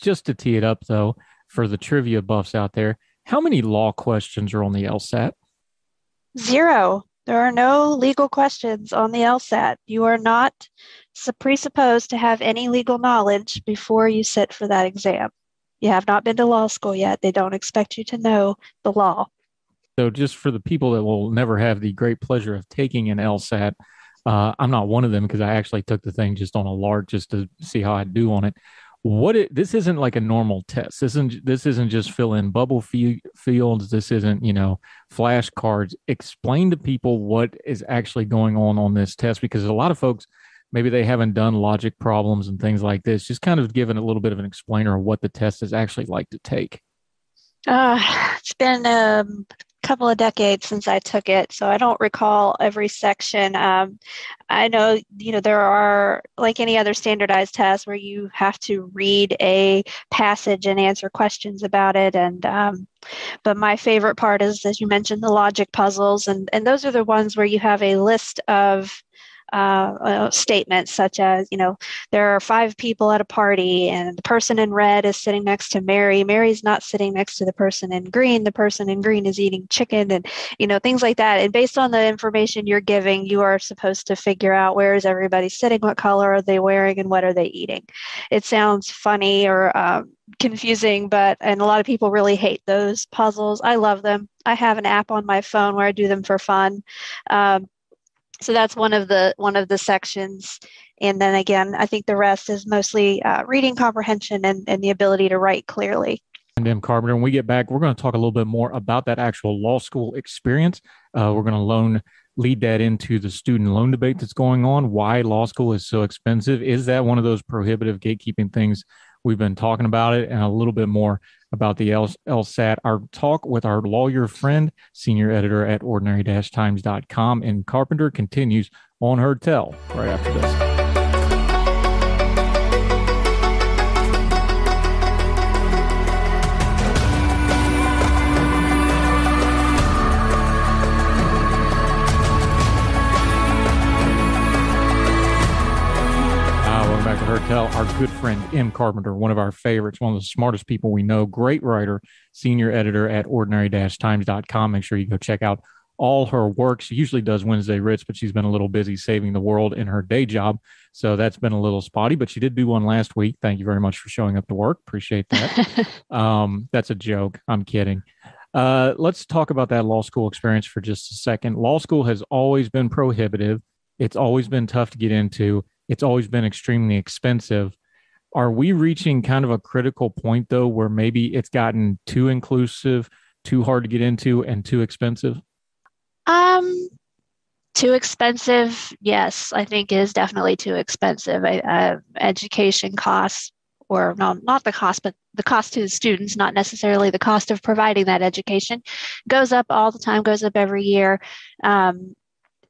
just to tee it up, though, for the trivia buffs out there, how many law questions are on the LSAT? Zero. There are no legal questions on the LSAT. You are not presupposed to have any legal knowledge before you sit for that exam. You have not been to law school yet. They don't expect you to know the law. So, just for the people that will never have the great pleasure of taking an LSAT, uh, I'm not one of them because I actually took the thing just on a lark just to see how I do on it. What it this isn't like a normal test. This isn't this isn't just fill in bubble fields. This isn't you know flashcards. Explain to people what is actually going on on this test because a lot of folks maybe they haven't done logic problems and things like this. Just kind of giving a little bit of an explainer of what the test is actually like to take. Uh, it's been a couple of decades since I took it, so I don't recall every section. Um, I know, you know, there are, like any other standardized test, where you have to read a passage and answer questions about it. And, um, but my favorite part is, as you mentioned, the logic puzzles. And, and those are the ones where you have a list of uh, uh, statements such as, you know, there are five people at a party and the person in red is sitting next to Mary. Mary's not sitting next to the person in green. The person in green is eating chicken and, you know, things like that. And based on the information you're giving, you are supposed to figure out where is everybody sitting, what color are they wearing, and what are they eating. It sounds funny or um, confusing, but, and a lot of people really hate those puzzles. I love them. I have an app on my phone where I do them for fun. Um, so that's one of the one of the sections and then again i think the rest is mostly uh, reading comprehension and, and the ability to write clearly and Em Carpenter. When we get back, we're going to talk a little bit more about that actual law school experience. Uh, we're going to loan lead that into the student loan debate that's going on. Why law school is so expensive? Is that one of those prohibitive gatekeeping things we've been talking about it, and a little bit more about the LSAT. Our talk with our lawyer friend, senior editor at ordinary-times.com, Em Carpenter continues on Heard Tell right after this. Heard Tell, our good friend Em Carpenter, one of our favorites, one of the smartest people we know, great writer, senior editor at ordinary-times.com. Make sure you go check out all her work. She usually does Wednesday Writs, but she's been a little busy saving the world in her day job. So that's been a little spotty, but she did do one last week. Thank you very much for showing up to work. Appreciate that. *laughs* um, that's a joke. I'm kidding. Uh, let's talk about that law school experience for just a second. Law school has always been prohibitive. It's always been tough to get into it's always been extremely expensive. Are we reaching kind of a critical point though, where maybe it's gotten too inclusive, too hard to get into, and too expensive? Um, too expensive. Yes, I think is definitely too expensive. I, uh, education costs, or no, not the cost, but the cost to the students, not necessarily the cost of providing that education, goes up all the time, goes up every year. Um,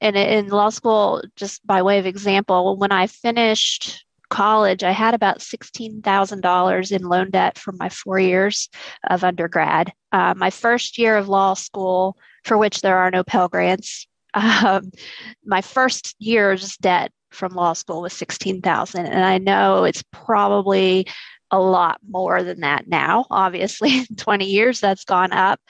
and in law school, just by way of example, when I finished college, I had about $16,000 in loan debt for my four years of undergrad. Uh, my first year of law school, for which there are no Pell Grants, *laughs* um, my first year's debt from law school was 16,000 and I know it's probably a lot more than that now. Obviously, *laughs* in 20 years that's gone up.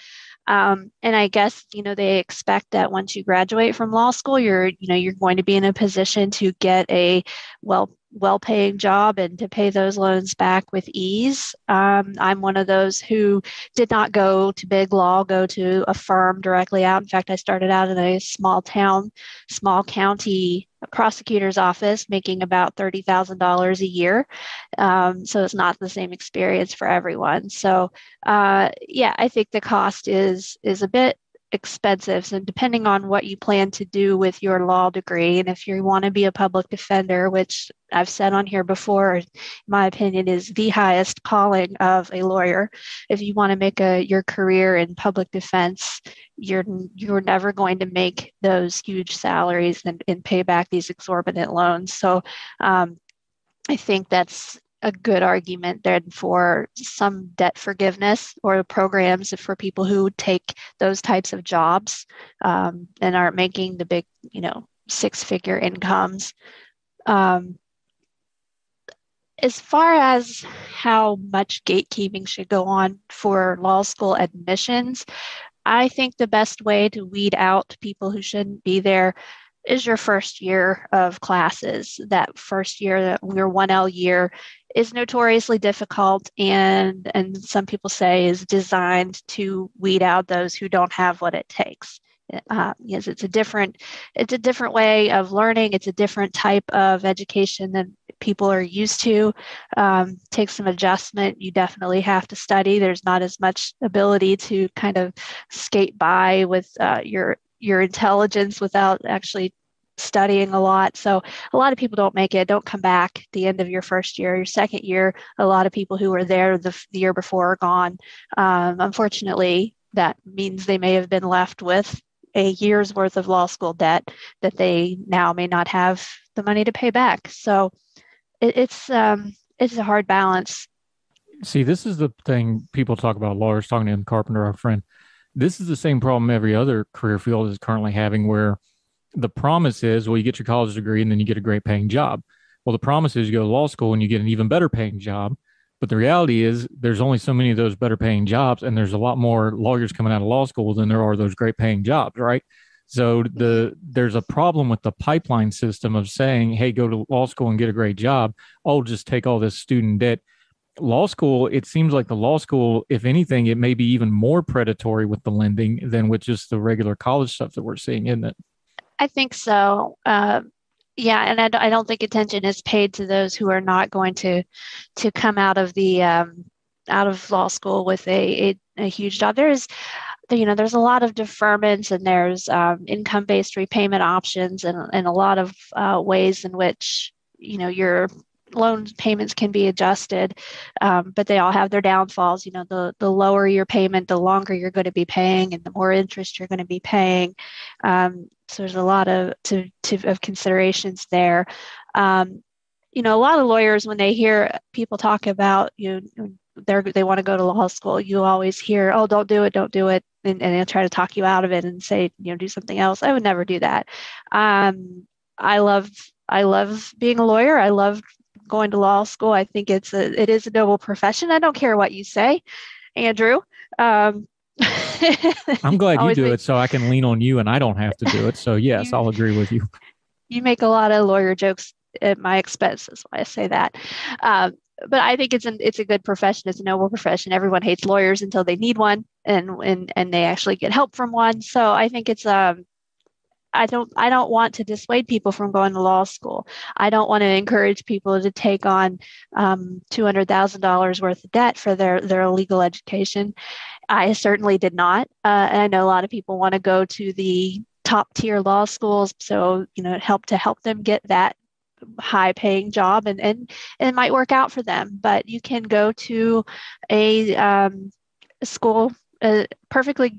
Um, and I guess you know they expect that once you graduate from law school, you're you know you're going to be in a position to get a well well-paying job and to pay those loans back with ease. Um, I'm one of those who did not go to big law, go to a firm directly out. In fact, I started out in a small town, small county prosecutor's office making about $30,000 a year. Um, so it's not the same experience for everyone. So uh, yeah, I think the cost is is a bit expensive. So depending on what you plan to do with your law degree, and if you want to be a public defender, which I've said on here before, my opinion is the highest calling of a lawyer. If you want to make a your career in public defense, you're you're never going to make those huge salaries and, and pay back these exorbitant loans. So um, I think that's a good argument then for some debt forgiveness or programs for people who take those types of jobs um, and aren't making the big, you know, six figure incomes. Um, as far as how much gatekeeping should go on for law school admissions, I think the best way to weed out people who shouldn't be there is your first year of classes. That first year, that your 1L year, is notoriously difficult and and some people say is designed to weed out those who don't have what it takes. Uh, yes it's a different it's a different way of learning. It's a different type of education than people are used to. Um, takes some adjustment. You definitely have to study. There's not as much ability to kind of skate by with uh, your your intelligence without actually studying a lot. So a lot of people don't make it, don't come back the end of your first year. Your second year, a lot of people who were there the, the year before are gone. Um, unfortunately, that means they may have been left with a year's worth of law school debt that they now may not have the money to pay back. So it, it's um, it's a hard balance. See, this is the thing people talk about. Lawyers talking to Em Carpenter, our friend. This is the same problem every other career field is currently having, where the promise is, well, you get your college degree and then you get a great paying job. Well, the promise is you go to law school and you get an even better paying job. But the reality is, there's only so many of those better paying jobs, and there's a lot more lawyers coming out of law school than there are those great paying jobs, right? So the there's a problem with the pipeline system of saying, "Hey, go to law school and get a great job." Oh, just take all this student debt. Law school, it seems like the law school, if anything, it may be even more predatory with the lending than with just the regular college stuff that we're seeing, isn't it? I think so. Uh, yeah, and I, I, don't think attention is paid to those who are not going to to come out of the um, out of law school with a, a, a huge job. There is you know there's a lot of deferments and there's um, income based repayment options and, and a lot of uh, ways in which you know your loan payments can be adjusted um, but they all have their downfalls you know the the lower your payment the longer you're going to be paying and the more interest you're going to be paying um, so there's a lot of to, to of considerations there um, you know a lot of lawyers when they hear people talk about you know they they want to go to law school you always hear oh don't do it don't do it and, and they'll try to talk you out of it and say, you know, do something else. I would never do that. Um, I love I love being a lawyer. I love going to law school. I think it's a it is a noble profession. I don't care what you say, Andrew. Um, *laughs* I'm glad you do it so I can lean on you and I don't have to do it. So *laughs* yes, you, I'll agree with you. You make a lot of lawyer jokes at my expense. That's why I say that. Um, but I think it's an it's a good profession. It's a noble profession. Everyone hates lawyers until they need one, and and and they actually get help from one. So I think it's um. I don't I don't want to dissuade people from going to law school. I don't want to encourage people to take on um, two hundred thousand dollars worth of debt for their their legal education. I certainly did not, uh, and I know a lot of people want to go to the top tier law schools, so you know help to help them get that high paying job and, and, and it might work out for them. But you can go to a, um, school, a perfectly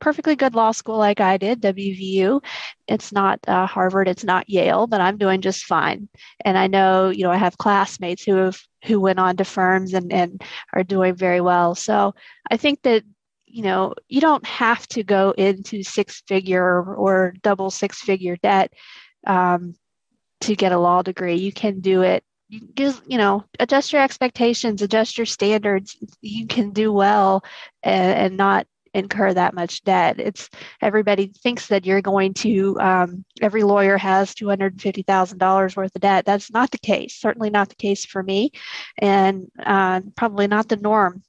perfectly good law school like I did, WVU. It's not uh, Harvard, it's not Yale, but I'm doing just fine. And I know, you know, I have classmates who have who went on to firms and, and are doing very well. So I think that you know you don't have to go into six figure or double six figure debt um, to get a law degree. You can do it. You just, you know, adjust your expectations, adjust your standards. You can do well and, and not incur that much debt. It's everybody thinks that you're going to. Um, every lawyer has two hundred fifty thousand dollars worth of debt. That's not the case. Certainly not the case for me, and uh, probably not the norm.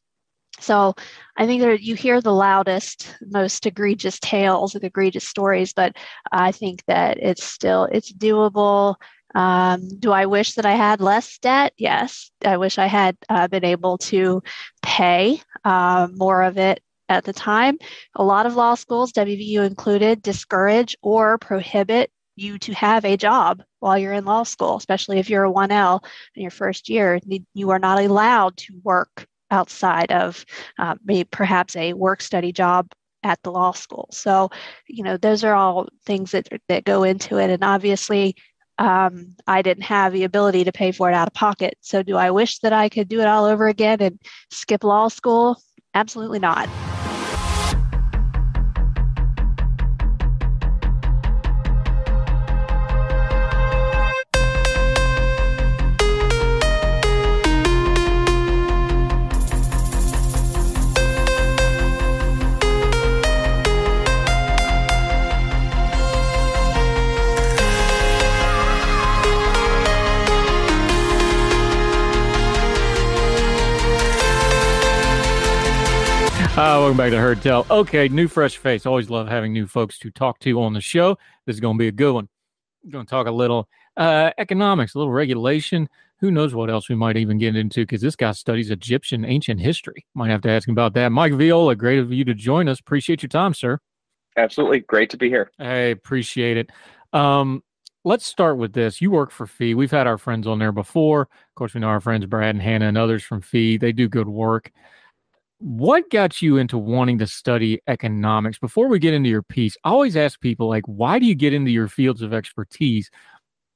So I think that you hear the loudest, most egregious tales and egregious stories, but I think that it's still it's doable. Um, do I wish that I had less debt? Yes, I wish I had uh, been able to pay uh, more of it at the time. A lot of law schools, WVU included, discourage or prohibit you to have a job while you're in law school, especially if you're a 1L in your first year. You are not allowed to work outside of uh, maybe perhaps a work study job at the law school. So, you know, those are all things that that go into it. And obviously, um, I didn't have the ability to pay for it out of pocket. So, do I wish that I could do it all over again and skip law school? Absolutely not. Welcome back to Heard Tell. Okay, new fresh face. Always love having new folks to talk to on the show. This is going to be a good one. We're going to talk a little uh, economics, a little regulation. Who knows what else we might even get into because this guy studies Egyptian ancient history. Might have to ask him about that. Mike Viola, great of you to join us. Appreciate your time, sir. Absolutely. Great to be here. I appreciate it. Um, let's start with this. You work for FEE. We've had our friends on there before. Of course, we know our friends Brad and Hannah and others from FEE. They do good work what got you into wanting to study economics before we get into your piece i always ask people like why do you get into your fields of expertise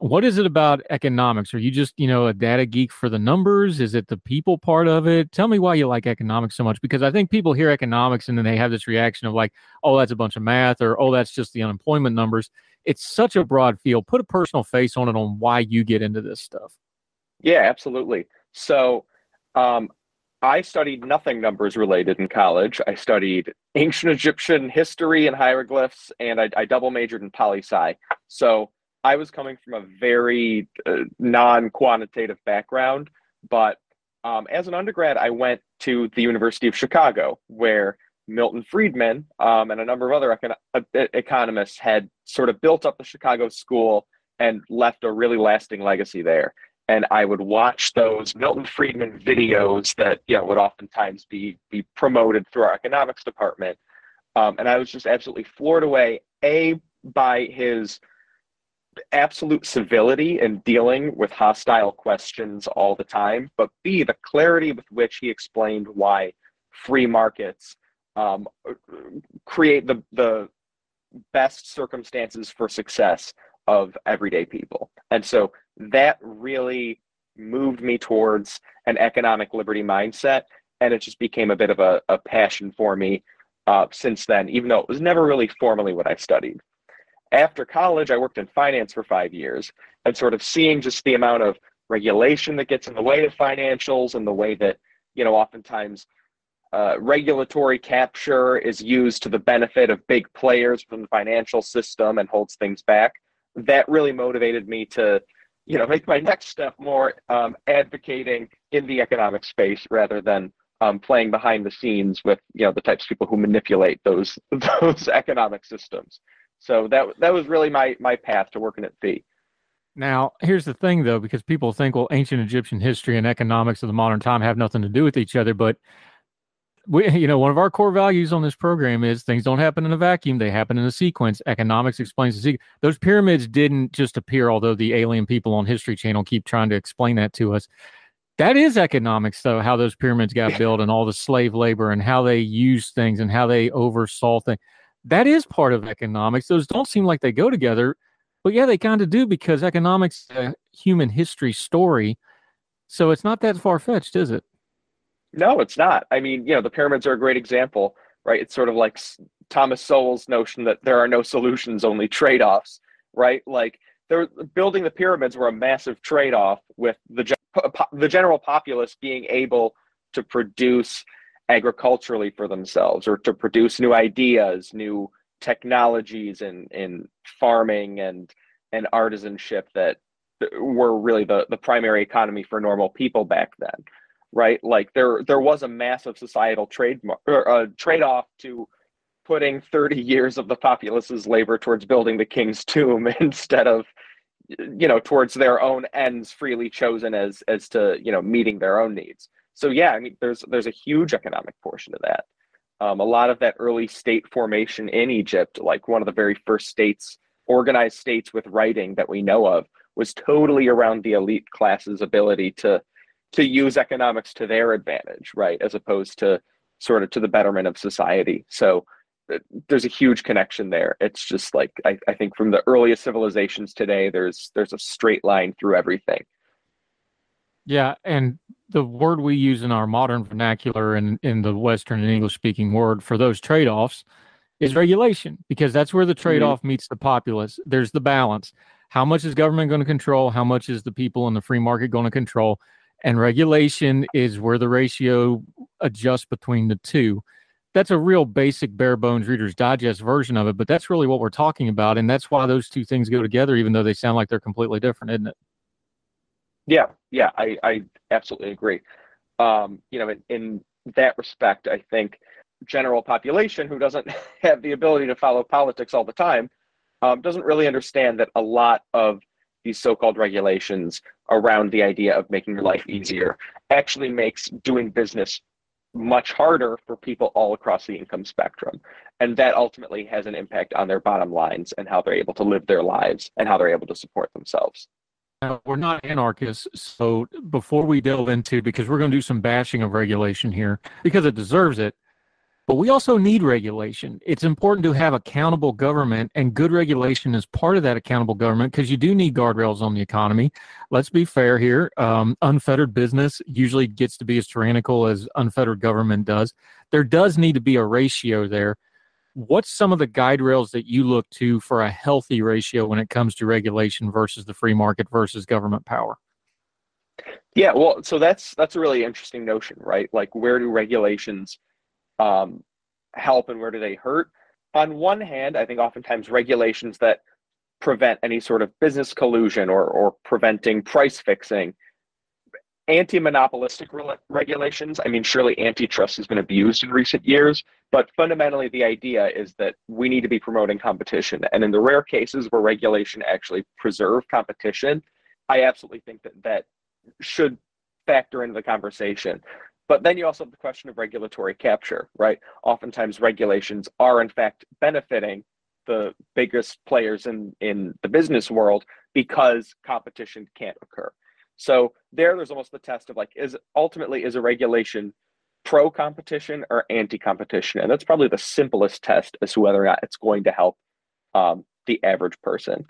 what is it about economics? Are you just, you know, a data geek for the numbers? Is it the people part of it? Tell me why you like economics so much because I think people hear economics and then they have this reaction of like, oh, that's a bunch of math or oh, that's just the unemployment numbers. It's such a broad field. Put a personal face on it on why you get into this stuff. Yeah, absolutely. So, um, I studied nothing numbers related in college. I studied ancient Egyptian history and hieroglyphs, and I, I double majored in poli sci. So I was coming from a very uh, non quantitative background, but um, as an undergrad, I went to the University of Chicago, where Milton Friedman um, and a number of other econ- uh, economists had sort of built up the Chicago school and left a really lasting legacy there. And I would watch those Milton Friedman videos that you know would oftentimes be be promoted through our economics department, um, and I was just absolutely floored away. A by his absolute civility in dealing with hostile questions all the time, but B, the clarity with which he explained why free markets um, create the, the best circumstances for success of everyday people. And so that really moved me towards an economic liberty mindset. And it just became a bit of a, a passion for me uh, since then, even though it was never really formally what I studied after college, I worked in finance for five years and sort of seeing just the amount of regulation that gets in the way of financials and the way that, you know, oftentimes uh, regulatory capture is used to the benefit of big players from the financial system and holds things back. That really motivated me to, you know, make my next step more um, advocating in the economic space rather than um, playing behind the scenes with, you know, the types of people who manipulate those *laughs* those economic systems. So that that was really my my path to working at FEE. Now, here's the thing though, because people think, well, ancient Egyptian history and economics of the modern time have nothing to do with each other, but we, *laughs* you know, one of our core values on this program is things don't happen in a vacuum; they happen in a sequence. Economics explains the sequence. Those pyramids didn't just appear, although the alien people on History Channel keep trying to explain that to us. That is economics, though, how those pyramids got built and all the slave labor and how they used things and how they oversaw things that is part of economics. Those don't seem like they go together, but yeah, they kind of do because economics is a human history story. So it's not that far fetched, is it? No, it's not. I mean, you know, the pyramids are a great example, right? It's sort of like Thomas Sowell's notion that there are no solutions, only trade offs, right? Like, building the pyramids were a massive trade off with the the general populace being able to produce agriculturally for themselves or to produce new ideas, new technologies in, in farming and, and artisanship that were really the, the primary economy for normal people back then right like there there was a massive societal trade uh, trade-off to putting 30 years of the populace's labor towards building the king's tomb *laughs* instead of you know towards their own ends freely chosen as as to you know meeting their own needs so yeah, I mean, there's there's a huge economic portion of that. Um, a lot of that early state formation in Egypt, like one of the very first states, organized states with writing that we know of, was totally around the elite class's ability to to use economics to their advantage, right, as opposed to sort of to the betterment of society. So uh, there's a huge connection there. It's just like I, I think from the earliest civilizations today, there's there's a straight line through everything. Yeah, and the word we use in our modern vernacular and in the Western and English speaking word for those trade offs is regulation, because that's where the trade off mm-hmm. meets the populace. There's the balance. How much is government going to control? How much is the people in the free market going to control? And regulation is where the ratio adjusts between the two. That's a real basic, bare bones Reader's Digest version of it, but that's really what we're talking about. And that's why those two things go together, even though they sound like they're completely different, isn't it? Yeah, yeah, I, I absolutely agree. Um, you know, in, in that respect, I think general population who doesn't *laughs* have the ability to follow politics all the time um, doesn't really understand that a lot of these so-called regulations around the idea of making your life easier actually makes doing business much harder for people all across the income spectrum and that ultimately has an impact on their bottom lines and how they're able to live their lives and how they're able to support themselves now, we're not anarchists, so before we delve into, because we're going to do some bashing of regulation here, because it deserves it. But we also need regulation. It's important to have accountable government, and good regulation is part of that accountable government because you do need guardrails on the economy. Let's be fair here. Um, unfettered business usually gets to be as tyrannical as unfettered government does. There does need to be a ratio there. What's some of the guide rails that you look to for a healthy ratio when it comes to regulation versus the free market versus government power? Yeah, well, so that's that's a really interesting notion, right? Like, where do regulations um, help and where do they hurt? On one hand, I think oftentimes regulations that prevent any sort of business collusion or, or preventing price fixing, anti monopolistic re- regulations. I mean, surely antitrust has been abused in recent years, but fundamentally, the idea is that we need to be promoting competition. And in the rare cases where regulation actually preserve competition, I absolutely think that that should factor into the conversation. But then you also have the question of regulatory capture, right? Oftentimes regulations are in fact benefiting the biggest players in, in the business world because competition can't occur. So there, there's almost the test of like, is ultimately is a regulation pro competition or anti competition? And that's probably the simplest test as to whether or not it's going to help um, the average person.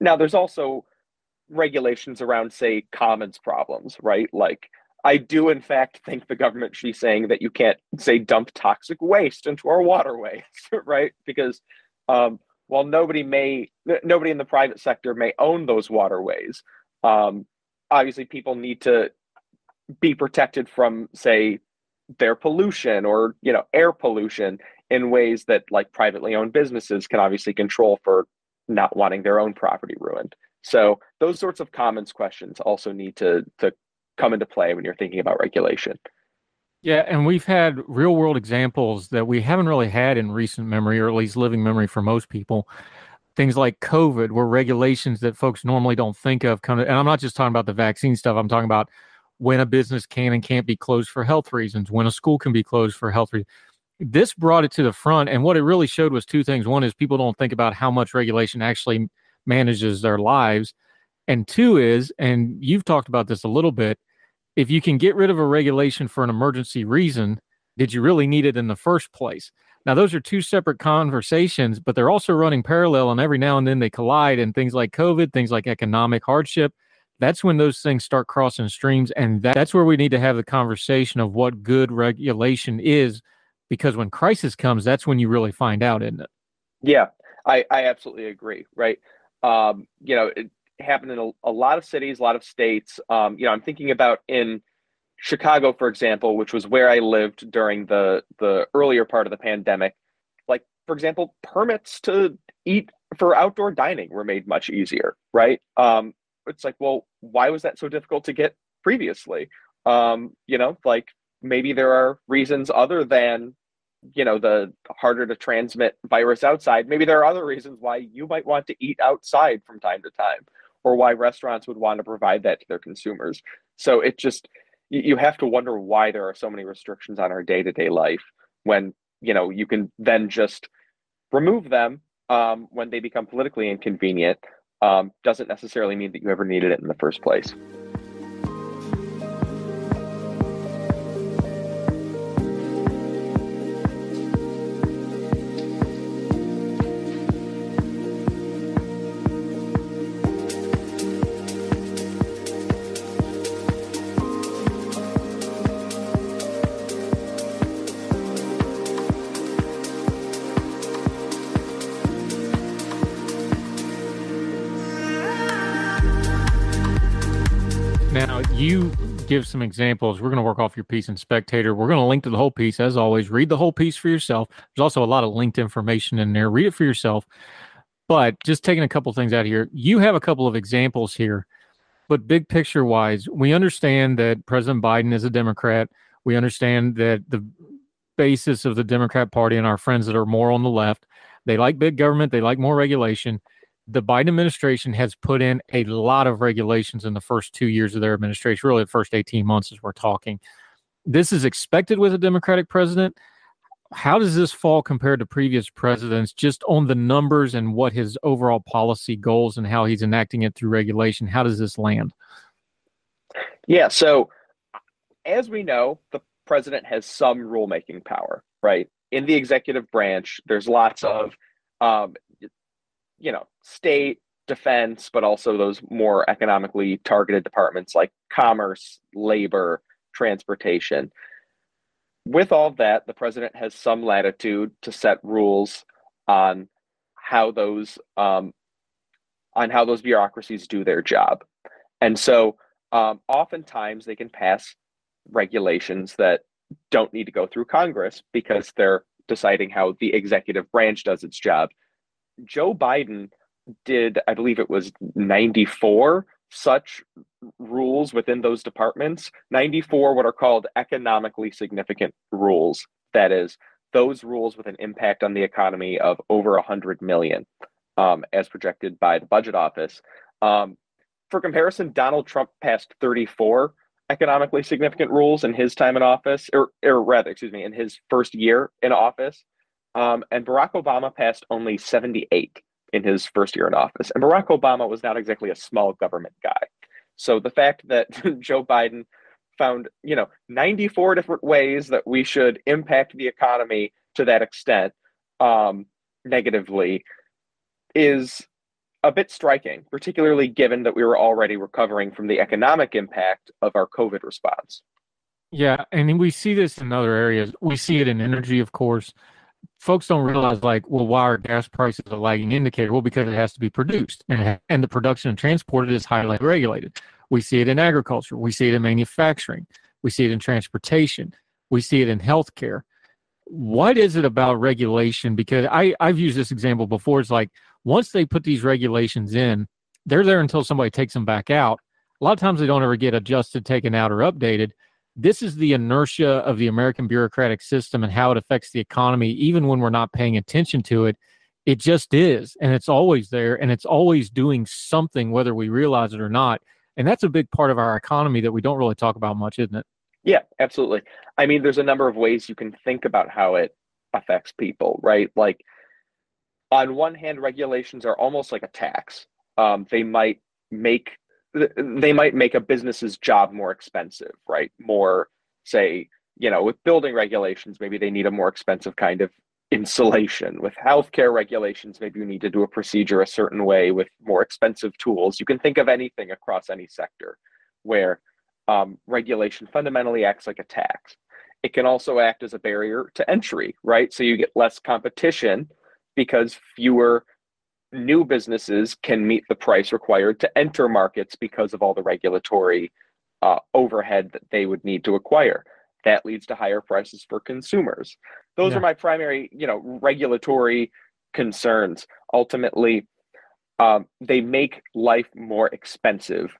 Now, there's also regulations around, say, commons problems, right? Like I do, in fact, think the government should be saying that you can't, say, dump toxic waste into our waterways, *laughs* right? Because um, while nobody may, nobody in the private sector may own those waterways, um, obviously people need to be protected from, say, their pollution or you know air pollution in ways that like privately owned businesses can obviously control for not wanting their own property ruined. So those sorts of commons questions also need to to come into play when you're thinking about regulation. Yeah, and we've had real world examples that we haven't really had in recent memory, or at least living memory for most people. Things like COVID, where regulations that folks normally don't think of come. And I'm not just talking about the vaccine stuff. I'm talking about when a business can and can't be closed for health reasons, when a school can be closed for health reasons. This brought it to the front, and what it really showed was two things. One is people don't think about how much regulation actually manages their lives, and two is, and you've talked about this a little bit, if you can get rid of a regulation for an emergency reason, did you really need it in the first place? Now, those are two separate conversations, but they're also running parallel, and every now and then they collide. And things like COVID, things like economic hardship, that's when those things start crossing streams. And that's where we need to have the conversation of what good regulation is, because when crisis comes, that's when you really find out, isn't it? Yeah, I, I absolutely agree. Right. Um, you know, it, happened in a, a, lot of cities, a lot of states. Um, you know, I'm thinking about in Chicago, for example, which was where I lived during the the earlier part of the pandemic. Like, for example, permits to eat for outdoor dining were made much easier, right? Um, it's like, well, why was that so difficult to get previously? Um, you know, like maybe there are reasons other than you know the harder to transmit virus outside maybe there are other reasons why you might want to eat outside from time to time or why restaurants would want to provide that to their consumers. So it just you have to wonder why there are so many restrictions on our day-to-day life when you know you can then just remove them um, when they become politically inconvenient um, doesn't necessarily mean that you ever needed it in the first place. You give some examples, we're going to work off your piece in Spectator. We're going to link to the whole piece as always. Read the whole piece for yourself. There's also a lot of linked information in there. Read it for yourself. But just taking a couple things out here, you have a couple of examples here. But big picture wise, we understand that President Biden is a Democrat. We understand that the basis of the Democrat Party and our friends that are more on the left, they like big government, they like more regulation the Biden administration has put in a lot of regulations in the first two years of their administration, really the first 18 months as we're talking. This is expected with a Democratic president. How does this fall compared to previous presidents, just on the numbers and what his overall policy goals and how he's enacting it through regulation? How does this land? Yeah, so as we know, the president has some rulemaking power, right? in the executive branch, there's lots of, um, you know, state defense, but also those more economically targeted departments like commerce, labor, transportation. With all that, the president has some latitude to set rules on how those um, on how those bureaucracies do their job, and so um, oftentimes they can pass regulations that don't need to go through Congress because they're deciding how the executive branch does its job. Joe Biden did, I believe it was 94 such rules within those departments, 94 what are called economically significant rules. That is, those rules with an impact on the economy of over 100 million, um, as projected by the budget office. Um, for comparison, Donald Trump passed 34 economically significant rules in his time in office, or, or rather, excuse me, in his first year in office. Um, and Barack Obama passed only 78 in his first year in office. And Barack Obama was not exactly a small government guy. So the fact that *laughs* Joe Biden found, you know, 94 different ways that we should impact the economy to that extent um, negatively is a bit striking, particularly given that we were already recovering from the economic impact of our COVID response. Yeah, and we see this in other areas. We see it in energy, of course. Folks don't realize, like, well, why are gas prices a lagging indicator? Well, because it has to be produced, and and the production and transported is highly regulated. We see it in agriculture. We see it in manufacturing. We see it in transportation. We see it in healthcare. What is it about regulation? Because I I've used this example before. It's like once they put these regulations in, they're there until somebody takes them back out. A lot of times they don't ever get adjusted, taken out, or updated. This is the inertia of the American bureaucratic system and how it affects the economy, even when we're not paying attention to it. It just is, and it's always there, and it's always doing something, whether we realize it or not. And that's a big part of our economy that we don't really talk about much, isn't it? Yeah, absolutely. I mean, there's a number of ways you can think about how it affects people, right? Like, on one hand, regulations are almost like a tax. Um, they might make they might make a business's job more expensive, right? More, say, you know, with building regulations, maybe they need a more expensive kind of insulation. With healthcare regulations, maybe you need to do a procedure a certain way with more expensive tools. You can think of anything across any sector where um, regulation fundamentally acts like a tax. It can also act as a barrier to entry, right? So you get less competition because fewer new businesses can meet the price required to enter markets because of all the regulatory uh, overhead that they would need to acquire. That leads to higher prices for consumers. Those yeah. are my primary, you know, regulatory concerns. Ultimately, um, they make life more expensive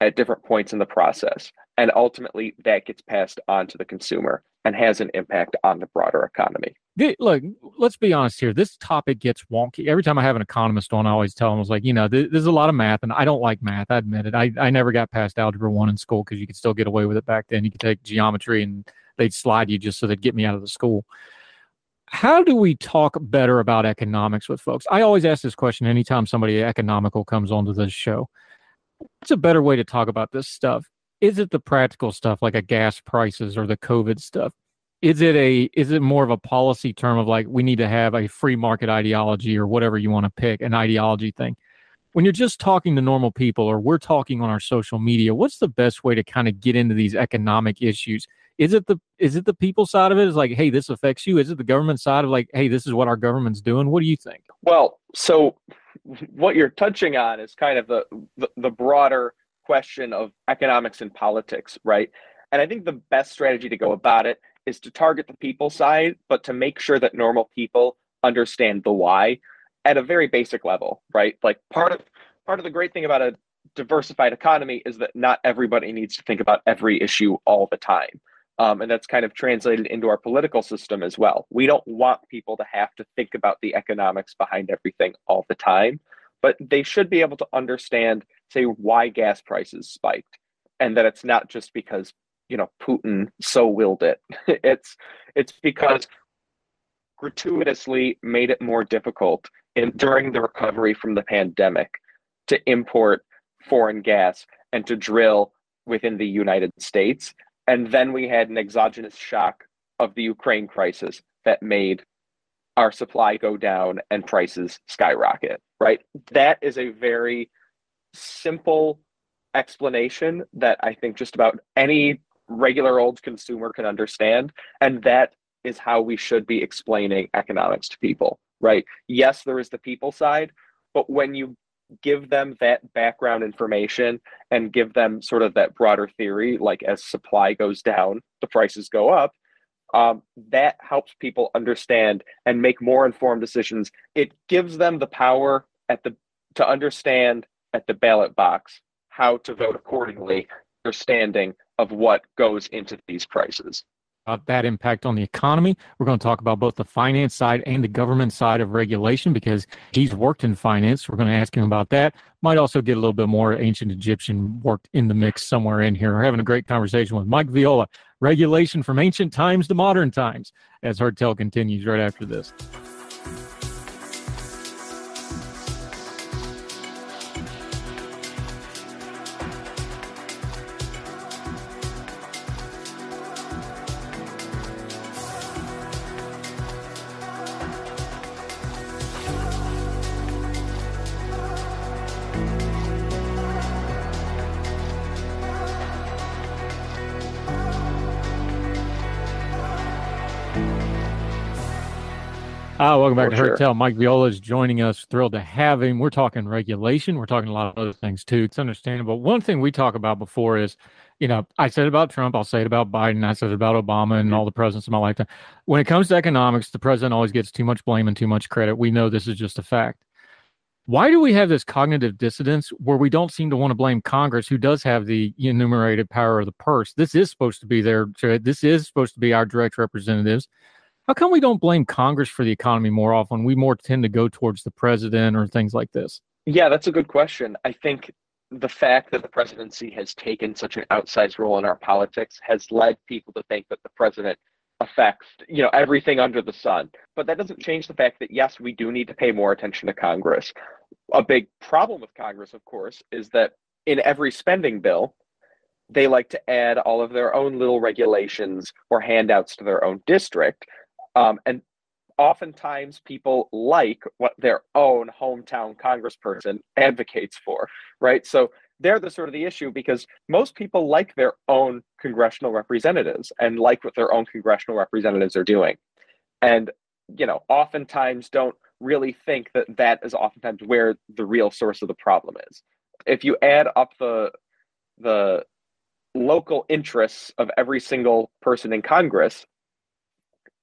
at different points in the process, and ultimately that gets passed on to the consumer and has an impact on the broader economy look, let's be honest here. This topic gets wonky. Every time I have an economist on, I always tell them, I was like, you know, there's a lot of math, and I don't like math. I admit it. I, I never got past algebra one in school because you could still get away with it back then. You could take geometry and they'd slide you just so they'd get me out of the school. How do we talk better about economics with folks? I always ask this question anytime somebody economical comes onto this show. What's a better way to talk about this stuff? Is it the practical stuff like a gas prices or the COVID stuff? is it a is it more of a policy term of like we need to have a free market ideology or whatever you want to pick an ideology thing? When you're just talking to normal people or we're talking on our social media what's the best way to kind of get into these economic issues? Is it the is it the people side of it? Is like hey this affects you. Is it the government side of like hey this is what our government's doing? What do you think? Well so what you're touching on is kind of the, the, the broader question of economics and politics right and i think the best strategy to go about it is to target the people side, but to make sure that normal people understand the why at a very basic level, right? Like part of part of the great thing about a diversified economy is that not everybody needs to think about every issue all the time. Um, and that's kind of translated into our political system as well. We don't want people to have to think about the economics behind everything all the time, but they should be able to understand, say, why gas prices spiked, and that it's not just because you know Putin so willed it. *laughs* it's it's because gratuitously made it more difficult in during the recovery from the pandemic to import foreign gas and to drill within the United States. And then we had an exogenous shock of the Ukraine crisis that made our supply go down and prices skyrocket, right? That is a very simple explanation that I think just about any regular old consumer can understand. And that is how we should be explaining economics to people, right? Yes, there is the people side, but when you give them that background information and give them sort of that broader theory, like as supply goes down, the prices go up, um, that helps people understand and make more informed decisions. It gives them the power at the to understand at the ballot box how to vote accordingly, understanding of what goes into these prices about that impact on the economy. We're going to talk about both the finance side and the government side of regulation because he's worked in finance. We're going to ask him about that. Might also get a little bit more ancient Egyptian worked in the mix somewhere in here. We're having a great conversation with Mike Viola, regulation from ancient times to modern times, as Heard Tell continues right after this. Ah, welcome back to sure. Heard Tell. Mike Viola is joining us. Thrilled to have him. We're talking regulation. We're talking a lot of other things too. It's understandable. One thing we talk about before is, you know, I said about Trump. I'll say it about Biden. I said it about Obama and all the presidents in my lifetime. When it comes to economics, the president always gets too much blame and too much credit. We know this is just a fact. Why do we have this cognitive dissonance where we don't seem to want to blame Congress, who does have the enumerated power of the purse? This is supposed to be their. This is supposed to be our direct representatives how come we don't blame Congress for the economy more often? We more tend to go towards the president or things like this. Yeah, that's a good question. I think the fact that the presidency has taken such an outsized role in our politics has led people to think that the president affects you know everything under the sun but that doesn't change the fact that yes we do need to pay more attention to congress a big problem with congress of course is that in every spending bill they like to add all of their own little regulations or handouts to their own district um, and oftentimes people like what their own hometown congressperson advocates for, right? So they're the sort of the issue because most people like their own congressional representatives and like what their own congressional representatives are doing. And, you know, oftentimes don't really think that that is oftentimes where the real source of the problem is. If you add up the the local interests of every single person in Congress,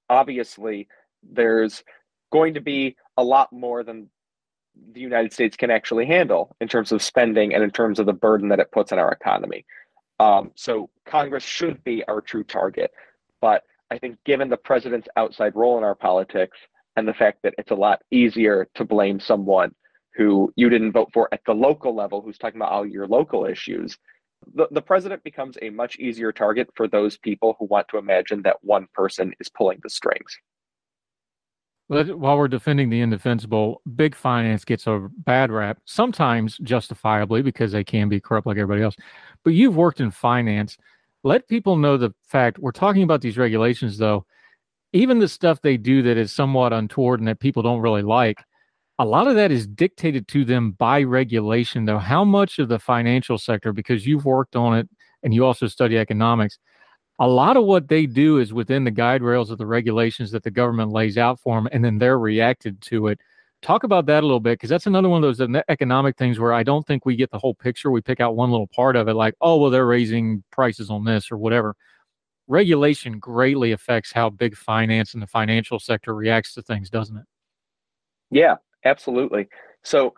obviously there's going to be a lot more than the United States can actually handle in terms of spending and in terms of the burden that it puts on our economy. Um, so Congress should be our true target. But I think given the president's outside role in our politics and the fact that it's a lot easier to blame someone who you didn't vote for at the local level who's talking about all your local issues the, the president becomes a much easier target for those people who want to imagine that one person is pulling the strings. But While we're defending the indefensible, big finance gets a bad rap, sometimes justifiably because they can be corrupt like everybody else. But you've worked in finance. Let people know the fact we're talking about these regulations, though. Even the stuff they do that is somewhat untoward and that people don't really like, a lot of that is dictated to them by regulation, though. How much of the financial sector, because you've worked on it and you also study economics, a lot of what they do is within the guide rails of the regulations that the government lays out for them, and then they're reacted to it. Talk about that a little bit, because that's another one of those economic things where I don't think we get the whole picture. We pick out one little part of it, like, oh, well, they're raising prices on this or whatever. Regulation greatly affects how big finance and the financial sector reacts to things, doesn't it? Yeah, Absolutely. So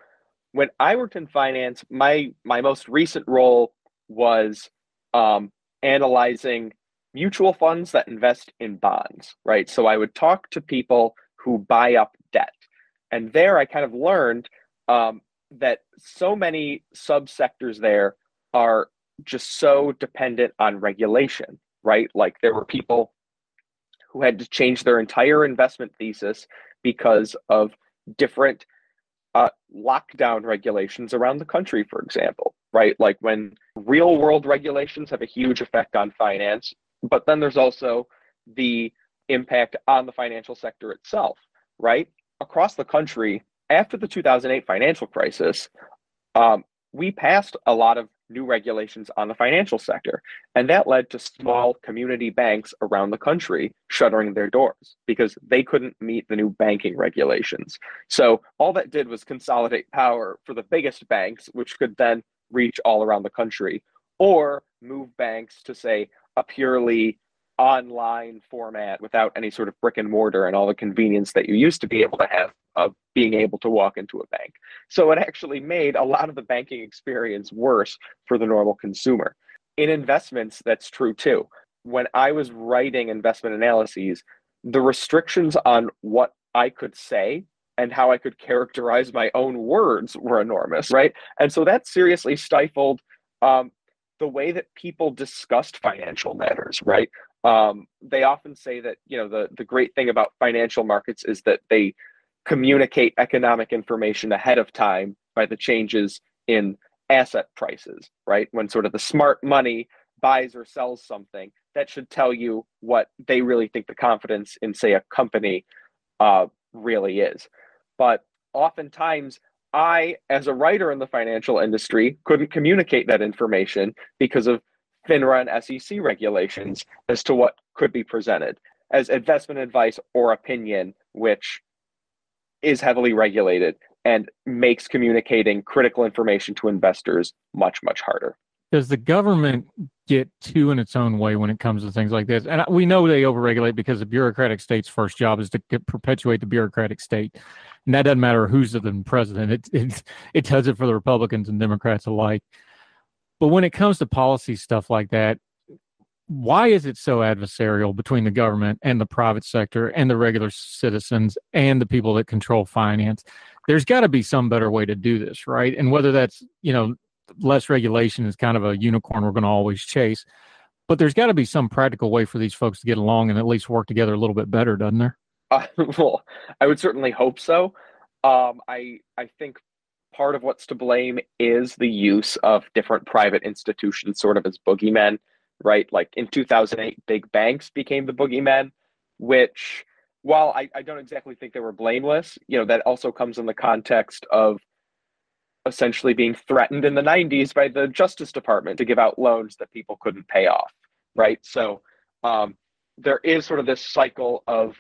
when I worked in finance, my my most recent role was um, analyzing mutual funds that invest in bonds, right? So I would talk to people who buy up debt, and there I kind of learned um, that so many subsectors there are just so dependent on regulation, right? Like there were people who had to change their entire investment thesis because of different uh, lockdown regulations around the country, for example, right? Like when real world regulations have a huge effect on finance, but then there's also the impact on the financial sector itself, right? Across the country, after the 2008 financial crisis, um, we passed a lot of new regulations on the financial sector. And that led to small community banks around the country shuttering their doors because they couldn't meet the new banking regulations. So all that did was consolidate power for the biggest banks, which could then reach all around the country, or move banks to, say, a purely online format without any sort of brick and mortar and all the convenience that you used to be able to have of being able to walk into a bank. So it actually made a lot of the banking experience worse for the normal consumer. In investments, that's true too. When I was writing investment analyses, the restrictions on what I could say and how I could characterize my own words were enormous, right? And so that seriously stifled um, the way that people discussed financial matters, right? Um, they often say that you know the the great thing about financial markets is that they communicate economic information ahead of time by the changes in asset prices, right? When sort of the smart money buys or sells something, that should tell you what they really think the confidence in, say, a company uh, really is. But oftentimes, I, as a writer in the financial industry, couldn't communicate that information because of FINRA and SEC regulations as to what could be presented as investment advice or opinion, which is heavily regulated and makes communicating critical information to investors much, much harder. Does the government get too in its own way when it comes to things like this? And we know they overregulate because the bureaucratic state's first job is to perpetuate the bureaucratic state. And that doesn't matter who's the president, it, it, it does it for the Republicans and Democrats alike. But when it comes to policy stuff like that, why is it so adversarial between the government and the private sector and the regular citizens and the people that control finance? There's got to be some better way to do this, right? And whether that's, you know, less regulation is kind of a unicorn we're going to always chase. But there's got to be some practical way for these folks to get along and at least work together a little bit better, doesn't there? Uh, *laughs* well, I would certainly hope so. Um, I I think part of what's to blame is the use of different private institutions sort of as boogeymen right? Like in 2008, big banks became the boogeymen, which, while I, I don't exactly think they were blameless, you know, that also comes in the context of essentially being threatened in the 90s by the Justice Department to give out loans that people couldn't pay off, right? So um, there is sort of this cycle of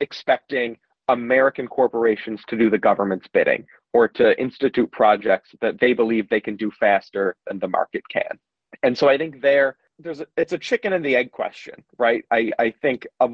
expecting American corporations to do the government's bidding or to institute projects that they believe they can do faster than the market can. And so I think there there's a, it's a chicken and the egg question, right? I, I think a,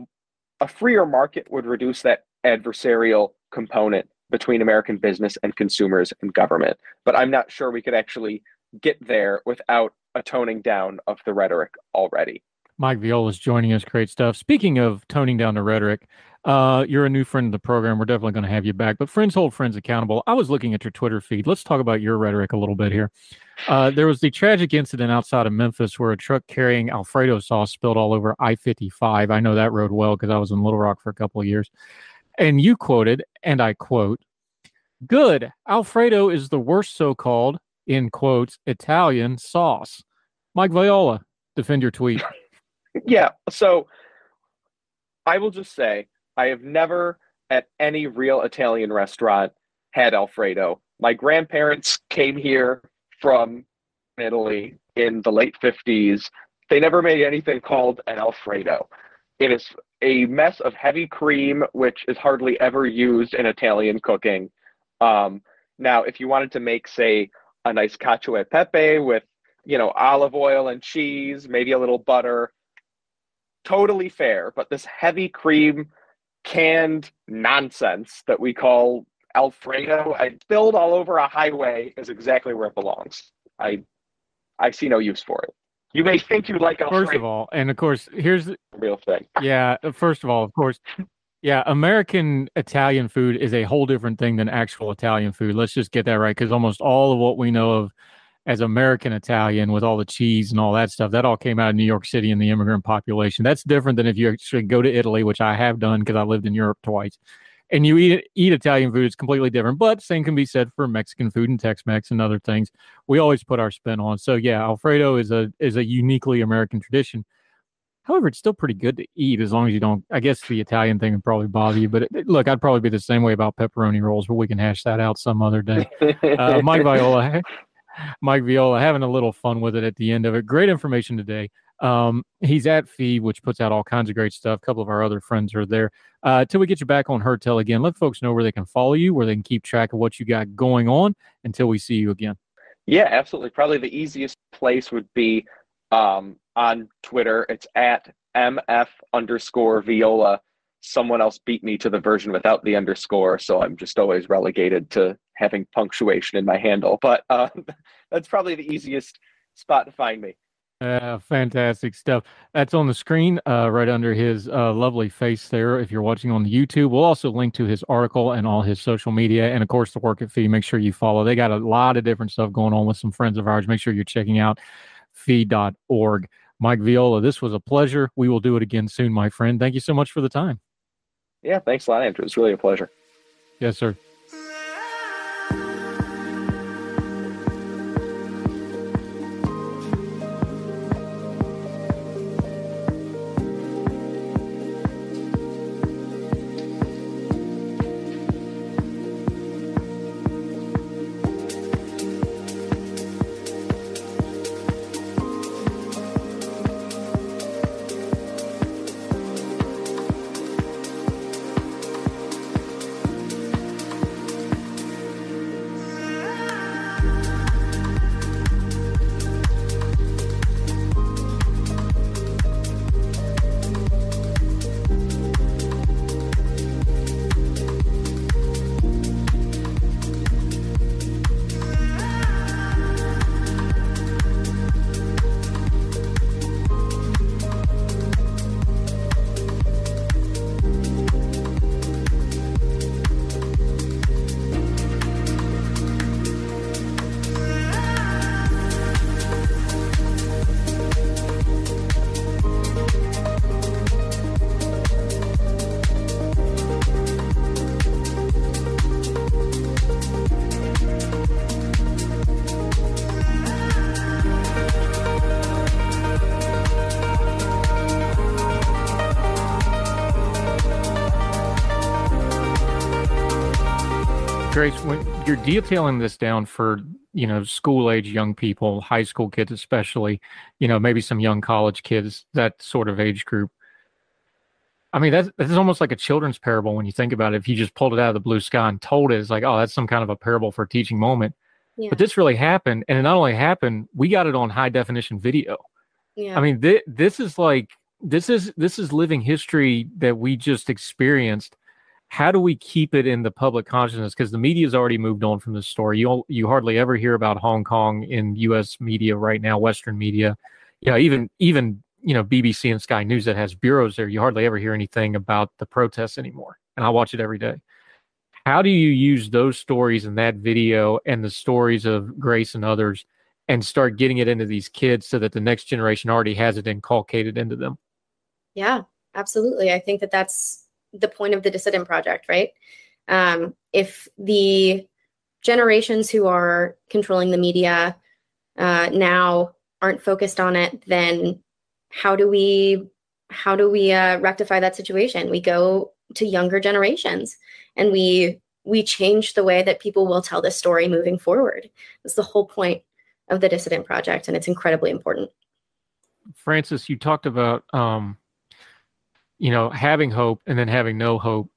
a freer market would reduce that adversarial component between American business and consumers and government. But I'm not sure we could actually get there without a toning down of the rhetoric already. Mike Viola is joining us. Great stuff. Speaking of toning down the rhetoric, uh, you're a new friend of the program. We're definitely going to have you back. But friends hold friends accountable. I was looking at your Twitter feed. Let's talk about your rhetoric a little bit here. Uh, there was the tragic incident outside of Memphis where a truck carrying Alfredo sauce spilled all over I 55. I know that road well because I was in Little Rock for a couple of years. And you quoted, and I quote, Good. Alfredo is the worst so called, in quotes, Italian sauce. Mike Viola, defend your tweet. *laughs* yeah. So I will just say I have never at any real Italian restaurant had Alfredo. My grandparents came here from Italy in the late 50s. They never made anything called an Alfredo. It is a mess of heavy cream, which is hardly ever used in Italian cooking. Um, now, if you wanted to make, say, a nice cacio e pepe with, you know, olive oil and cheese, maybe a little butter, totally fair. But this heavy cream canned nonsense that we call Alfredo I spilled all over a highway is exactly where it belongs. I I see no use for it. You may think you like Alfredo. First of all, and of course, here's the real thing. Yeah, first of all, of course, yeah, American Italian food is a whole different thing than actual Italian food. Let's just get that right because almost all of what we know of as American Italian with all the cheese and all that stuff, that all came out of New York City and the immigrant population. That's different than if you actually go to Italy, which I have done because I lived in Europe twice, and you eat eat Italian food. It's completely different. But same can be said for Mexican food and Tex-Mex and other things. We always put our spin on. So yeah, Alfredo is a is a uniquely American tradition. However, it's still pretty good to eat as long as you don't. I guess the Italian thing would probably bother you, but it, look, I'd probably be the same way about pepperoni rolls, but we can hash that out some other day. Uh, Mike Viola, Mike Viola, having a little fun with it at the end of it. Great information today. Um, he's at FEE, which puts out all kinds of great stuff. A couple of our other friends are there. Uh, till we get you back on Heard Tell again, let folks know where they can follow you, where they can keep track of what you got going on until we see you again. Yeah, absolutely. Probably the easiest place would be um, on Twitter. It's at mf underscore viola. Someone else beat me to the version without the underscore, so I'm just always relegated to having punctuation in my handle. But uh, *laughs* that's probably the easiest spot to find me. Uh, fantastic stuff. That's on the screen uh, right under his uh, lovely face there. If you're watching on the YouTube, we'll also link to his article and all his social media. And of course, the work at FEE. Make sure you follow. They got a lot of different stuff going on with some friends of ours. Make sure you're checking out fee.org. Mike Viola, this was a pleasure. We will do it again soon, my friend. Thank you so much for the time. Yeah, thanks a lot, Andrew. It's really a pleasure. Yes, sir. You're detailing this down for you know school age young people, high school kids especially, you know maybe some young college kids, that sort of age group. I mean, that's that's almost like a children's parable when you think about it. If you just pulled it out of the blue sky and told it, it's like, oh, that's some kind of a parable for a teaching moment. Yeah. But this really happened, and it not only happened, we got it on high definition video. Yeah. I mean, th- this is like this is this is living history that we just experienced. How do we keep it in the public consciousness? Because the media's already moved on from this story. You you hardly ever hear about Hong Kong in U.S. media right now, Western media. Yeah, even even you know BBC and Sky News that has bureaus there. You hardly ever hear anything about the protests anymore. And I watch it every day. How do you use those stories and that video and the stories of Grace and others and start getting it into these kids so that the next generation already has it inculcated into them? Yeah, absolutely. I think that that's the point of the Dissident Project, right? Um, if the generations who are controlling the media uh, now aren't focused on it, then how do we how do we uh, rectify that situation? We go to younger generations and we we change the way that people will tell this story moving forward. That's the whole point of the Dissident Project, and it's incredibly important. Francis, you talked about um, you know having hope and then having no hope.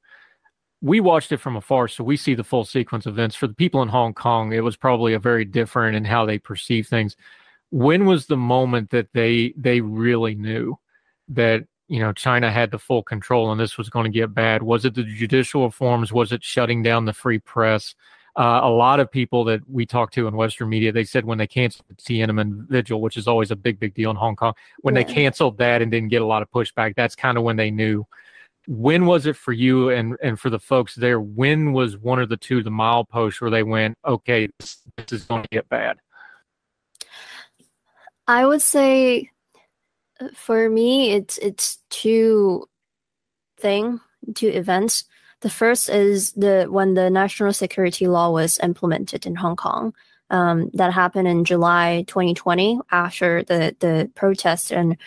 We watched it from afar, so we see the full sequence of events. For the people in Hong Kong, it was probably a very different in how they perceive things. When was the moment that they they really knew that you know China had the full control and this was going to get bad? Was it the judicial reforms? Was it shutting down the free press? Uh, a lot of people that we talked to in Western media, they said when they canceled the Tiananmen Vigil, which is always a big, big deal in Hong Kong, when Yeah. they canceled that and didn't get a lot of pushback, that's kind of when they knew. When was it for you and and for the folks there? When was one or the two the mileposts where they went, okay, this, this is going to get bad? I would say uh, for me it's it's two thing, two events. The first is the when the national security law was implemented in Hong Kong. Um, that happened in July 2020 after the the protests in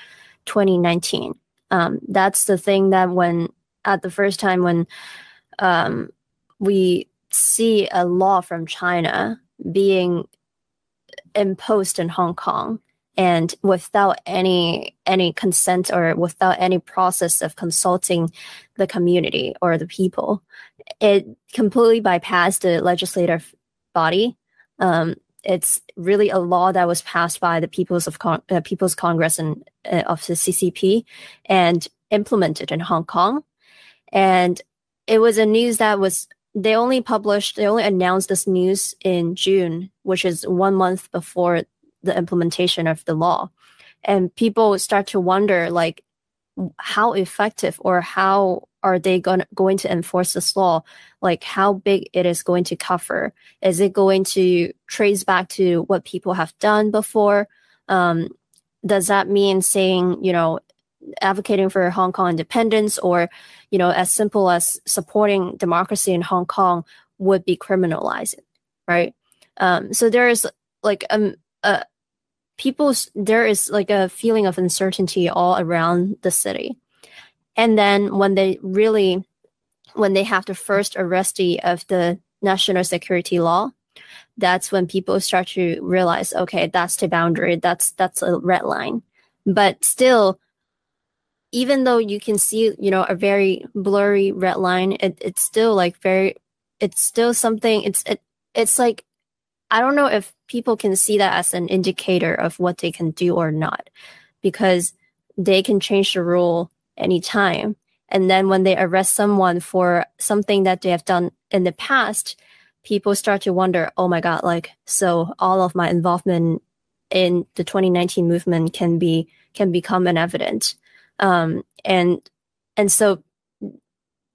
2019. Um, that's the thing that when at the first time when um, we see a law from China being imposed in Hong Kong and without any any consent or without any process of consulting the community or the people it completely bypassed the legislative body. Um, it's really a law that was passed by the people's of Con- uh, people's congress and uh, of the ccp and implemented in hong kong. And it was a news that was they only published they only announced this news in june which is one month before the implementation of the law. And people start to wonder like how effective or how are they going, going to enforce this law? Like how big it is going to cover? Is it going to trace back to what people have done before? Um, does that mean saying you know advocating for hong kong independence or you know as simple as supporting democracy in hong kong would be criminalized right? Um, so there is like um, a, people there is like a feeling of uncertainty all around the city. And then when they really when they have the first arrestee of the national security law that's when people start to realize okay that's the boundary that's that's a red line. But still even though you can see you know a very blurry red line it, it's still like very it's still something it's it, it's like I don't know if people can see that as an indicator of what they can do or not, because they can change the rule anytime. And then when they arrest someone for something that they have done in the past, people start to wonder, oh my God, like, so all of my involvement in the 2019 movement can be, can become an evidence. Um, and, and so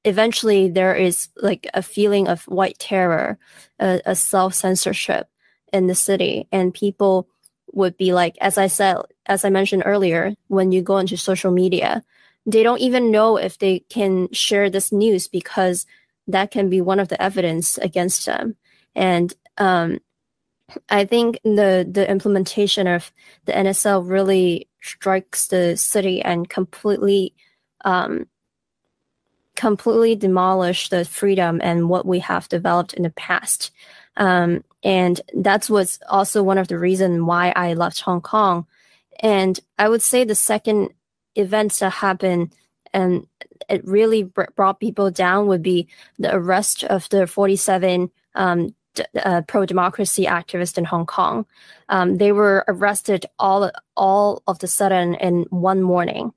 eventually there is like a feeling of white terror, a, a self censorship in the city, and people would be like, as I said, as I mentioned earlier, when you go into social media, they don't even know if they can share this news because that can be one of the evidence against them. And um, I think the the implementation of the NSL really strikes the city and completely um, completely demolish the freedom and what we have developed in the past. Um, and that's what's also one of the reasons why I left Hong Kong. And I would say the second events that happened and it really br- brought people down would be the arrest of the 47 um, uh, pro-democracy activists in Hong Kong. Um, they were arrested all all of the sudden in one morning,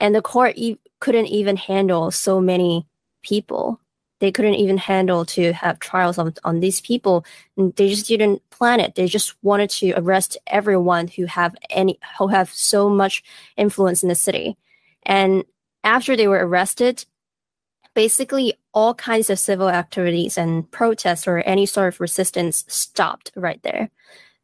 and the court e- couldn't even handle so many people. They couldn't even handle to have trials on, on these people. And they just didn't plan it. They just wanted to arrest everyone who have any who have so much influence in the city. And after they were arrested, basically all kinds of civil activities and protests or any sort of resistance stopped right there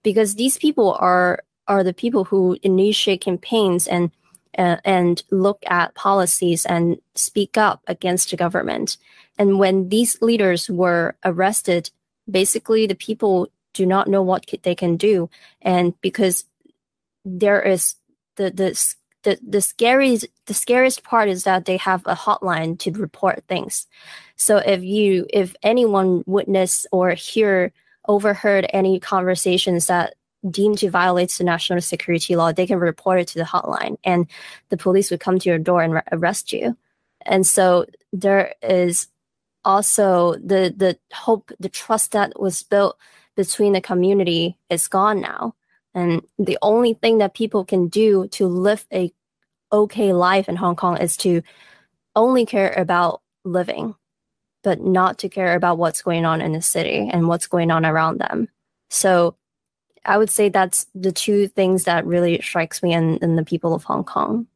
because these people are are the people who initiate campaigns and uh, and look at policies and speak up against the government. And when these leaders were arrested, basically the people do not know what they can do, and because there is the the the, the scariest the scariest part is that they have a hotline to report things. So if you if anyone witness or hear overheard any conversations that deemed to violate the national security law, they can report it to the hotline and the police would come to your door and re- arrest you. And so there is also the the hope, the trust that was built between the community is gone now. And the only thing that people can do to live a okay life in Hong Kong is to only care about living, but not to care about what's going on in the city and what's going on around them. So I would say that's the two things that really strikes me in, in the people of Hong Kong.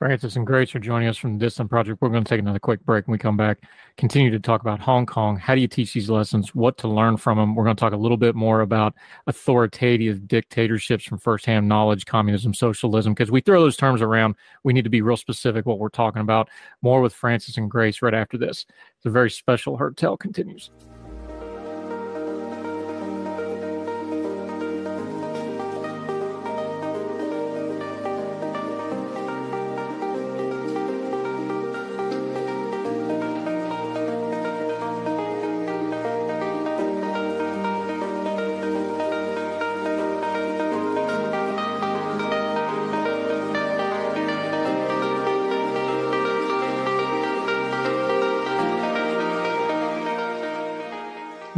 Francis and Grace are joining us from the Dissident Project. We're going to take another quick break when we come back. Continue to talk about Hong Kong. How do you teach these lessons? What to learn from them? We're going to talk a little bit more about authoritative dictatorships from firsthand knowledge, communism, socialism, because we throw those terms around. We need to be real specific what we're talking about. More with Francis and Grace right after this. It's a very special Heard Tell continues.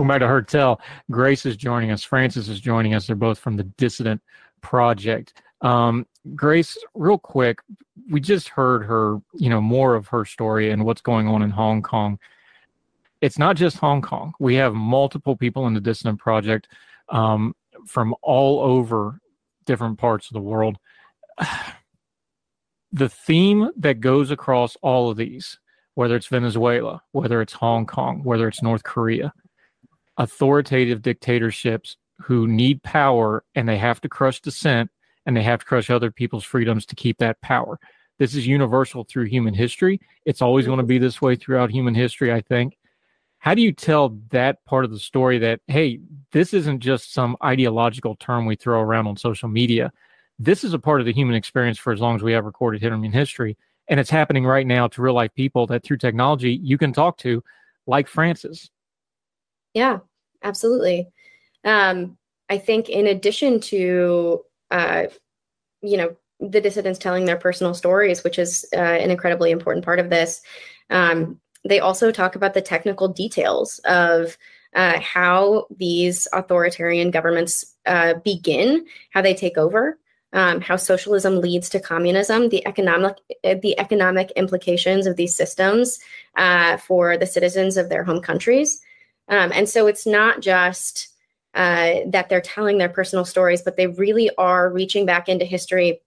Welcome back to Heard Tell. Grace is joining us. Francis is joining us. They're both from the Dissident Project. Um, Grace, real quick, we just heard her, you know, more of her story and what's going on in Hong Kong. It's not just Hong Kong. We have multiple people in the Dissident Project um, from all over different parts of the world. *sighs* The theme that goes across all of these, whether it's Venezuela, whether it's Hong Kong, whether it's North Korea, authoritative dictatorships who need power and they have to crush dissent and they have to crush other people's freedoms to keep that power. This is universal through human history. It's always going to be this way throughout human history, I think. How do you tell that part of the story that, hey, this isn't just some ideological term we throw around on social media? This is a part of the human experience for as long as we have recorded human history. And it's happening right now to real life people that through technology you can talk to, like Francis. Yeah, absolutely. Um, I think in addition to, uh, you know, the dissidents telling their personal stories, which is uh, an incredibly important part of this, um, they also talk about the technical details of uh, how these authoritarian governments uh, begin, how they take over, um, how socialism leads to communism, the economic the economic implications of these systems uh, for the citizens of their home countries. Um, and so it's not just uh, that they're telling their personal stories, but they really are reaching back into history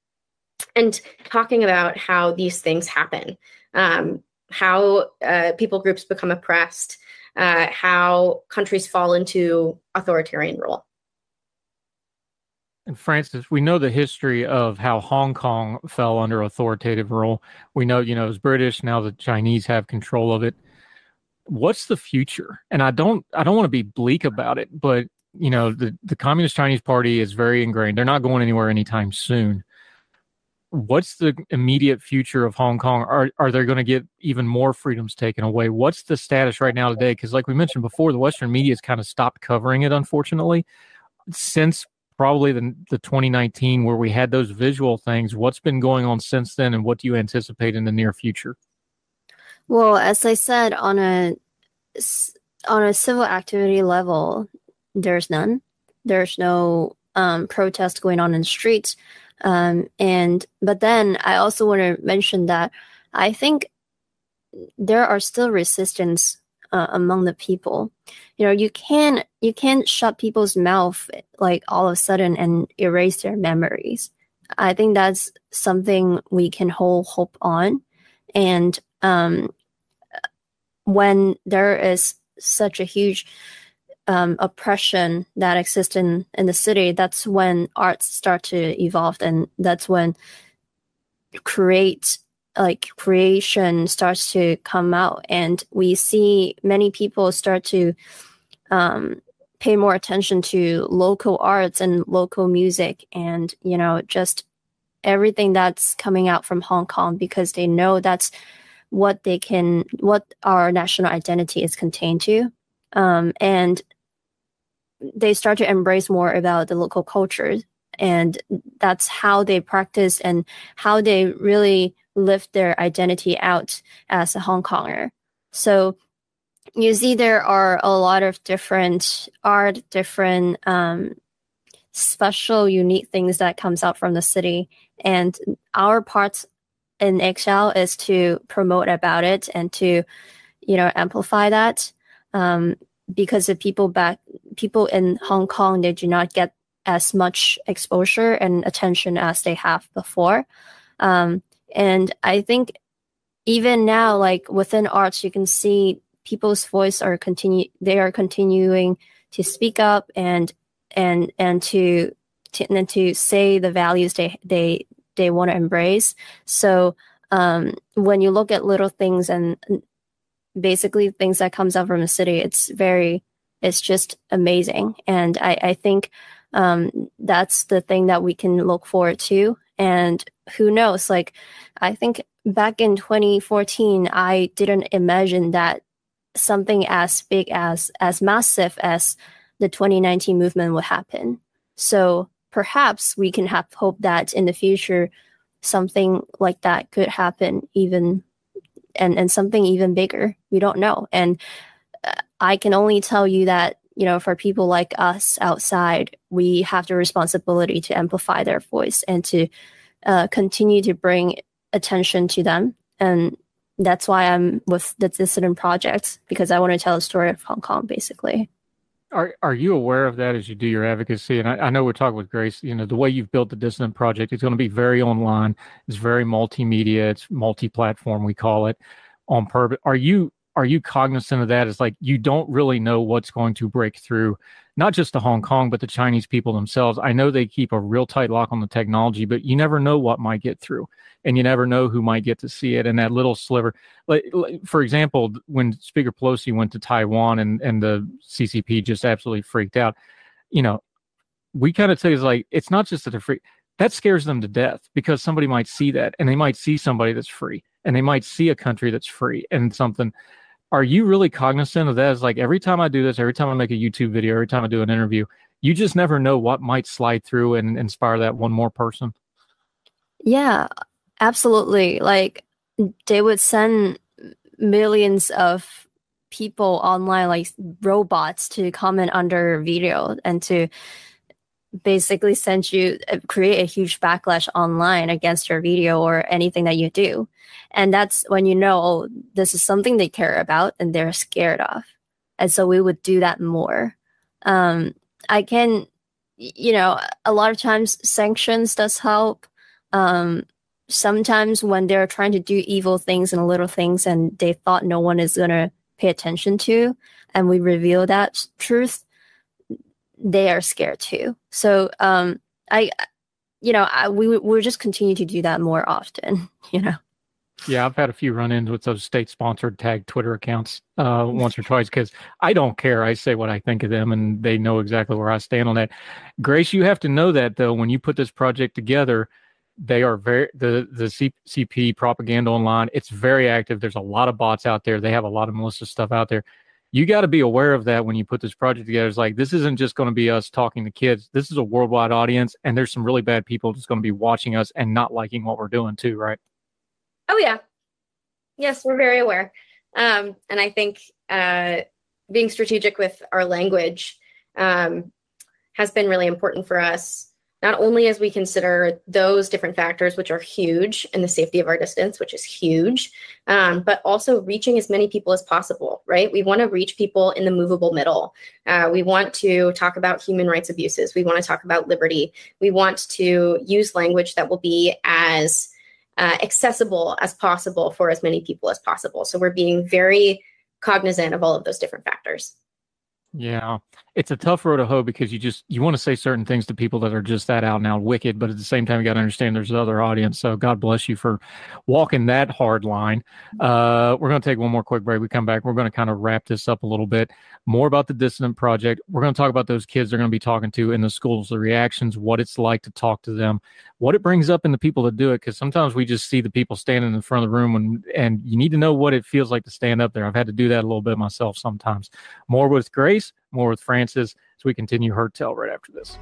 and talking about how these things happen, um, how uh, people groups become oppressed, uh, how countries fall into authoritarian rule. And Francis, we know the history of how Hong Kong fell under authoritative rule. We know, you know, it was British. Now the Chinese have control of it. What's the future? And I don't, I don't want to be bleak about it, but you know, the the Communist Chinese Party is very ingrained. They're not going anywhere anytime soon. What's the immediate future of Hong Kong? Are are they going to get even more freedoms taken away? What's the status right now today? Because, like we mentioned before, the Western media has kind of stopped covering it, unfortunately, since probably the, the 2019 where we had those visual things what's been going on since then and what do you anticipate in the near future well as i said on a on a civil activity level there's none there's no um, protest going on in the streets um, and but then i also want to mention that i think there are still resistance uh, among the people. You know, you can you can't shut people's mouth like all of a sudden and erase their memories. I think that's something we can hold hope on. And um, when there is such a huge um, oppression that exists in, in the city, that's when arts start to evolve, and that's when create like creation starts to come out. And we see many people start to um, pay more attention to local arts and local music and you know just everything that's coming out from hong kong because they know that's what they can what our national identity is contained to um, and they start to embrace more about the local culture and that's how they practice and how they really lift their identity out as a Hong Konger. So you see there are a lot of different art, different um, special, unique things that comes out from the city. And our part in Excel is to promote about it and to, you know, amplify that. Um, because the people back, people in Hong Kong, they do not get as much exposure and attention as they have before. Um, and I think even now, like within arts, you can see people's voice are continue they are continuing to speak up and and and to to, and to say the values they they they want to embrace. So um, when you look at little things and basically things that comes out from the city, it's very it's just amazing. And I, I think um, that's the thing that we can look forward to. And who knows? Like, I think back in 2014, I didn't imagine that something as big as as massive as the 2019 movement would happen. So perhaps we can have hope that in the future something like that could happen even and and something even bigger. We don't know. And uh, I can only tell you that you know, for people like us outside, we have the responsibility to amplify their voice and to uh, continue to bring attention to them. And that's why I'm with the Dissident Project because I want to tell the story of Hong Kong, basically. Are are you aware of that as you do your advocacy? And I, I, know we're talking with Grace. You know, the way you've built the Dissident Project, it's going to be very online. It's very multimedia. It's multi-platform. We call it on purpose. Are you are you cognizant of that? It's like you don't really know what's going to break through, not just to Hong Kong, but the Chinese people themselves. I know they keep a real tight lock on the technology, but you never know what might get through, and you never know who might get to see it. And that little sliver, like, for example, when Speaker Pelosi went to Taiwan and and the CCP just absolutely freaked out, you know, we kind of say it's like it's not just that they're free. That scares them to death because somebody might see that, and they might see somebody that's free, and they might see a country that's free, and something are you really cognizant of that? It's like every time I do this, every time I make a YouTube video, every time I do an interview, you just never know what might slide through and inspire that one more person. Yeah, absolutely. Like they would send millions of people online, like robots, to comment under video and to basically send you uh, create a huge backlash online against your video or anything that you do. And that's when you know oh this is something they care about and they're scared of. And so we would do that more. Um i can you know a lot of times sanctions does help. Um sometimes when they're trying to do evil things and little things and they thought no one is going to pay attention to and we reveal that truth they are scared too. So um, I, you know, I, we we just continue to do that more often. *laughs* You know. Yeah, I've had a few run-ins with those state-sponsored tag Twitter accounts uh, *laughs* once or twice because I don't care. I say what I think of them, and they know exactly where I stand on that. Grace, you have to know that though when you put this project together, they are very the the CCP propaganda online. It's very active. There's a lot of bots out there. They have a lot of malicious stuff out there you got to be aware of that when you put this project together. It's like this isn't just going to be us talking to kids. This is a worldwide audience, and there's some really bad people just going to be watching us and not liking what we're doing too, right? Oh yeah, yes, we're very aware, um, and I think uh, being strategic with our language um, has been really important for us not only as we consider those different factors, which are huge, and the safety of our distance, which is huge, um, but also reaching as many people as possible, right? We want to reach people in the movable middle. Uh, we want to talk about human rights abuses. We want to talk about liberty. We want to use language that will be as uh, accessible as possible for as many people as possible. So we're being very cognizant of all of those different factors. Yeah, it's a tough road to hoe because you just you want to say certain things to people that are just that out and out wicked, but at the same time you got to understand there's other audience. So God bless you for walking that hard line. Uh, we're going to take one more quick break. We come back. We're going to kind of wrap this up a little bit more about the Dissident Project. We're going to talk about those kids they're going to be talking to in the schools, the reactions, what it's like to talk to them, what it brings up in the people that do it. Because sometimes we just see the people standing in front of the room, and and you need to know what it feels like to stand up there. I've had to do that a little bit myself sometimes. More with Grace more with Francis as we continue Heard Tell right after this.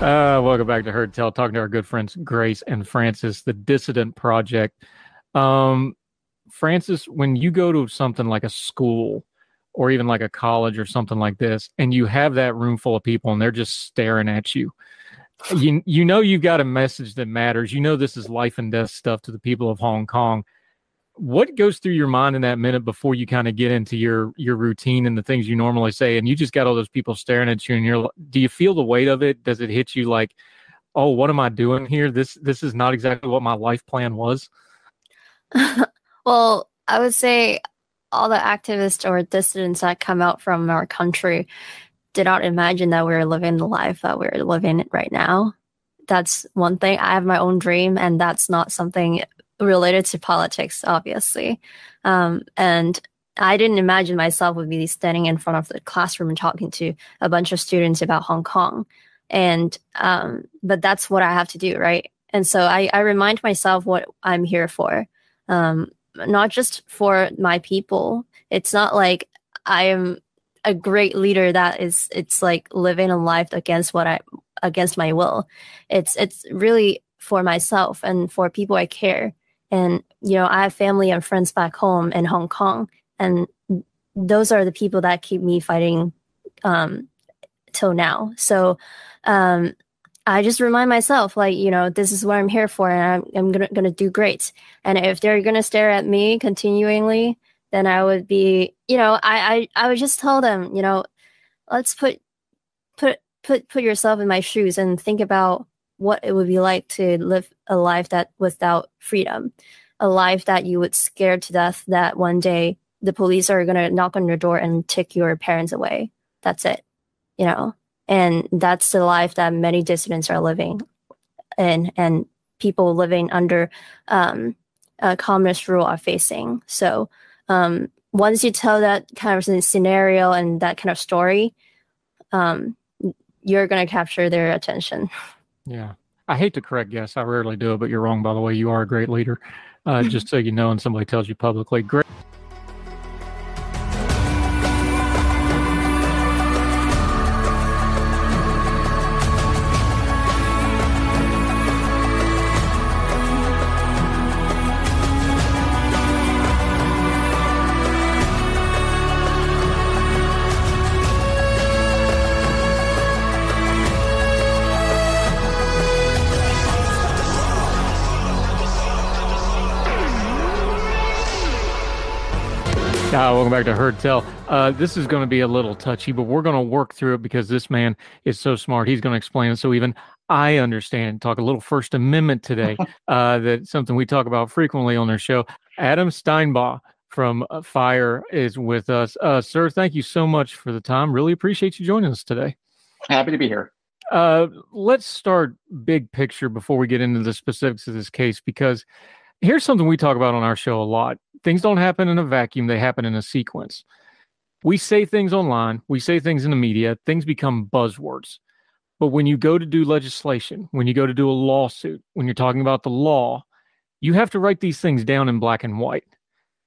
Uh, welcome back to Heard Tell, talking to our good friends Grace and Francis, the Dissident Project. Um, Francis, when you go to something like a school or even like a college or something like this, and you have that room full of people and they're just staring at you, you you know you've got a message that matters. You know this is life and death stuff to the people of Hong Kong what goes through your mind in that minute before you kind of get into your your routine and the things you normally say? And you just got all those people staring at you and you're do you feel the weight of it? Does it hit you like oh what am i doing here? This this is not exactly what my life plan was. *laughs* Well i would say all the activists or dissidents that come out from our country did not imagine that we are living the life that we're living right now. That's one thing. I have my own dream and that's not something related to politics, obviously. Um, and I didn't imagine myself would be standing in front of the classroom and talking to a bunch of students about Hong Kong. And, um, but that's what I have to do, right? And so I, I remind myself what I'm here for. Um, not just for my people. It's not like I am a great leader that is it's like living a life against what I against my will. It's it's really for myself and for people I care. And you know, I have family and friends back home in Hong Kong, and those are the people that keep me fighting um, till now. So um, I just remind myself, like, you know, this is what I'm here for, and I'm, I'm gonna gonna do great. And if they're gonna stare at me continually, then I would be, you know, I I, I would just tell them, you know, let's put put put put yourself in my shoes and think about what it would be like to live a life that without freedom, a life that you would scare to death that one day the police are gonna knock on your door and take your parents away. That's it, you know and that's the life that many dissidents are living in and people living under um, communist rule are facing. So um, once you tell that kind of scenario and that kind of story, um, you're going to capture their attention. *laughs* Yeah. I hate to correct guess. I rarely do it, but you're wrong, by the way. You are a great leader. Uh, just so you know, and somebody tells you publicly. Great. Back to Heard Tell. Uh, this is going to be a little touchy, but we're going to work through it because this man is so smart. He's going to explain it so even I understand. Talk a little First Amendment today. *laughs* uh, that's something we talk about frequently on their show. Adam Steinbaugh from uh, FIRE is with us. Uh, sir, thank you so much for the time. Really appreciate you joining us today. Happy to be here. Uh, let's start big picture before we get into the specifics of this case because here's something we talk about on our show a lot things don't happen in a vacuum, they happen in a sequence. We say things online, we say things in the media, things become buzzwords. But when you go to do legislation, when you go to do a lawsuit, when you're talking about the law, you have to write these things down in black and white.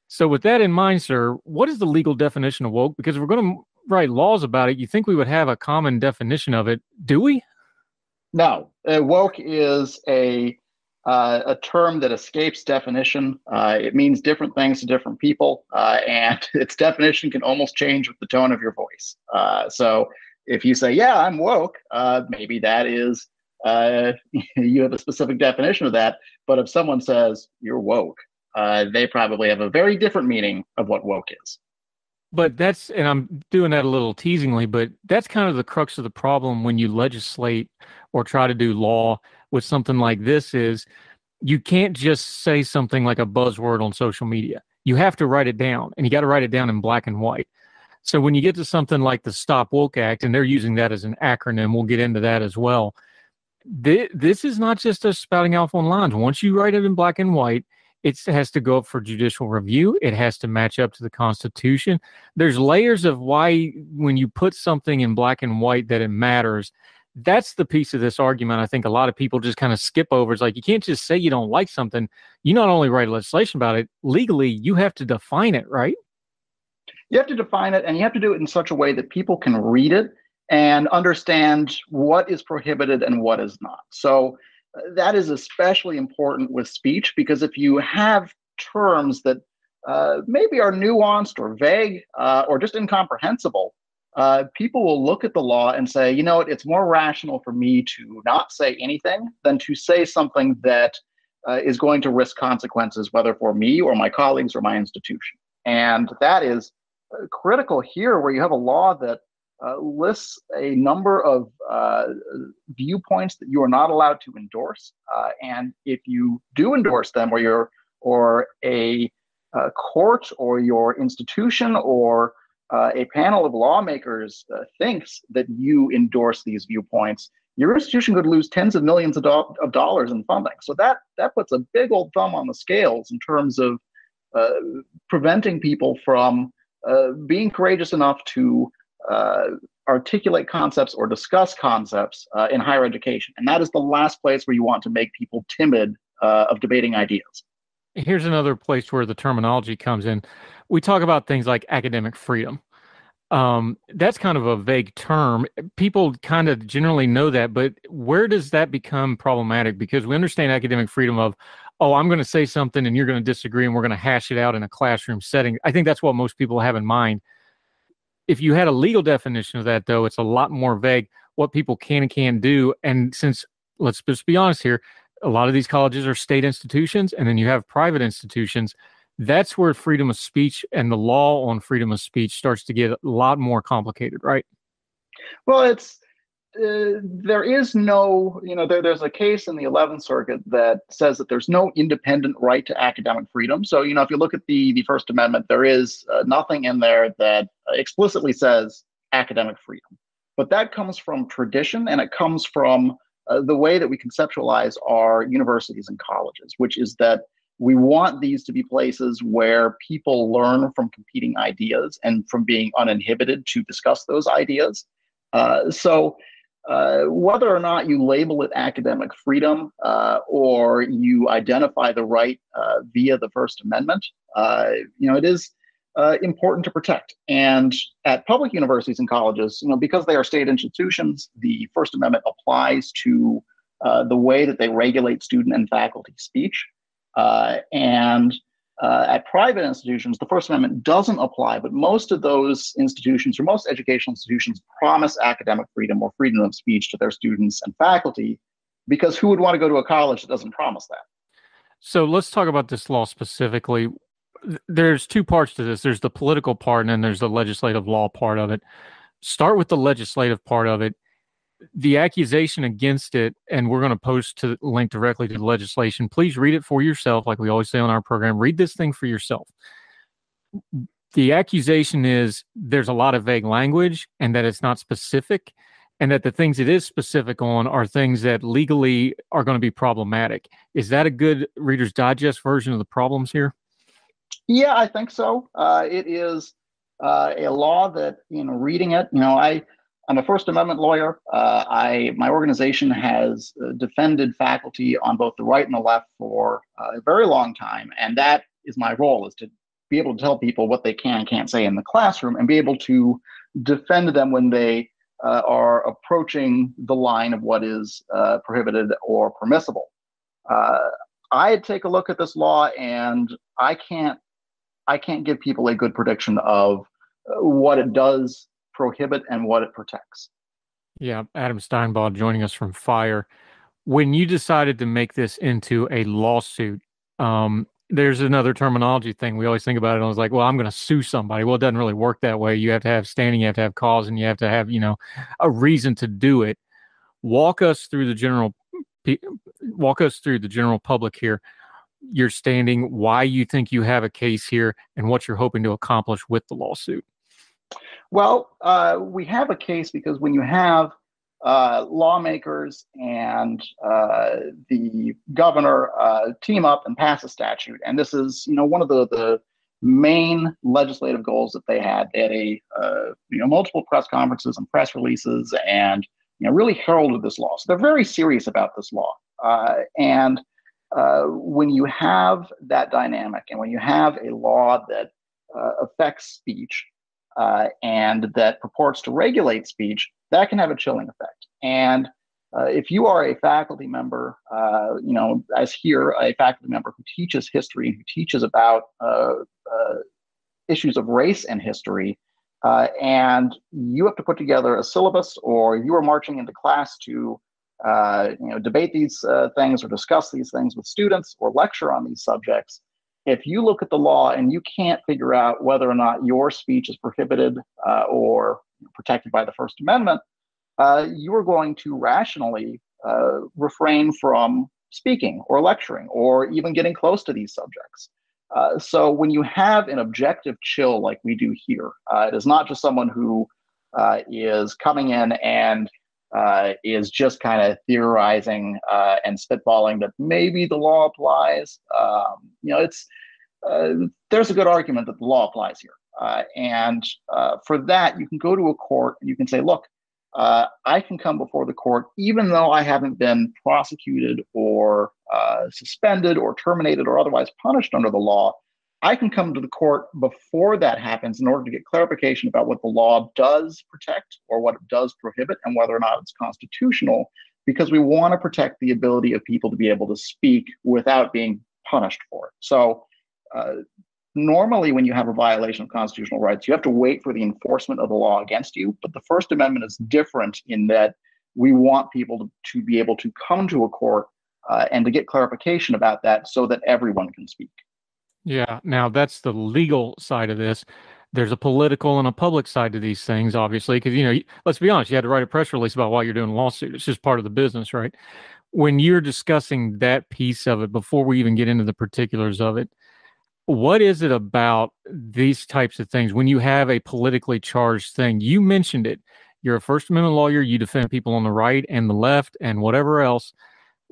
So, with that in mind, sir, what is the legal definition of woke? Because if we're going to write laws about it, you think we would have a common definition of it. Do we? No. Uh, woke is a uh, a term that escapes definition. Uh, it means different things to different people, uh, and *laughs* its definition can almost change with the tone of your voice. Uh, so if you say, "Yeah, I'm woke," uh, maybe that is uh, *laughs* you have a specific definition of that. But if someone says you're woke, they probably have a very different meaning of what woke is. But that's, and I'm doing that a little teasingly, but that's kind of the crux of the problem when you legislate or try to do law with something like this is you can't just say something like a buzzword on social media. You have to write it down, and you got to write it down in black and white. So when you get to something like the Stop Woke Act, and they're using that as an acronym, we'll get into that as well. This is not just a spouting off on lines. Once you write it in black and white, it has to go up for judicial review. It has to match up to the Constitution. There's layers of why, when you put something in black and white, that it matters that's the piece of this argument I think a lot of people just kind of skip over. It's like you can't just say you don't like something. You not only write legislation about it, legally, you have to define it, right? You have to define it and you have to do it in such a way that people can read it and understand what is prohibited and what is not. So uh, that is especially important with speech because if you have terms that uh, maybe are nuanced or vague uh, or just incomprehensible, uh, people will look at the law and say, you know, it's more rational for me to not say anything than to say something that uh, is going to risk consequences, whether for me or my colleagues or my institution. And that is uh, critical here, where you have a law that uh, lists a number of uh, viewpoints that you are not allowed to endorse. Uh, and if you do endorse them, or you're or a court or your institution or uh, a panel of lawmakers uh, thinks that you endorse these viewpoints, your institution could lose tens of millions of, do- of, dollars in funding. So that that puts a big old thumb on the scales in terms of uh, preventing people from uh, being courageous enough to uh, articulate concepts or discuss concepts uh, in higher education. And that is the last place where you want to make people timid of debating ideas. Here's another place where the terminology comes in. We talk about things like academic freedom. Um, that's kind of a vague term. People kind of generally know that, but where does that become problematic? Because we understand academic freedom of, oh, I'm going to say something and you're going to disagree and we're going to hash it out in a classroom setting. I think that's what most people have in mind. If you had a legal definition of that, though, it's a lot more vague what people can and can't do. And since, let's just be honest here, a lot of these colleges are state institutions and then you have private institutions. That's where freedom of speech and the law on freedom of speech starts to get a lot more complicated, right? Well, it's uh, there is no, you know, there, there's a case in the 11th Circuit that says that there's no independent right to academic freedom. So, you know, if you look at the the First Amendment, there is uh, nothing in there that explicitly says academic freedom. But that comes from tradition, and it comes from uh, the way that we conceptualize our universities and colleges, which is that we want these to be places where people learn from competing ideas and from being uninhibited to discuss those ideas. Uh, so uh, whether or not you label it academic freedom uh, or you identify the right uh, via the First Amendment, uh, you know, it is uh, important to protect. And at public universities and colleges, you know, because they are state institutions, the First Amendment applies to the way that they regulate student and faculty speech. and uh, at private institutions, the First Amendment doesn't apply, but most of those institutions or most educational institutions promise academic freedom or freedom of speech to their students and faculty because who would want to go to a college that doesn't promise that? So let's talk about this law specifically. There's two parts to this there's the political part, and then there's the legislative law part of it. Start with the legislative part of it the accusation against it, and we're going to post to link directly to the legislation. Please read it for yourself, like we always say on our program. Read this thing for yourself. The accusation is there's a lot of vague language and that it's not specific, and that the things it is specific on are things that legally are going to be problematic. Is that a good Reader's Digest version of the problems here? Yeah, I think so. Uh, it is uh, a law that, you know, reading it, you know, I I'm a First Amendment lawyer. Uh, I my organization has uh, defended faculty on both the right and the left for uh, a very long time, and that is my role: is to be able to tell people what they can and can't say in the classroom, and be able to defend them when they uh, are approaching the line of what is uh, prohibited or permissible. Uh, I take a look at this law, and I can't I can't give people a good prediction of what it does prohibit and what it protects. Yeah, Adam Steinbaugh joining us from FIRE. When you decided to make this into a lawsuit, um, there's another terminology thing. We always think about it. I was like, well, I'm going to sue somebody. Well, it doesn't really work that way. You have to have standing, you have to have cause, and you have to have, you know, a reason to do it. Walk us through the general, walk us through the general public here. Your standing, why you think you have a case here, and what you're hoping to accomplish with the lawsuit. Well, uh, we have a case because when you have uh, lawmakers and uh, the governor uh, team up and pass a statute, and this is, you know, one of the, the main legislative goals that they had. They had a, uh, you know, multiple press conferences and press releases, and you know, really heralded this law. So they're very serious about this law. Uh, when you have that dynamic, and when you have a law that affects speech, uh, and that purports to regulate speech, that can have a chilling effect. And uh, if you are a faculty member, uh, you know, as here, a faculty member who teaches history and who teaches about uh, uh, issues of race and history, uh, and you have to put together a syllabus, or you are marching into class to, you know, debate these things or discuss these things with students or lecture on these subjects, if you look at the law and you can't figure out whether or not your speech is prohibited uh, or protected by the First Amendment, uh, you are going to rationally uh, refrain from speaking or lecturing or even getting close to these subjects. Uh, so when you have an objective chill like we do here, uh, it is not just someone who uh, is coming in and uh, is just kind of theorizing uh, and spitballing that maybe the law applies. Um, you know, it's uh, there's a good argument that the law applies here. Uh, and uh, for that, you can go to a court and you can say, look, uh, I can come before the court even though I haven't been prosecuted or suspended or terminated or otherwise punished under the law. I can come to the court before that happens in order to get clarification about what the law does protect or what it does prohibit and whether or not it's constitutional, because we want to protect the ability of people to be able to speak without being punished for it. So, uh, normally when you have a violation of constitutional rights, you have to wait for the enforcement of the law against you. But the First Amendment is different in that we want people to, to be able to come to a court uh, and to get clarification about that so that everyone can speak. Yeah. Now that's the legal side of this. There's a political and a public side to these things, obviously, because you know, let's be honest, you had to write a press release about why you're doing a lawsuit. It's just part of the business, right? When you're discussing that piece of it, before we even get into the particulars of it, what is it about these types of things when you have a politically charged thing? You mentioned it. You're a First Amendment lawyer. You defend people on the right and the left and whatever else.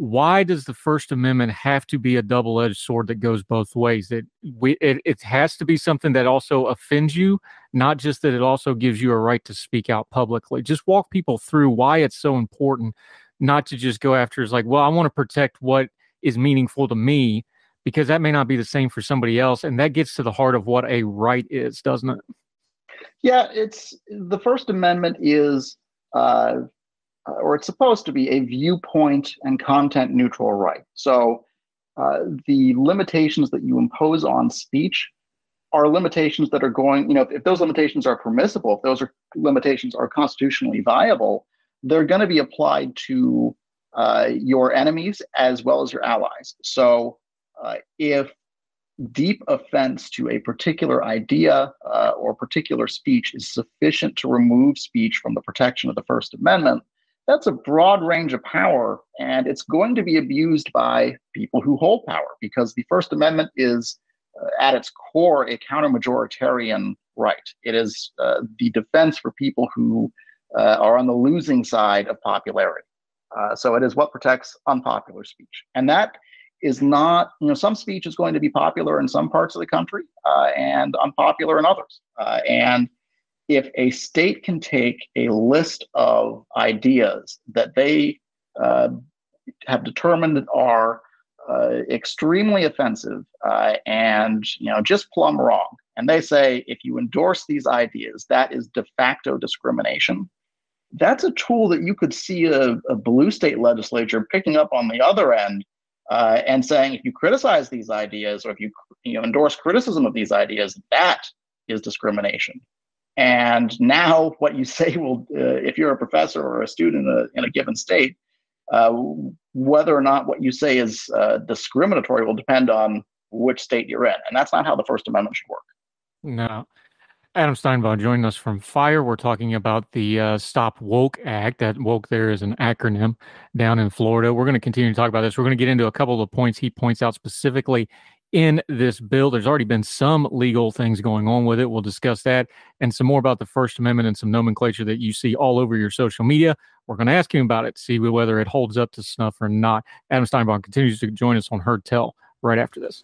Why does the First Amendment have to be a double-edged sword that goes both ways? It we it, it has to be something that also offends you, not just that it also gives you a right to speak out publicly. Just walk people through why it's so important, not to just go after. It's like, well, I want to protect what is meaningful to me because that may not be the same for somebody else. And that gets to the heart of what a right is, doesn't it? Yeah, it's the First Amendment is, uh, or it's supposed to be a viewpoint and content neutral right. So uh, the limitations that you impose on speech are limitations that are going, you know, if, if those limitations are permissible, if those are limitations are constitutionally viable, they're going to be applied to uh, your enemies as well as your allies. So uh, if deep offense to a particular idea uh, or particular speech is sufficient to remove speech from the protection of the First Amendment, that's a broad range of power, and it's going to be abused by people who hold power because the First Amendment is, uh, at its core, a counter-majoritarian right. It is uh, the defense for people who uh, are on the losing side of popularity. Uh, so it is what protects unpopular speech, and that is not, you know, some speech is going to be popular in some parts of the country uh, and unpopular in others. Uh, and if a state can take a list of ideas that they uh, have determined that are uh, extremely offensive uh, and you know just plumb wrong, and they say if you endorse these ideas, that is de facto discrimination. That's a tool that you could see a, a blue state legislature picking up on the other end uh, and saying if you criticize these ideas or if you you know endorse criticism of these ideas, that is discrimination. And now, *laughs* what you say will, uh, if you're a professor or a student in a, in a given state, uh, whether or not what you say is uh, discriminatory will depend on which state you're in, and that's not how the First Amendment should work. No, Adam Steinbaugh joining us from FIRE. We're talking about the uh, Stop Woke Act. That woke there is an acronym down in Florida. We're going to continue to talk about this. We're going to get into a couple of points he points out specifically in this bill. There's already been some legal things going on with it. We'll discuss that and some more about the First Amendment and some nomenclature that you see all over your social media. We're going to ask him about it, see whether it holds up to snuff or not. Adam Steinbaugh continues to join us on Heard Tell right after this.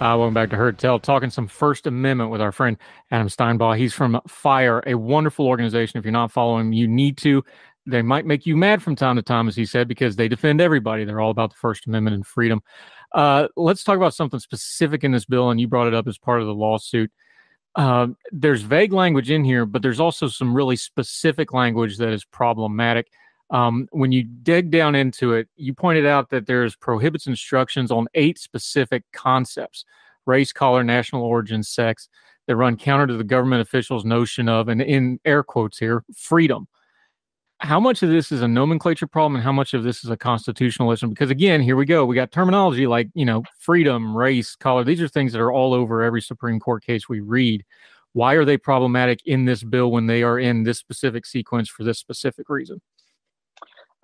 Uh, welcome back to Heard Tell, talking some First Amendment with our friend Adam Steinbaugh. He's from FIRE, a wonderful organization. If you're not following, you need to. They might make you mad from time to time, as he said, because they defend everybody. They're all about the First Amendment and freedom. Uh, let's talk about something specific in this bill, and you brought it up as part of the lawsuit. uh, there's vague language in here, but there's also some really specific language that is problematic. Um, when you dig down into it, you pointed out that there's prohibits instructions on eight specific concepts race, color, national origin, sex that run counter to the government officials' notion of, and in air quotes here, freedom. How much of this is a nomenclature problem and how much of this is a constitutionalism? Because again, here we go. We got terminology like, you know, freedom, race, color. These are things that are all over every Supreme Court case we read. Why are they problematic in this bill when they are in this specific sequence for this specific reason?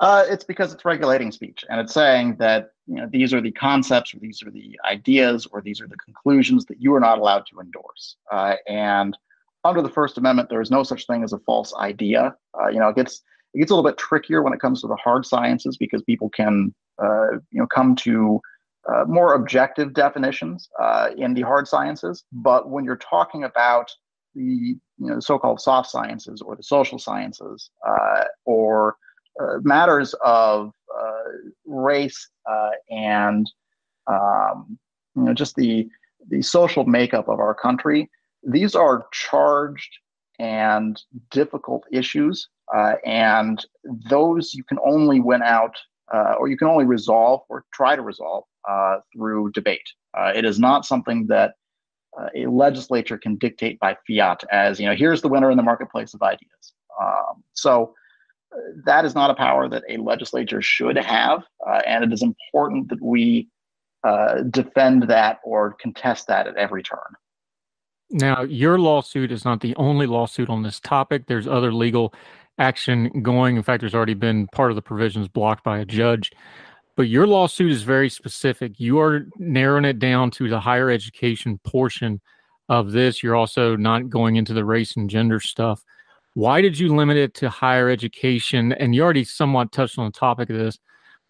Uh, it's because it's regulating speech and it's saying that you know these are the concepts or these are the ideas or these are the conclusions that you are not allowed to endorse. Uh, and under the First Amendment, there is no such thing as a false idea. Uh, you know, it gets it gets a little bit trickier when it comes to the hard sciences because people can uh, you know come to uh, more objective definitions uh, in the hard sciences. But when you're talking about the you know so-called soft sciences or the social sciences or matters of uh, race uh, and um, you know just the the social makeup of our country. These are charged and difficult issues, uh, and those you can only win out uh, or you can only resolve or try to resolve uh, through debate. it is not something that a legislature can dictate by fiat as you know here's the winner in the marketplace of ideas. Um, so that is not a power that a legislature should have, uh, and it is important that we uh, defend that or contest that at every turn. Now, your lawsuit is not the only lawsuit on this topic. There's other legal action going. In fact, there's already been part of the provisions blocked by a judge. But your lawsuit is very specific. You are narrowing it down to the higher education portion of this. You're also not going into the race and gender stuff. Why did you limit it to higher education? And you already somewhat touched on the topic of this,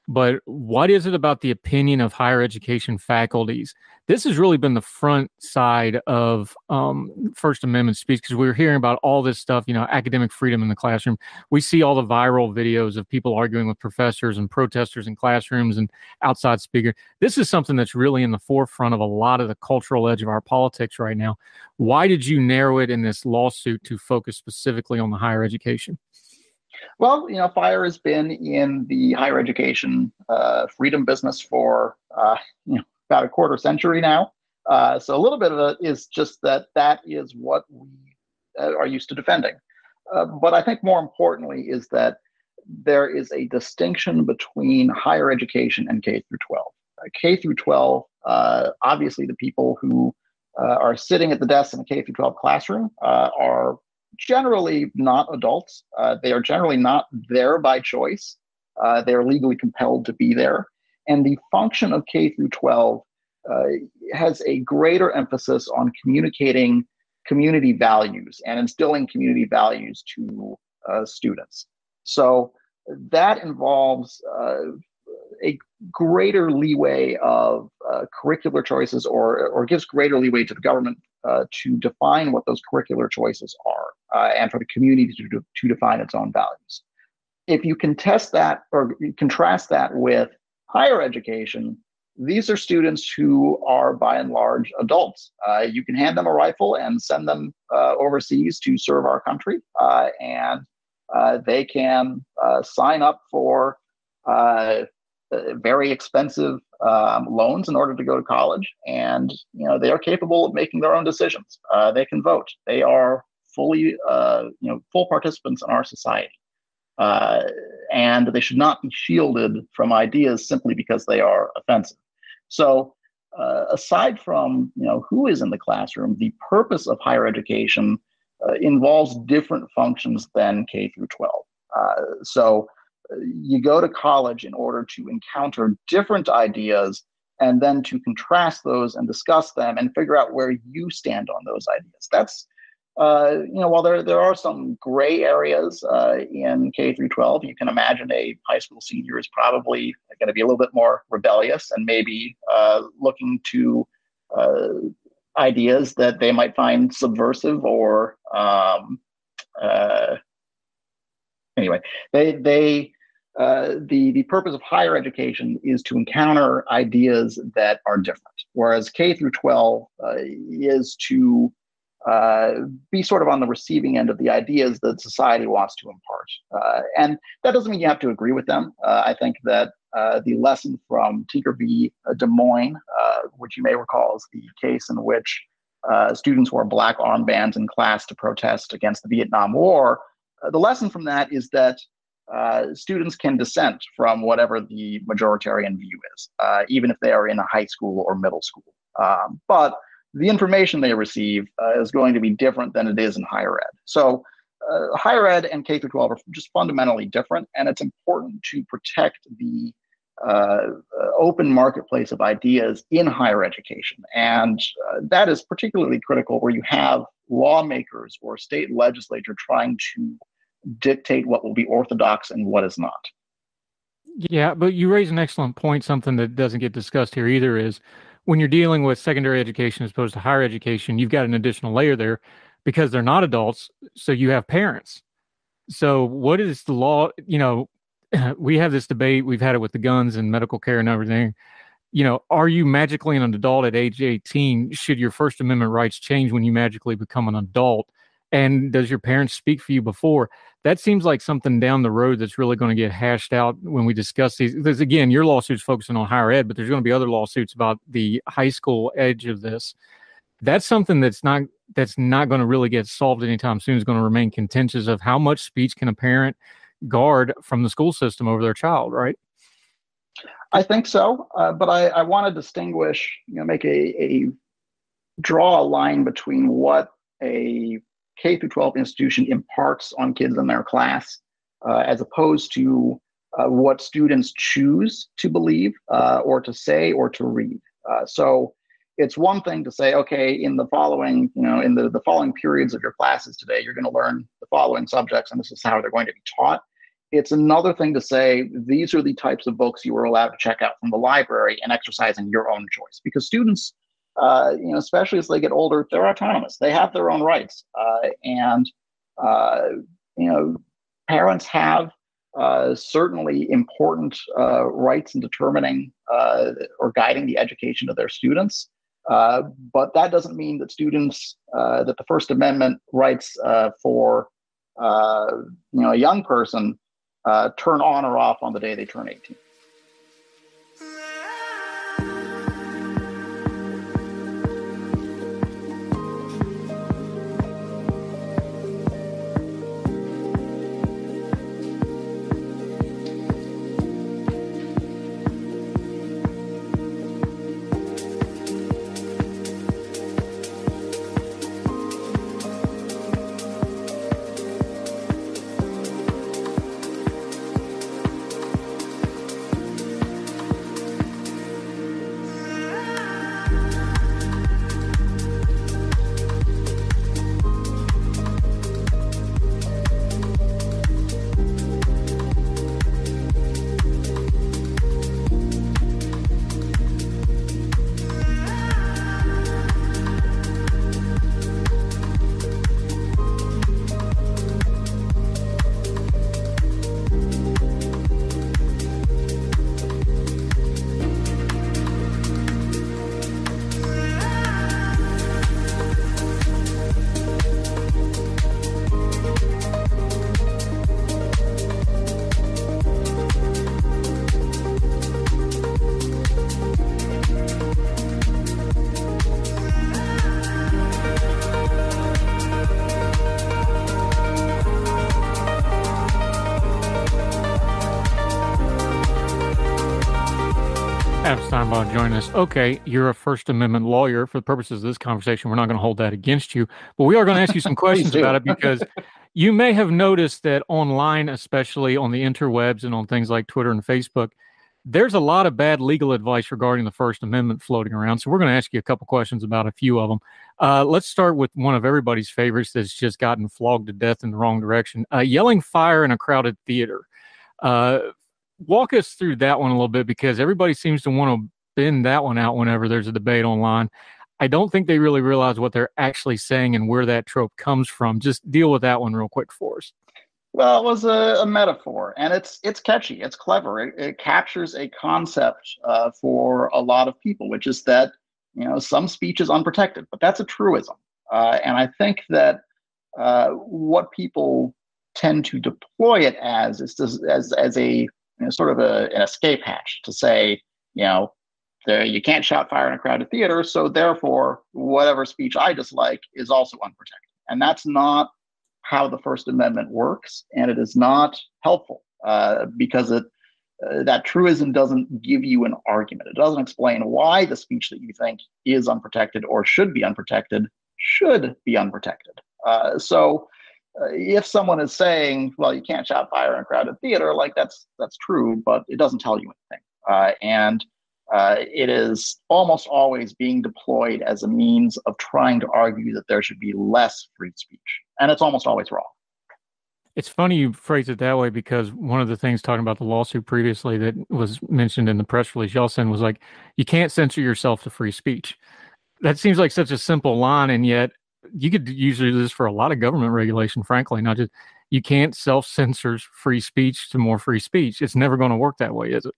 but what is it about the opinion of higher education faculties? This has really been the front side of um, First Amendment speech because we are hearing about all this stuff, you know, academic freedom in the classroom. We see all the viral videos of people arguing with professors and protesters in classrooms and outside speaker. This is something that's really in the forefront of a lot of the cultural edge of our politics right now. Why did you narrow it in this lawsuit to focus specifically on the higher education? Well, you know, FIRE has been in the higher education uh, freedom business for uh, *laughs* you know, about a quarter century now. Uh, so a little bit of it is just that that is what we uh, are used to defending. Uh, but I think more importantly is that there is a distinction between higher education and K through 12. Uh, K through 12, obviously, the people who are sitting at the desk in a K through 12 classroom are generally not adults. Uh, they are generally not there by choice. Uh, they are legally compelled to be there. And the function of K through 12 uh, has a greater emphasis on communicating community values and instilling community values to uh, students. So that involves uh, a greater leeway of uh, curricular choices or, or gives greater leeway to the government uh, to define what those curricular choices are uh, and for the community to, to define its own values. If you contest that or contrast that with higher education, these are students who are by and large adults. Uh, you can hand them a rifle and send them uh, overseas to serve our country, uh, and uh, they can sign up for uh, very expensive um, loans in order to go to college, and you know they are capable of making their own decisions. Uh, they can vote. They are fully, uh, you know, full participants in our society, uh, and they should not be shielded from ideas simply because they are offensive. So, uh, aside from you know who is in the classroom, the purpose of higher education uh, involves different functions than K through 12. so you go to college in order to encounter different ideas and then to contrast those and discuss them and figure out where you stand on those ideas. That's uh, you know, while there there are some gray areas uh, in K through 12, you can imagine a high school senior is probably going to be a little bit more rebellious and maybe uh, looking to uh, ideas that they might find subversive or um, uh, anyway, they they the the purpose of higher education is to encounter ideas that are different, whereas K through 12 uh, is to uh, be sort of on the receiving end of the ideas that society wants to impart. Uh, and that doesn't mean you have to agree with them. Uh, I think that uh, the lesson from Tinker v. Des Moines, uh, which you may recall is the case in which uh, students wore black armbands in class to protest against the Vietnam War, the lesson from that is that students can dissent from whatever the majoritarian view is, even if they are in a high school or middle school. Um, but the information they receive uh, is going to be different than it is in higher ed. So, uh, higher ed and K through 12 are just fundamentally different, and it's important to protect the uh, uh open marketplace of ideas in higher education. And uh, that is particularly critical where you have lawmakers or state legislature trying to dictate what will be orthodox and what is not. Yeah, but you raise an excellent point. Something that doesn't get discussed here either is when you're dealing with secondary education as opposed to higher education, you've got an additional layer there because they're not adults. So you have parents. So what is the law? You know, *clears throat* we have this debate. We've had it with the guns and medical care and everything. You know, are you magically an adult at age 18? Should your First Amendment rights change when you magically become an adult? And does your parents speak for you before? that seems like something down the road that's really going to get hashed out when we discuss these. Because again, your lawsuit's focusing on higher ed, but there's going to be other lawsuits about the high school edge of this. That's something that's not that's not going to really get solved anytime soon. Is going to remain contentious of how much speech can a parent guard from the school system over their child, right? I think so, uh, but I, I want to distinguish, you know, make a, a draw a line between what a K through 12 institution imparts on kids in their class, uh, as opposed to uh, what students choose to believe uh, or to say or to read. Uh, so it's one thing to say, okay, in the following, you know, in the, the following periods of your classes today, you're going to learn the following subjects, and this is how they're going to be taught. It's another thing to say, these are the types of books you are allowed to check out from the library and exercising your own choice. Because students uh, you know, especially as they get older, they're autonomous. They have their own rights, uh, and uh, you know, parents have uh, certainly important uh, rights in determining uh, or guiding the education of their students. but that doesn't mean that students that the First Amendment rights for you know a young person turn on or off on the day they turn 18. Join us. Okay, you're a First Amendment lawyer. For the purposes of this conversation, we're not going to hold that against you, but we are going to ask you some *laughs* questions about it because you may have noticed that online, especially on the interwebs and on things like Twitter and Facebook, there's a lot of bad legal advice regarding the First Amendment floating around. So we're going to ask you a couple questions about a few of them. Uh, let's start with one of everybody's favorites that's just gotten flogged to death in the wrong direction: uh, yelling fire in a crowded theater. Uh, walk us through that one a little bit because everybody seems to want to bend that one out whenever there's a debate online. I don't think they really realize what they're actually saying and where that trope comes from. Just deal with that one real quick for us. Well, it was a, a metaphor, and it's it's catchy, it's clever. It, it captures a concept uh, for a lot of people, which is that you know some speech is unprotected, but that's a truism. Uh, and I think that uh, what people tend to deploy it as is as, as a you know, sort of a, an escape hatch to say, you know, the, you can't shout fire in a crowded theater, so therefore, whatever speech I dislike is also unprotected. And that's not how the First Amendment works, and it is not helpful uh, because it uh, that truism doesn't give you an argument. It doesn't explain why the speech that you think is unprotected or should be unprotected should be unprotected. Uh, so, uh, if someone is saying, "Well, you can't shout fire in a crowded theater," like that's that's true, but it doesn't tell you anything. Uh, and uh, it is almost always being deployed as a means of trying to argue that there should be less free speech, and it's almost always wrong. It's funny you phrase it that way because one of the things talking about the lawsuit previously that was mentioned in the press release y'all sent was like, you can't censor yourself to free speech. That seems like such a simple line, and yet you could use this for a lot of government regulation, frankly, not just you can't self censor free speech to more free speech. It's never going to work that way, is it?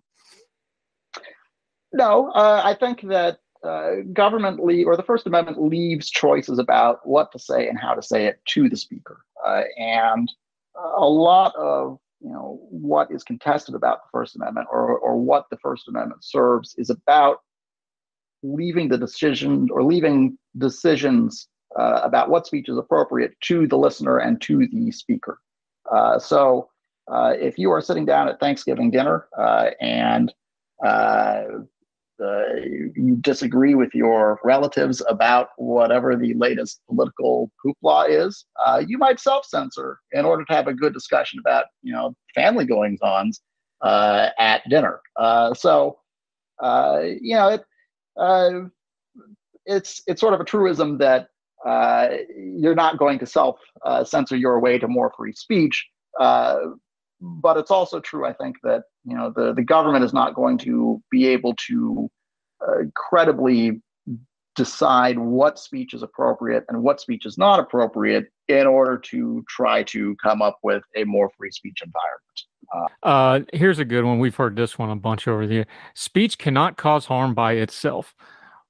No, uh, I think that uh, government leave or the First Amendment leaves choices about what to say and how to say it to the speaker, uh, and a lot of you know what is contested about the First Amendment or or what the First Amendment serves is about leaving the decision or leaving decisions uh, about what speech is appropriate to the listener and to the speaker. Uh, so uh, if you are sitting down at Thanksgiving dinner uh, and uh, you disagree with your relatives about whatever the latest political hoopla is, uh, you might self-censor in order to have a good discussion about, you know, family goings-ons uh, at dinner. Uh, so, uh, you know, it, uh, it's it's sort of a truism that you're not going to self-censor your way to more free speech but it's also true, I think, that you know the the government is not going to be able to uh, credibly decide what speech is appropriate and what speech is not appropriate in order to try to come up with a more free speech environment. Uh, uh, here's a good one. We've heard this one a bunch over the year. Speech cannot cause harm by itself.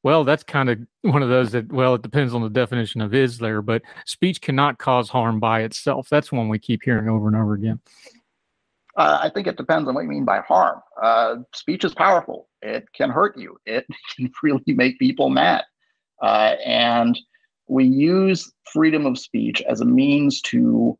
Well, that's kind of one of those that, well, it depends on the definition of is there, but speech cannot cause harm by itself. That's one we keep hearing over and over again. Uh, I think it depends on what you mean by harm. Uh, speech is powerful. It can hurt you. It *laughs* can really make people mad. Uh, and we use freedom of speech as a means to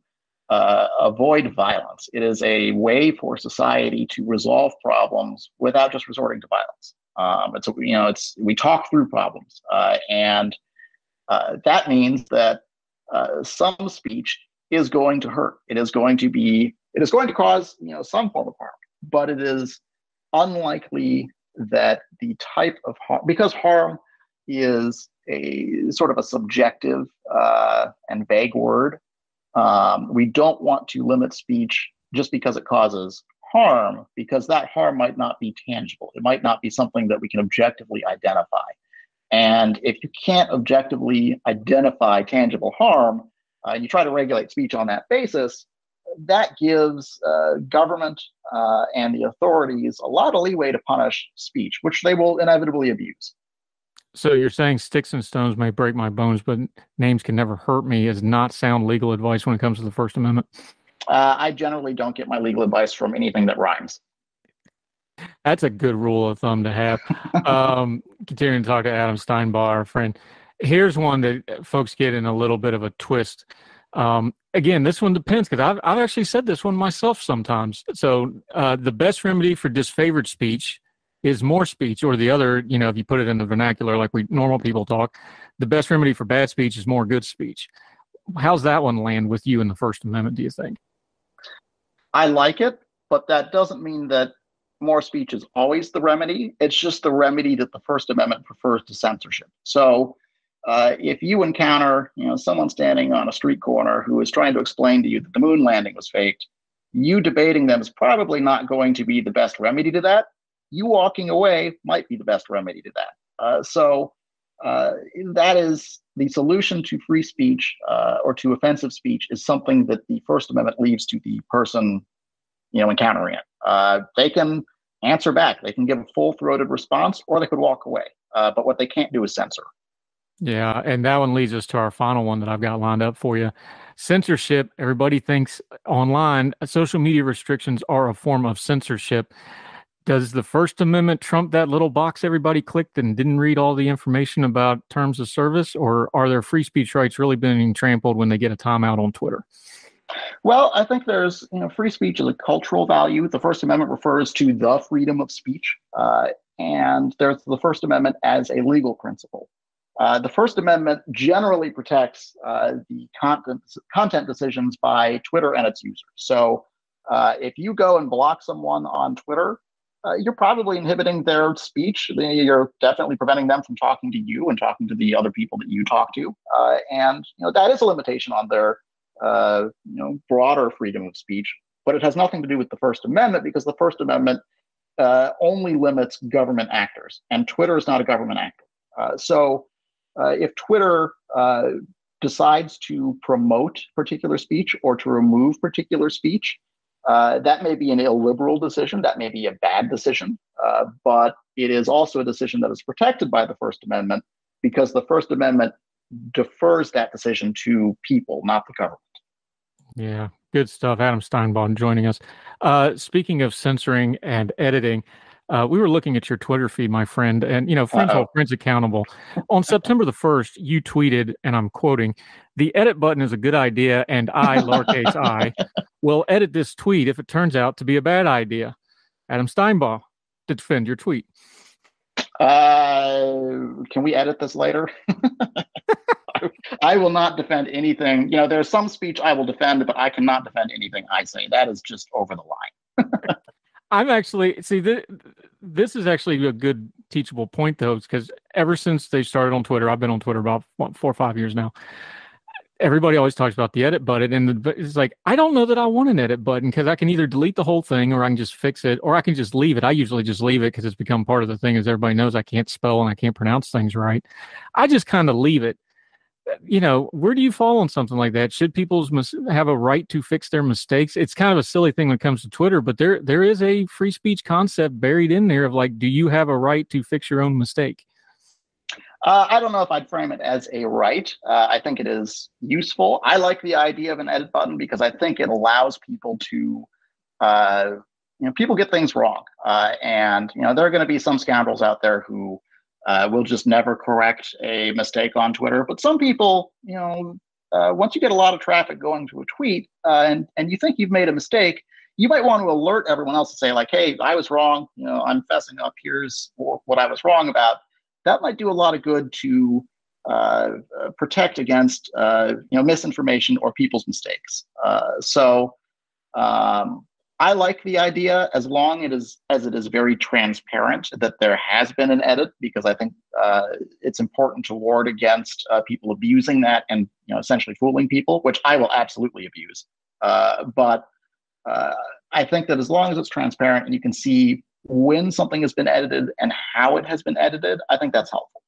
uh, avoid violence. It is a way for society to resolve problems without just resorting to violence. Um, it's you know it's we talk through problems, uh, and uh, that means that some speech is going to hurt. It is going to be it is going to cause you know some form of harm, but it is unlikely that the type of harm because harm is a sort of a subjective uh, and vague word. Um, we don't want to limit speech just because it causes harm, because that harm might not be tangible. It might not be something that we can objectively identify. And if you can't objectively identify tangible harm, uh, you try to regulate speech on that basis, that gives uh, government uh, and the authorities a lot of leeway to punish speech, which they will inevitably abuse. So you're saying sticks and stones may break my bones, but names can never hurt me is not sound legal advice when it comes to the First Amendment? Uh, I generally don't get my legal advice from anything that rhymes. That's a good rule of thumb to have. *laughs* um, continuing to talk to Adam Steinbaugh, our friend. Here's one that folks get in a little bit of a twist. Um, again, this one depends because I've, I've actually said this one myself sometimes. So uh, the best remedy for disfavored speech is more speech, or the other, you know, if you put it in the vernacular like we normal people talk, the best remedy for bad speech is more good speech. How's that one land with you in the First Amendment? Do you think? I like it, but that doesn't mean that more speech is always the remedy. It's just the remedy that the First Amendment prefers to censorship. So uh, if you encounter you know someone standing on a street corner who is trying to explain to you that the moon landing was faked you debating them is probably not going to be the best remedy to that. You walking away might be the best remedy to that. Uh, so uh, that is the solution to free speech uh, or to offensive speech is something that the first amendment leaves to the person you know encountering it. Uh, they can answer back. They can give a full-throated response or they could walk away. But what they can't do is censor Yeah, and that one leads us to our final one that I've got lined up for you. Censorship. Everybody thinks online social media restrictions are a form of censorship. Does the First Amendment trump that little box everybody clicked and didn't read all the information about terms of service, or are their free speech rights really being trampled when they get a timeout on Twitter? Well, I think there's, you know, free speech is a cultural value. The First Amendment refers to the freedom of speech, uh, and there's the First Amendment as a legal principle. Uh, the First Amendment generally protects uh, the content, content decisions by Twitter and its users. So uh, if you go and block someone on Twitter, uh, you're probably inhibiting their speech. You're definitely preventing them from talking to you and talking to the other people that you talk to. Uh, and you know that is a limitation on their you know broader freedom of speech. But it has nothing to do with the First Amendment because the First Amendment only limits government actors, and Twitter is not a government actor. so if Twitter uh, decides to promote particular speech or to remove particular speech, uh, that may be an illiberal decision. That may be a bad decision, uh, but it is also a decision that is protected by the First Amendment because the First Amendment defers that decision to people, not the government. Yeah, good stuff. Adam Steinbaugh joining us. Uh, speaking of censoring and editing, uh, we were looking at your Twitter feed, my friend, and you know, friends hold friends accountable. On September the first, you tweeted, and I'm quoting: "The edit button is a good idea, and I, lowercase i, will edit this tweet if it turns out to be a bad idea." Adam Steinbaugh, to defend your tweet. Uh, can we edit this later? *laughs* I will not defend anything. You know, there's some speech I will defend, but I cannot defend anything I say. That is just over the line. *laughs* I'm actually see this. This is actually a good teachable point though, because ever since they started on Twitter, I've been on Twitter about four or five years now. Everybody always talks about the edit button, and the, it's like I don't know that I want an edit button because I can either delete the whole thing or I can just fix it, or I can just leave it. I usually just leave it because it's become part of the thing. As everybody knows, I can't spell and I can't pronounce things right. I just kind of leave it you know, where do you fall on something like that? Should people have a right to fix their mistakes? It's kind of a silly thing when it comes to Twitter, but there there is a free speech concept buried in there of like, do you have a right to fix your own mistake? Uh, I don't know if I'd frame it as a right. Uh, I think it is useful. I like the idea of an edit button because I think it allows people to, uh, you know, people get things wrong, uh, and you know there are going to be some scoundrels out there who uh, will just never correct a mistake on Twitter. But some people, you know, uh, once you get a lot of traffic going to a tweet uh, and and you think you've made a mistake, you might want to alert everyone else to say like, "Hey, I was wrong. You know, I'm fessing up. Here's what I was wrong about." That might do a lot of good to uh, uh, protect against uh, you know misinformation or people's mistakes. so. Um, I like the idea as long it is as it is very transparent that there has been an edit because I think uh, it's important to ward against uh, people abusing that and you know essentially fooling people, which I will absolutely abuse. Uh, but uh, I think that as long as it's transparent and you can see when something has been edited and how it has been edited, I think that's helpful.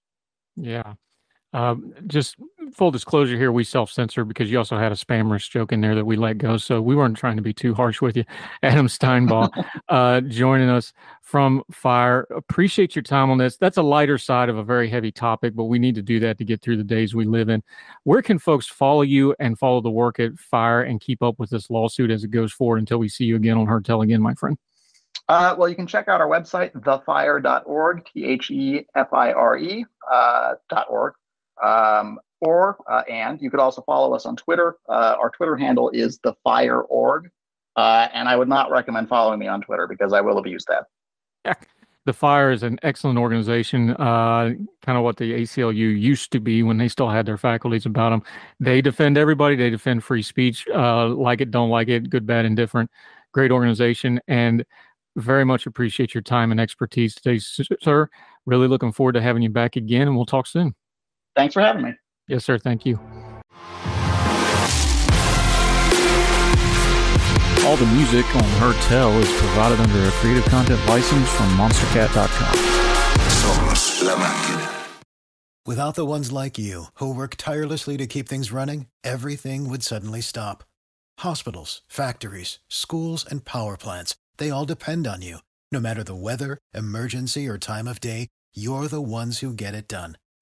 Yeah. Um, just full disclosure here, we self censor because you also had a spammers joke in there that we let go. So we weren't trying to be too harsh with you. *laughs* Adam Steinbaugh *laughs* uh, joining us from FIRE. Appreciate your time on this. That's a lighter side of a very heavy topic, but we need to do that to get through the days we live in. Where can folks follow you and follow the work at FIRE and keep up with this lawsuit as it goes forward until we see you again on Heard Tell Again, my friend? Uh, well, you can check out our website, thefire.org, T H E F I R E uh, dot org. Um, or uh, and you could also follow us on Twitter. Uh, our Twitter handle is the Fire Org, uh, and I would not recommend following me on Twitter because I will abuse that. Yeah. The Fire is an excellent organization, uh, kind of what the ACLU used to be when they still had their faculties about them. They defend everybody. They defend free speech, uh, like it, don't like it, good, bad, indifferent. Great organization, and very much appreciate your time and expertise today, sir. Really looking forward to having you back again, and we'll talk soon. Thanks for having me. Yes, sir. Thank you. All the music on Heard Tell is provided under a creative content license from monstercat.com. Somos la máquina. Without the ones like you, who work tirelessly to keep things running, everything would suddenly stop. Hospitals, factories, schools, and power plants, they all depend on you. No matter the weather, emergency, or time of day, you're the ones who get it done.